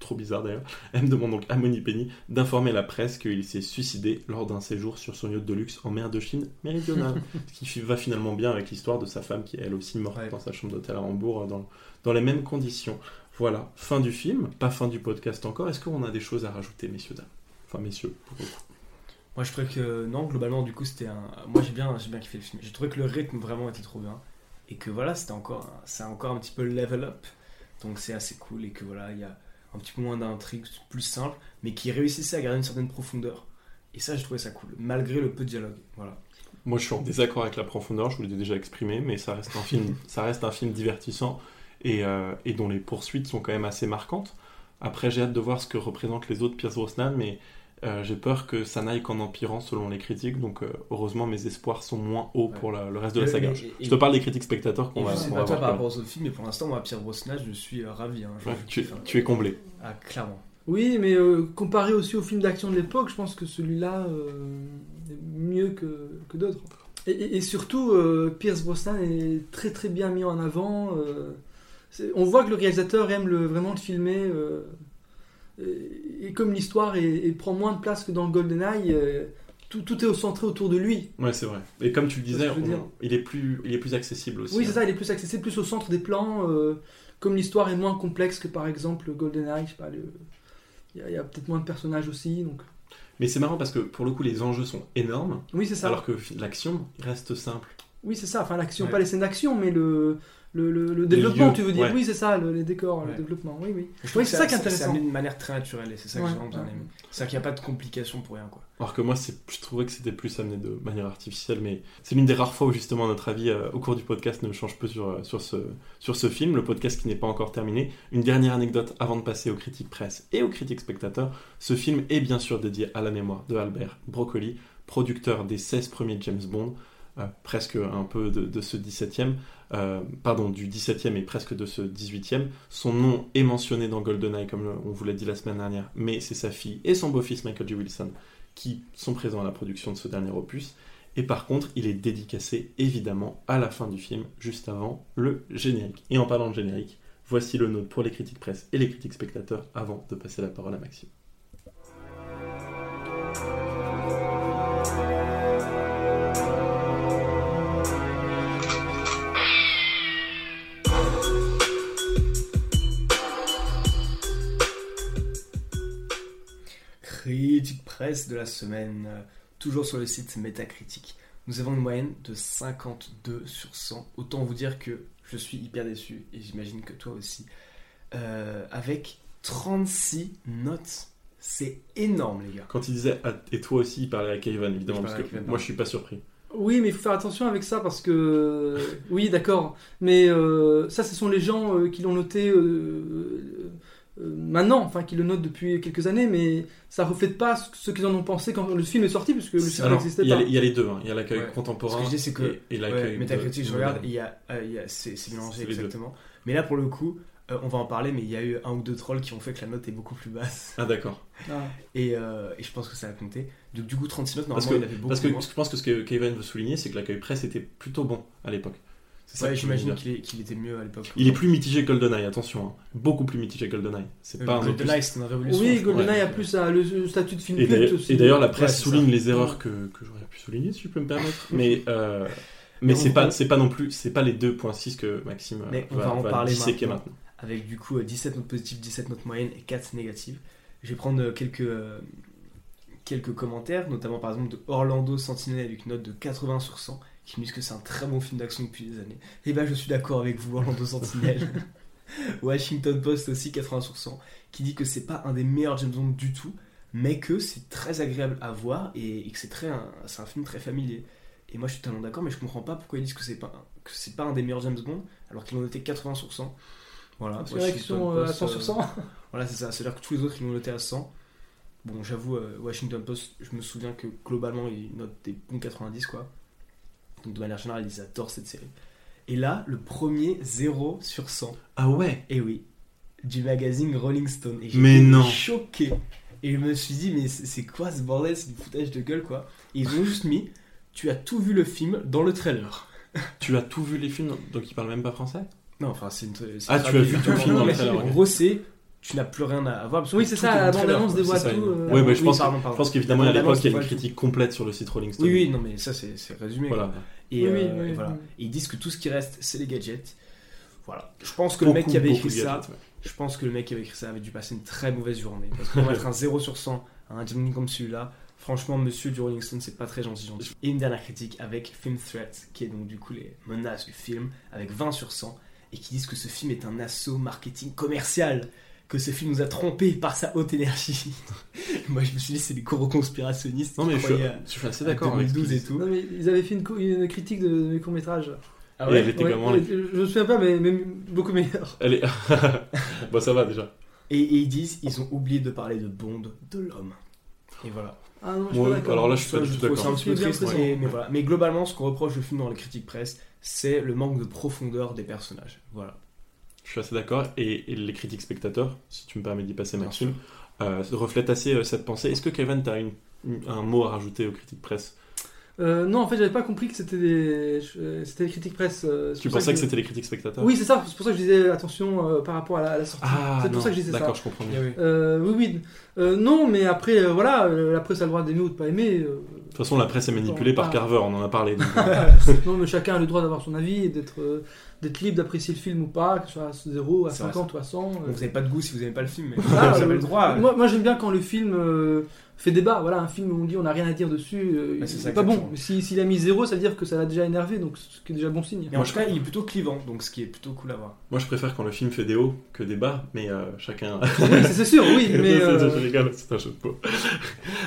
Speaker 1: trop bizarre d'ailleurs, elle me demande donc à Moni Penny d'informer la presse qu'il s'est suicidé lors d'un séjour sur son yacht de luxe en mer de Chine méridionale. ce qui va finalement bien avec l'histoire de sa femme qui est elle aussi morte
Speaker 8: Ouais.
Speaker 1: dans sa chambre d'hôtel à Hambourg dans, dans les mêmes conditions. Voilà, fin du film, pas fin du podcast encore. Est-ce qu'on a des choses à rajouter, messieurs, dames? Enfin, messieurs, pour coup.
Speaker 8: Moi, je trouvais que non, globalement, du coup, c'était un. Moi, j'ai bien, j'ai bien kiffé le film. J'ai trouvé que le rythme vraiment était trop bien et que voilà, c'était encore, c'est encore un petit peu level up. Donc, c'est assez cool et que voilà, il y a un petit peu moins d'intrigue, plus simple, mais qui réussissait à garder une certaine profondeur. Et ça, j'ai trouvé ça cool, malgré le peu de dialogue. Voilà.
Speaker 1: Moi, je suis en désaccord avec la profondeur, je vous l'ai déjà exprimé, mais ça reste un film, ça reste un film divertissant et, euh, et dont les poursuites sont quand même assez marquantes. Après, j'ai hâte de voir ce que représentent les autres Pierce Brosnan, mais euh, j'ai peur que ça n'aille qu'en empirant selon les critiques. Donc, euh, heureusement, mes espoirs sont moins hauts pour la- le reste de la saga.
Speaker 8: et-
Speaker 1: je te parle des critiques spectateurs qu'on va,
Speaker 8: je sais pas toi par rapport aux autres films, mais pour l'instant, moi, Pierre Brosnan, je suis euh, ravi. hein.
Speaker 1: Ouais, tu,
Speaker 8: hein.
Speaker 1: tu es comblé.
Speaker 8: Ah, clairement.
Speaker 9: Oui, mais euh, comparé aussi aux films d'action de l'époque, je pense que celui-là euh, est mieux que, que d'autres. Et, et- et surtout, euh, Pierce Brosnan est très très bien mis en avant. euh, on voit que le réalisateur aime le, vraiment le filmer. Euh, et, comme l'histoire prend moins de place que dans GoldenEye, euh, tout, tout est au centré autour de lui.
Speaker 1: Ouais, c'est vrai. Et comme tu le disais, on- il, est plus, il est plus accessible aussi.
Speaker 9: Oui, c'est
Speaker 1: hein.
Speaker 9: ça, il est plus accessible, plus au centre des plans. euh, comme l'histoire est moins complexe que par exemple GoldenEye, je sais pas, le- il y a, a peut-être moins de personnages aussi. Donc...
Speaker 1: Mais c'est marrant parce que pour le coup, les enjeux sont énormes.
Speaker 9: Oui, c'est ça.
Speaker 1: Alors que l'action reste simple.
Speaker 9: Oui, c'est ça. Enfin, l'action,
Speaker 1: Ouais.
Speaker 9: pas les scènes d'action, mais le, le, le- le développement,
Speaker 1: lieux,
Speaker 9: tu veux dire.
Speaker 1: ouais.
Speaker 9: Oui, c'est ça, le- les décors, le développement. Oui, oui.
Speaker 8: Je trouve
Speaker 9: Oui,
Speaker 8: que
Speaker 9: c'est ça qui est
Speaker 8: C'est
Speaker 9: intéressant.
Speaker 8: amené de manière très naturelle et c'est ça que j'ai vraiment bien aimé. C'est-à-dire qu'il n'y a pas de complications pour rien. quoi.
Speaker 1: Alors que moi, c'est- je trouvais que c'était plus amené de manière artificielle, mais c'est l'une des rares fois où justement notre avis euh, au cours du podcast ne change peu sur, euh, sur, ce, sur ce film, le podcast qui n'est pas encore terminé. Une dernière anecdote avant de passer aux critiques presse et aux critiques spectateurs. Ce film est bien sûr dédié à la mémoire de Albert Broccoli, producteur des 16 premiers James Bond, euh, presque un peu de, de ce 17e, euh, pardon, du 17e et presque de ce 18e. Son nom est mentionné dans GoldenEye, comme on vous l'a dit la semaine dernière, mais c'est sa fille et son beau-fils Michael J. Wilson qui sont présents à la production de ce dernier opus. Et par contre, il est dédicacé évidemment à la fin du film, juste avant le générique. Et en parlant de générique, voici le nôtre pour les critiques presse et les critiques spectateurs avant de passer la parole à Maxime.
Speaker 8: Critique presse de la semaine, euh, toujours sur le site Metacritic. Nous avons une moyenne de 52 sur 100. Autant vous dire que je suis hyper déçu, et j'imagine que toi aussi. Euh, avec 36 notes. C'est énorme, les gars.
Speaker 1: Quand il disait ah, et toi aussi, il parlait à Kevin évidemment, parce que
Speaker 8: Kevin,
Speaker 1: moi je suis pas surpris.
Speaker 9: Oui, mais il faut faire attention avec ça parce que. Oui, d'accord. Mais euh, ça, ce sont les gens euh, qui l'ont noté maintenant, enfin qui le notent depuis quelques années, mais ça reflète pas ce, qu'ils en ont pensé quand le film est sorti, puisque le film n'existait pas.
Speaker 1: il y a les deux, hein. il y a l'accueil
Speaker 8: Ouais.
Speaker 1: contemporain
Speaker 8: Ce que je dis, c'est que
Speaker 1: et, et l'accueil. de-
Speaker 8: je
Speaker 1: de-
Speaker 8: regarde, il y a, euh, c'est mélangé exactement. Mais là, pour le coup, euh, on va en parler, mais il y a eu un ou deux trolls qui ont fait que la note est beaucoup plus basse.
Speaker 1: Ah d'accord.
Speaker 9: Ah.
Speaker 8: Et, euh, et je pense que ça a compté. Donc, du coup, 36 notes,
Speaker 1: Parce
Speaker 8: normalement,
Speaker 1: que,
Speaker 8: il avait beaucoup
Speaker 1: parce que
Speaker 8: moins.
Speaker 1: je pense que ce que Kevin veut souligner, c'est que l'accueil presse était plutôt bon à l'époque.
Speaker 8: Ouais, j'imagine qu'il qu'il était mieux à l'époque.
Speaker 1: Il est plus mitigé que GoldenEye, attention. hein. Beaucoup plus mitigé que GoldenEye. C'est
Speaker 8: Euh,
Speaker 1: pas un
Speaker 8: GoldenEye, c'est une révolution.
Speaker 9: Oui. GoldenEye a plus euh, le statut de film
Speaker 1: Et
Speaker 9: culte
Speaker 1: et d'ailleurs, la presse
Speaker 8: Ouais,
Speaker 1: souligne
Speaker 8: ça.
Speaker 1: les erreurs que, que j'aurais pu souligner, si je peux me permettre. mais euh, mais c'est pas, non plus, c'est pas les 2.6 que Maxime euh,
Speaker 8: Mais on
Speaker 1: va,
Speaker 8: va en
Speaker 1: va
Speaker 8: parler
Speaker 1: disséquer
Speaker 8: maintenant.
Speaker 1: maintenant.
Speaker 8: Avec du coup euh, 17 notes positives, 17 notes moyennes et 4 négatives. Je vais prendre euh, quelques, euh, quelques commentaires, notamment par exemple de Orlando Sentinel avec une note de 80 sur 100, qui me disent que c'est un très bon film d'action depuis des années. Et ben je suis d'accord avec vous, Orlando Sentinel. Washington Post aussi 80 sur 100, qui dit que c'est pas un des meilleurs James Bond du tout, mais que c'est très agréable à voir et, et que c'est très un, un film très familier. Et moi je suis tellement d'accord, mais je comprends pas pourquoi ils disent que c'est pas que c'est pas un des meilleurs James Bond alors qu'ils l'ont noté 80 sur 100. Voilà. Washington
Speaker 9: sont, euh, à
Speaker 8: Post,
Speaker 9: 100 sur 100.
Speaker 8: voilà, c'est ça. C'est-à-dire que tous les autres ils l'ont noté à 100. Bon, j'avoue, euh, Washington Post, je me souviens que globalement ils notent des bons 90 quoi. Donc de manière générale ils adorent cette série. Et là, le premier 0 sur 100.
Speaker 1: Ah ouais?
Speaker 8: Et oui, du magazine Rolling Stone. Et
Speaker 1: Mais non.
Speaker 8: choqué. Et je me suis dit, mais c'est quoi ce bordel C'est du foutage de gueule, quoi? Et ils ont juste mis, tu as tout vu le film dans le trailer.
Speaker 1: Tu as tout vu les films, donc ils parlent même pas français?
Speaker 8: Non, enfin, c'est une.
Speaker 1: Ah, tu as vu tout le film dans le trailer,
Speaker 8: En gros, c'est, tu n'as plus rien à voir. parce
Speaker 9: Oui, c'est ça, la bande-annonce dévoile
Speaker 8: ça,
Speaker 9: tout, euh,
Speaker 1: Oui, mais je
Speaker 8: Oui,
Speaker 1: pense,
Speaker 8: pardon, pardon.
Speaker 1: je pense qu'évidemment, à l'époque, il y a une critique complète sur le site Rolling. Stone.
Speaker 8: Oui, oui, non, mais ça, c'est c'est résumé.
Speaker 1: Voilà.
Speaker 8: Et,
Speaker 9: Oui, oui,
Speaker 8: euh,
Speaker 9: oui,
Speaker 8: et voilà. Et ils disent que tout ce qui reste, c'est les gadgets. Voilà. Je pense que le mec qui avait écrit ça,
Speaker 1: gadgets, ouais.
Speaker 8: je pense que le mec qui avait écrit ça avait dû passer une très mauvaise journée. Parce que pour mettre un 0 sur 100 à un Bond comme celui-là, franchement, monsieur du Rolling Stone, c'est pas très gentil, gentil. Et une dernière critique avec Film Threat, qui est donc du coup les menaces du film, avec 20 sur 100, et qui disent que ce film est un assaut marketing commercial. Que ce film nous a trompés par sa haute énergie. Moi, je me suis dit, c'est des conspirationnistes.
Speaker 1: Non, mais je suis-
Speaker 8: croyaient à-
Speaker 1: je suis assez d'accord avec ce
Speaker 8: 2012
Speaker 1: qu'ils
Speaker 8: et tout.
Speaker 9: Non, mais ils avaient fait une, co- une critique de, de mes courts-métrages.
Speaker 8: Ah ouais
Speaker 1: elle était
Speaker 9: Ouais,
Speaker 1: comment
Speaker 9: ouais,
Speaker 1: les-
Speaker 9: Je me souviens pas, mais, mais beaucoup meilleure.
Speaker 1: Elle est. bon, ça va déjà.
Speaker 8: Et, et ils disent, ils ont oublié de parler de Bond, de l'homme. Et voilà.
Speaker 9: Ah non, je suis
Speaker 1: Ouais,
Speaker 9: pas d'accord.
Speaker 1: alors là, je suis pas du tout d'accord.
Speaker 8: mais, mais voilà. Mais globalement, ce qu'on reproche au film dans les critiques presse, c'est le manque de profondeur des personnages. Voilà.
Speaker 1: Je suis assez d'accord. Et, et les critiques spectateurs, si tu me permets d'y passer,
Speaker 8: Bien
Speaker 1: Maxime, euh, reflètent assez euh, cette pensée. Est-ce que Kevin, tu as une, une- un mot à rajouter aux critiques presse?
Speaker 9: Euh, non, en fait, j'avais pas compris que c'était des, euh, c'était des critiques presse.
Speaker 1: Tu pensais que c'était les critiques spectateurs?
Speaker 9: Oui, c'est ça. C'est pour ça que je disais attention euh, par rapport à la, à la sortie.
Speaker 1: Ah,
Speaker 9: c'est pour
Speaker 1: non,
Speaker 9: ça que je disais ça.
Speaker 1: d'accord, je comprends mieux.
Speaker 9: Euh, oui, oui. Euh, non, mais après, euh, voilà, la presse a le droit d'aimer ou de pas aimer. Euh,
Speaker 1: De toute façon, la presse est manipulée par. Carver, on en a parlé. donc,
Speaker 9: non, mais chacun a le droit d'avoir son avis et d'être euh, d'être libre d'apprécier le film ou pas, que ce soit à 0, à
Speaker 8: C'est vrai,
Speaker 9: 50 ou à 100.
Speaker 8: Donc,
Speaker 9: euh.
Speaker 8: vous n'avez pas de goût si vous n'aimez pas le film, mais
Speaker 9: Ah,
Speaker 8: vous avez
Speaker 9: euh,
Speaker 8: le droit.
Speaker 9: Moi, moi, j'aime bien quand le film euh, fait débat. Voilà, un film où on dit on n'a rien à dire dessus, euh,
Speaker 8: Bah, c'est
Speaker 9: pas bon. Mais si- S'il a mis 0, ça veut dire que ça l'a déjà énervé, donc ce qui est déjà bon signe.
Speaker 8: Et en tout cas, il est plutôt clivant, donc ce qui est plutôt cool à voir.
Speaker 1: Moi, je préfère quand le film fait des hauts que des bas, mais euh, chacun.
Speaker 9: Oui, c'est- sûr, oui, mais,
Speaker 1: C'est-
Speaker 9: euh,
Speaker 1: Je rigole, c'est un jeu de mots.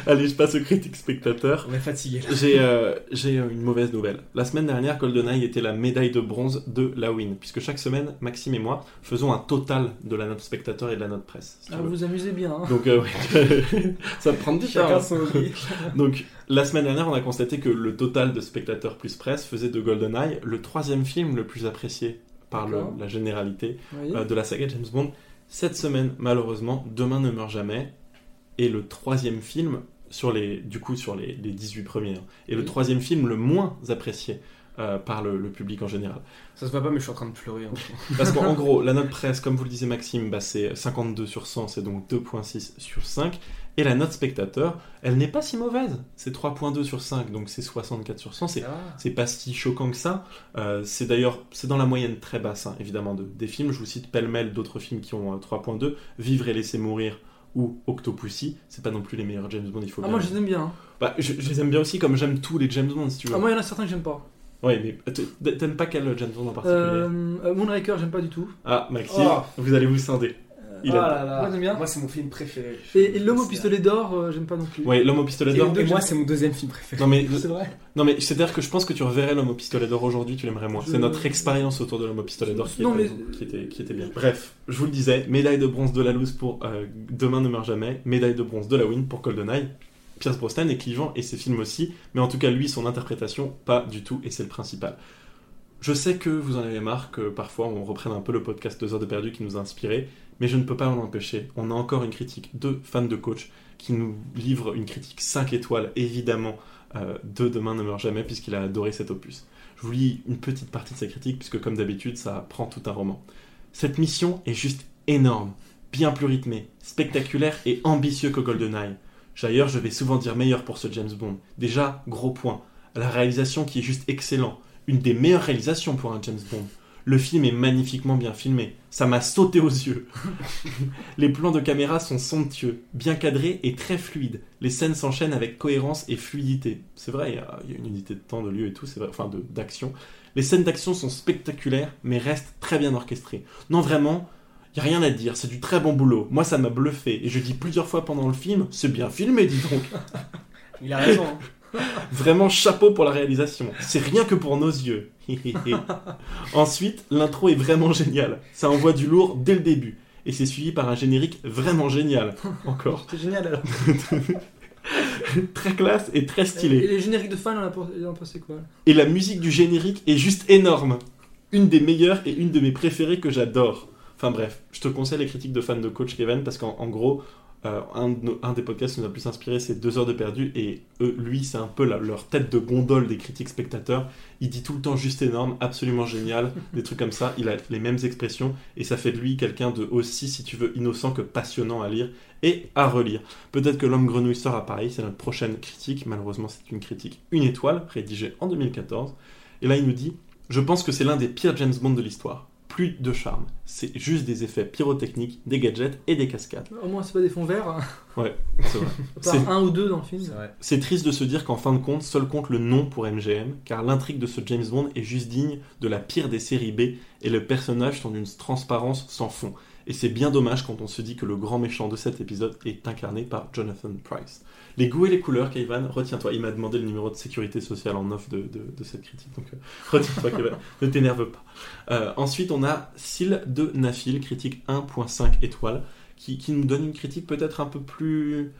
Speaker 1: Allez, je passe aux critiques spectateurs.
Speaker 8: On est fatigué.
Speaker 1: J'ai euh, j'ai une mauvaise nouvelle. La semaine dernière, GoldenEye était la médaille de bronze de la win, puisque chaque semaine, Maxime et moi faisons un total de la note spectateur et de la note presse. si
Speaker 9: Ah, vous vous amusez bien. hein.
Speaker 1: Donc, euh, ça me prend du temps.
Speaker 9: Hobby.
Speaker 1: Donc, la semaine dernière, on a constaté que le total de spectateurs plus presse faisait de GoldenEye le troisième film le plus apprécié par le- la généralité
Speaker 9: Oui.
Speaker 1: euh, de la saga James Bond. Cette semaine, malheureusement, Demain ne meurt jamais est le troisième film sur les, du coup, sur les, les 18 premiers. hein, et le troisième film le moins apprécié euh, par le, le public en général.
Speaker 8: Ça se voit pas, mais je suis en train de pleurer. en fait.
Speaker 1: Parce qu'en gros, la note presse, comme vous le disiez Maxime, bah, c'est 52 sur 100, c'est donc 2.6 sur 5. Et la note spectateur, elle n'est pas si mauvaise. C'est 3.2 sur 5, donc c'est 64 sur 100. C'est,
Speaker 8: Ah.
Speaker 1: c'est pas si choquant que ça. Euh, c'est d'ailleurs, c'est dans la moyenne très basse, hein, évidemment, de, des films. Je vous cite pêle-mêle d'autres films qui ont euh, 3.2. Vivre et laisser mourir ou Octopussy. C'est pas non plus les meilleurs James Bond, il faut
Speaker 9: Ah,
Speaker 1: bien.
Speaker 9: moi, je les aime bien. hein.
Speaker 1: Bah, je, je les aime bien aussi, comme j'aime tous les James Bond, si tu veux.
Speaker 9: Ah, moi, il y en a certains que j'aime pas.
Speaker 1: Ouais, mais t- t'aimes pas quel James Bond en particulier?
Speaker 9: Euh, euh, Moonraker, j'aime pas du tout.
Speaker 1: Ah, Maxime,
Speaker 9: Oh.
Speaker 1: vous allez vous scinder. Il
Speaker 8: Oh là là.
Speaker 9: Moi, j'aime bien.
Speaker 8: Moi, c'est mon film préféré.
Speaker 9: Et, et L'homme au pistolet d'or, euh, j'aime pas non plus.
Speaker 1: Ouais, L'homme au pistolet
Speaker 8: Et,
Speaker 1: d'or.
Speaker 8: et moi, c'est mon deuxième film préféré.
Speaker 1: Non mais,
Speaker 9: C'est vrai.
Speaker 1: non mais c'est-à-dire que je pense que tu reverrais l'homme au pistolet d'or aujourd'hui, tu l'aimerais moins.
Speaker 9: Je-
Speaker 1: C'est notre expérience autour de l'homme au pistolet d'or
Speaker 9: mais-
Speaker 1: qui était, qui était bien. Bref, je vous le disais, médaille de bronze de la loose pour euh, Demain ne meurt jamais, médaille de bronze de la win pour GoldenEye. Pierce Brosnan est clivant et ses films aussi, mais en tout cas lui, son interprétation, pas du tout, et c'est le principal. Je sais que vous en avez marre que parfois on reprenne un peu le podcast 2 heures de perdu qui nous a inspiré, mais je ne peux pas en empêcher. On a encore une critique de fans de coach qui nous livre une critique 5 étoiles, évidemment, euh, de Demain ne meurt jamais, puisqu'il a adoré cet opus. Je vous lis une petite partie de sa critique, puisque comme d'habitude, ça prend tout un roman. Cette mission est juste énorme, bien plus rythmée, spectaculaire et ambitieux que GoldenEye. D'ailleurs, je vais souvent dire meilleur pour ce James Bond. Déjà, gros point. La réalisation qui est juste excellent. Une des meilleures réalisations pour un James Bond. Le film est magnifiquement bien filmé. Ça m'a sauté aux yeux. Les plans de caméra sont somptueux, bien cadrés et très fluides. Les scènes s'enchaînent avec cohérence et fluidité. C'est vrai, il y, a, il y a une unité de temps, de lieu et tout, c'est vrai, enfin d'action. Les scènes d'action sont spectaculaires, mais restent très bien orchestrées. Non, vraiment, il n'y a rien à dire, c'est du très bon boulot. Moi, ça m'a bluffé, et je dis plusieurs fois pendant le film, c'est bien filmé, dis donc.
Speaker 8: Il a raison. hein.
Speaker 1: Vraiment chapeau pour la réalisation. C'est rien que pour nos yeux. Ensuite, l'intro est vraiment géniale. Ça envoie du lourd dès le début. Et c'est suivi par un générique vraiment génial. Encore.
Speaker 9: C'est génial alors.
Speaker 1: très classe et très
Speaker 9: Et
Speaker 1: stylé.
Speaker 9: les génériques de fans, on a pensé quoi?
Speaker 1: Et la musique du générique est juste énorme. Une des meilleures et une de mes préférées que j'adore. Enfin bref, je te conseille les critiques de fans de Coach Kevin parce qu'en en gros, euh, un, de nos- un des podcasts qui nous a plus inspiré, c'est Deux heures de perdu. Et eux, lui, c'est un peu la- leur tête de gondole des critiques spectateurs. Il dit tout le temps juste énorme, absolument génial, des trucs comme ça. Il a les mêmes expressions et ça fait de lui quelqu'un de aussi, si tu veux, innocent que passionnant à lire et à relire. Peut-être que L'homme grenouille sera pareil, c'est notre prochaine critique. Malheureusement, c'est une critique une étoile, rédigée en 2014. Et là, il nous dit Je pense que c'est l'un des pires James Bond de l'histoire. Plus de charme. C'est juste des effets pyrotechniques, des gadgets et des cascades.
Speaker 9: Au moins, c'est pas des fonds verts.
Speaker 1: Ouais, c'est vrai. C'est-
Speaker 9: un ou deux dans le film.
Speaker 1: c'est triste de se dire qu'en fin de compte, seul compte le nom pour MGM, car l'intrigue de ce James Bond est juste digne de la pire des séries B, et le personnage sont d'une transparence sans fond. Et c'est bien dommage quand on se dit que le grand méchant de cet épisode est incarné par Jonathan Price. Les goûts et les couleurs, Kevin, retiens-toi. Il m'a demandé le numéro de sécurité sociale en off de, de- de cette critique, donc euh, retiens-toi, Kevin. ne t'énerve pas. Euh, ensuite, on a Syl de Nafil, critique 1.5 étoiles, qui, qui nous donne une critique peut-être un peu plus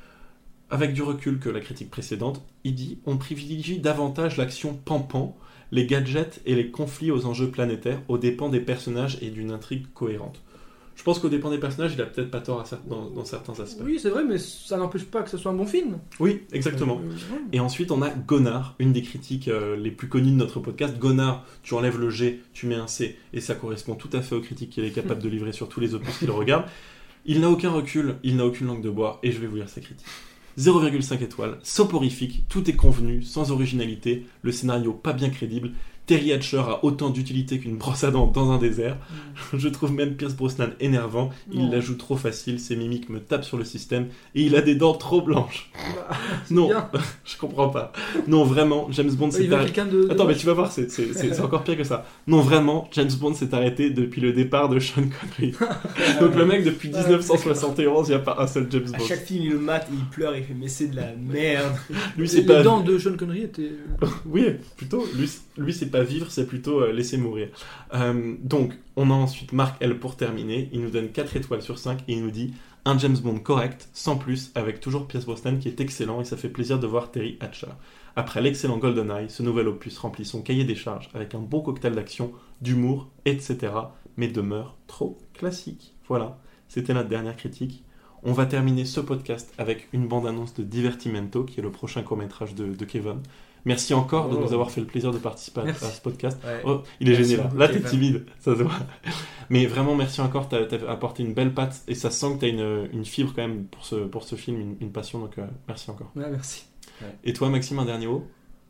Speaker 1: avec du recul que la critique précédente. Il dit on privilégie davantage l'action pan-pan, les gadgets et les conflits aux enjeux planétaires aux dépens des personnages et d'une intrigue cohérente. Je pense qu'au dépens des personnages, il a peut-être pas tort à cer- dans, dans certains aspects.
Speaker 9: Oui, c'est vrai, mais ça n'empêche pas que ce soit un bon film.
Speaker 1: Oui, exactement.
Speaker 9: Euh,
Speaker 1: Et ensuite, on a Gonard, une des critiques euh, les plus connues de notre podcast. Gonard, tu enlèves le G, tu mets un C, et ça correspond tout à fait aux critiques qu'il est capable de livrer sur tous les opus qu'il regarde. Il n'a aucun recul, il n'a aucune langue de bois, et je vais vous lire sa critique. 0,5 étoiles, soporifique, tout est convenu, sans originalité, le scénario pas bien crédible, Terry Hatcher a autant d'utilité qu'une brosse à dents dans un désert. Je trouve même Pierce Brosnan énervant. Il
Speaker 9: Non.
Speaker 1: la joue trop facile, ses mimiques me tapent sur le système et il a des dents trop blanches.
Speaker 9: Bah,
Speaker 1: non,
Speaker 9: bien.
Speaker 1: je comprends pas. Non, vraiment, James Bond s'est arrêté.
Speaker 9: de-
Speaker 1: Attends, mais tu vas voir, c'est- encore pire que ça. Non, vraiment, James Bond s'est arrêté depuis le départ de Sean Connery. Donc le mec, depuis 1971, il n'y a pas un seul James
Speaker 8: À
Speaker 1: Bond.
Speaker 8: chaque film, il le mate et il pleure, il fait mais c'est de la merde.
Speaker 1: Lui,
Speaker 9: Les,
Speaker 1: c'est
Speaker 9: les
Speaker 1: pas.
Speaker 9: dents de Sean Connery étaient.
Speaker 1: Oui, plutôt. Lui, lui c'est pas vivre, c'est plutôt euh, laisser mourir. Euh, donc, on a ensuite Marc L pour terminer. Il nous donne 4 étoiles sur 5 et il nous dit un James Bond correct, sans plus, avec toujours Pierce Brosnan qui est excellent et ça fait plaisir de voir Terry Hatcher. Après l'excellent GoldenEye, ce nouvel opus remplit son cahier des charges avec un beau cocktail d'action, d'humour, etc. mais demeure trop classique. Voilà, c'était notre dernière critique. On va terminer ce podcast avec une bande-annonce de Divertimento, qui est le prochain court-métrage de, de Kevin. Merci encore de
Speaker 8: Oh.
Speaker 1: nous avoir fait le plaisir de participer à, ce podcast.
Speaker 8: Ouais.
Speaker 1: Oh, il est
Speaker 8: Merci
Speaker 1: gêné là. t'es
Speaker 8: Kevin.
Speaker 1: timide, ça se voit. Mais vraiment, merci encore. T'as as apporté une belle patte et ça sent que t'as une, une fibre quand même pour ce, pour ce film, une, une passion. Donc, euh, merci encore.
Speaker 9: Ouais, merci.
Speaker 1: Et toi, Maxime, un dernier mot?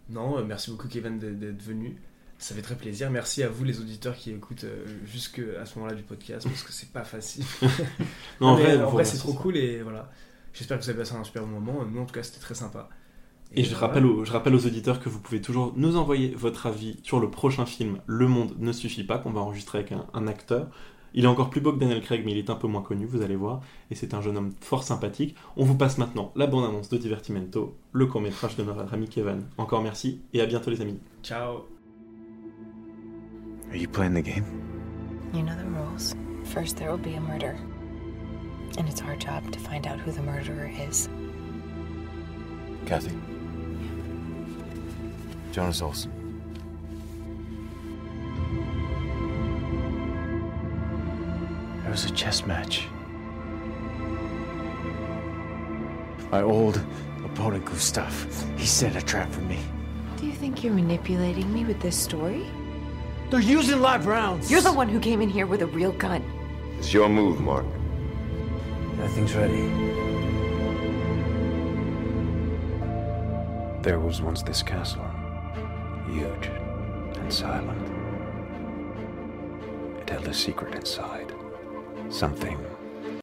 Speaker 8: Non, euh, merci beaucoup Kevin d'être venu. Ça fait très plaisir. Merci à vous les auditeurs qui écoutent euh, jusque à ce moment-là du podcast parce que c'est pas facile.
Speaker 1: Non, en
Speaker 8: mais,
Speaker 1: vrai,
Speaker 8: en c'est trop
Speaker 1: ça.
Speaker 8: cool et voilà. J'espère que vous avez passé un super bon moment. Nous en tout cas, c'était très sympa.
Speaker 1: Et, je, rappelle aux, je rappelle aux auditeurs que vous pouvez toujours nous envoyer votre avis sur le prochain film Le Monde ne suffit pas, qu'on va enregistrer avec un, un acteur. Il est encore plus beau que Daniel Craig, mais il est un peu moins connu, vous allez voir. Et c'est un jeune homme fort sympathique. On vous passe maintenant la bande-annonce de Divertimento, le court-métrage de notre ami Kevin. Encore merci et à bientôt les amis.
Speaker 8: Ciao.
Speaker 18: Are you playing the game?
Speaker 19: You know the rules. First, there will be a murder. And it's our job to find out who the murderer is.
Speaker 18: Kathy? Jonas Olson. It was a chess match. My old opponent Gustav, he set a trap for me.
Speaker 19: Do you think you're manipulating me with this story?
Speaker 18: They're using live rounds.
Speaker 19: You're the one who came in here with a real gun.
Speaker 2: It's your move, Mark.
Speaker 18: Nothing's ready. There was once this castle, huge and silent. It held a secret inside, something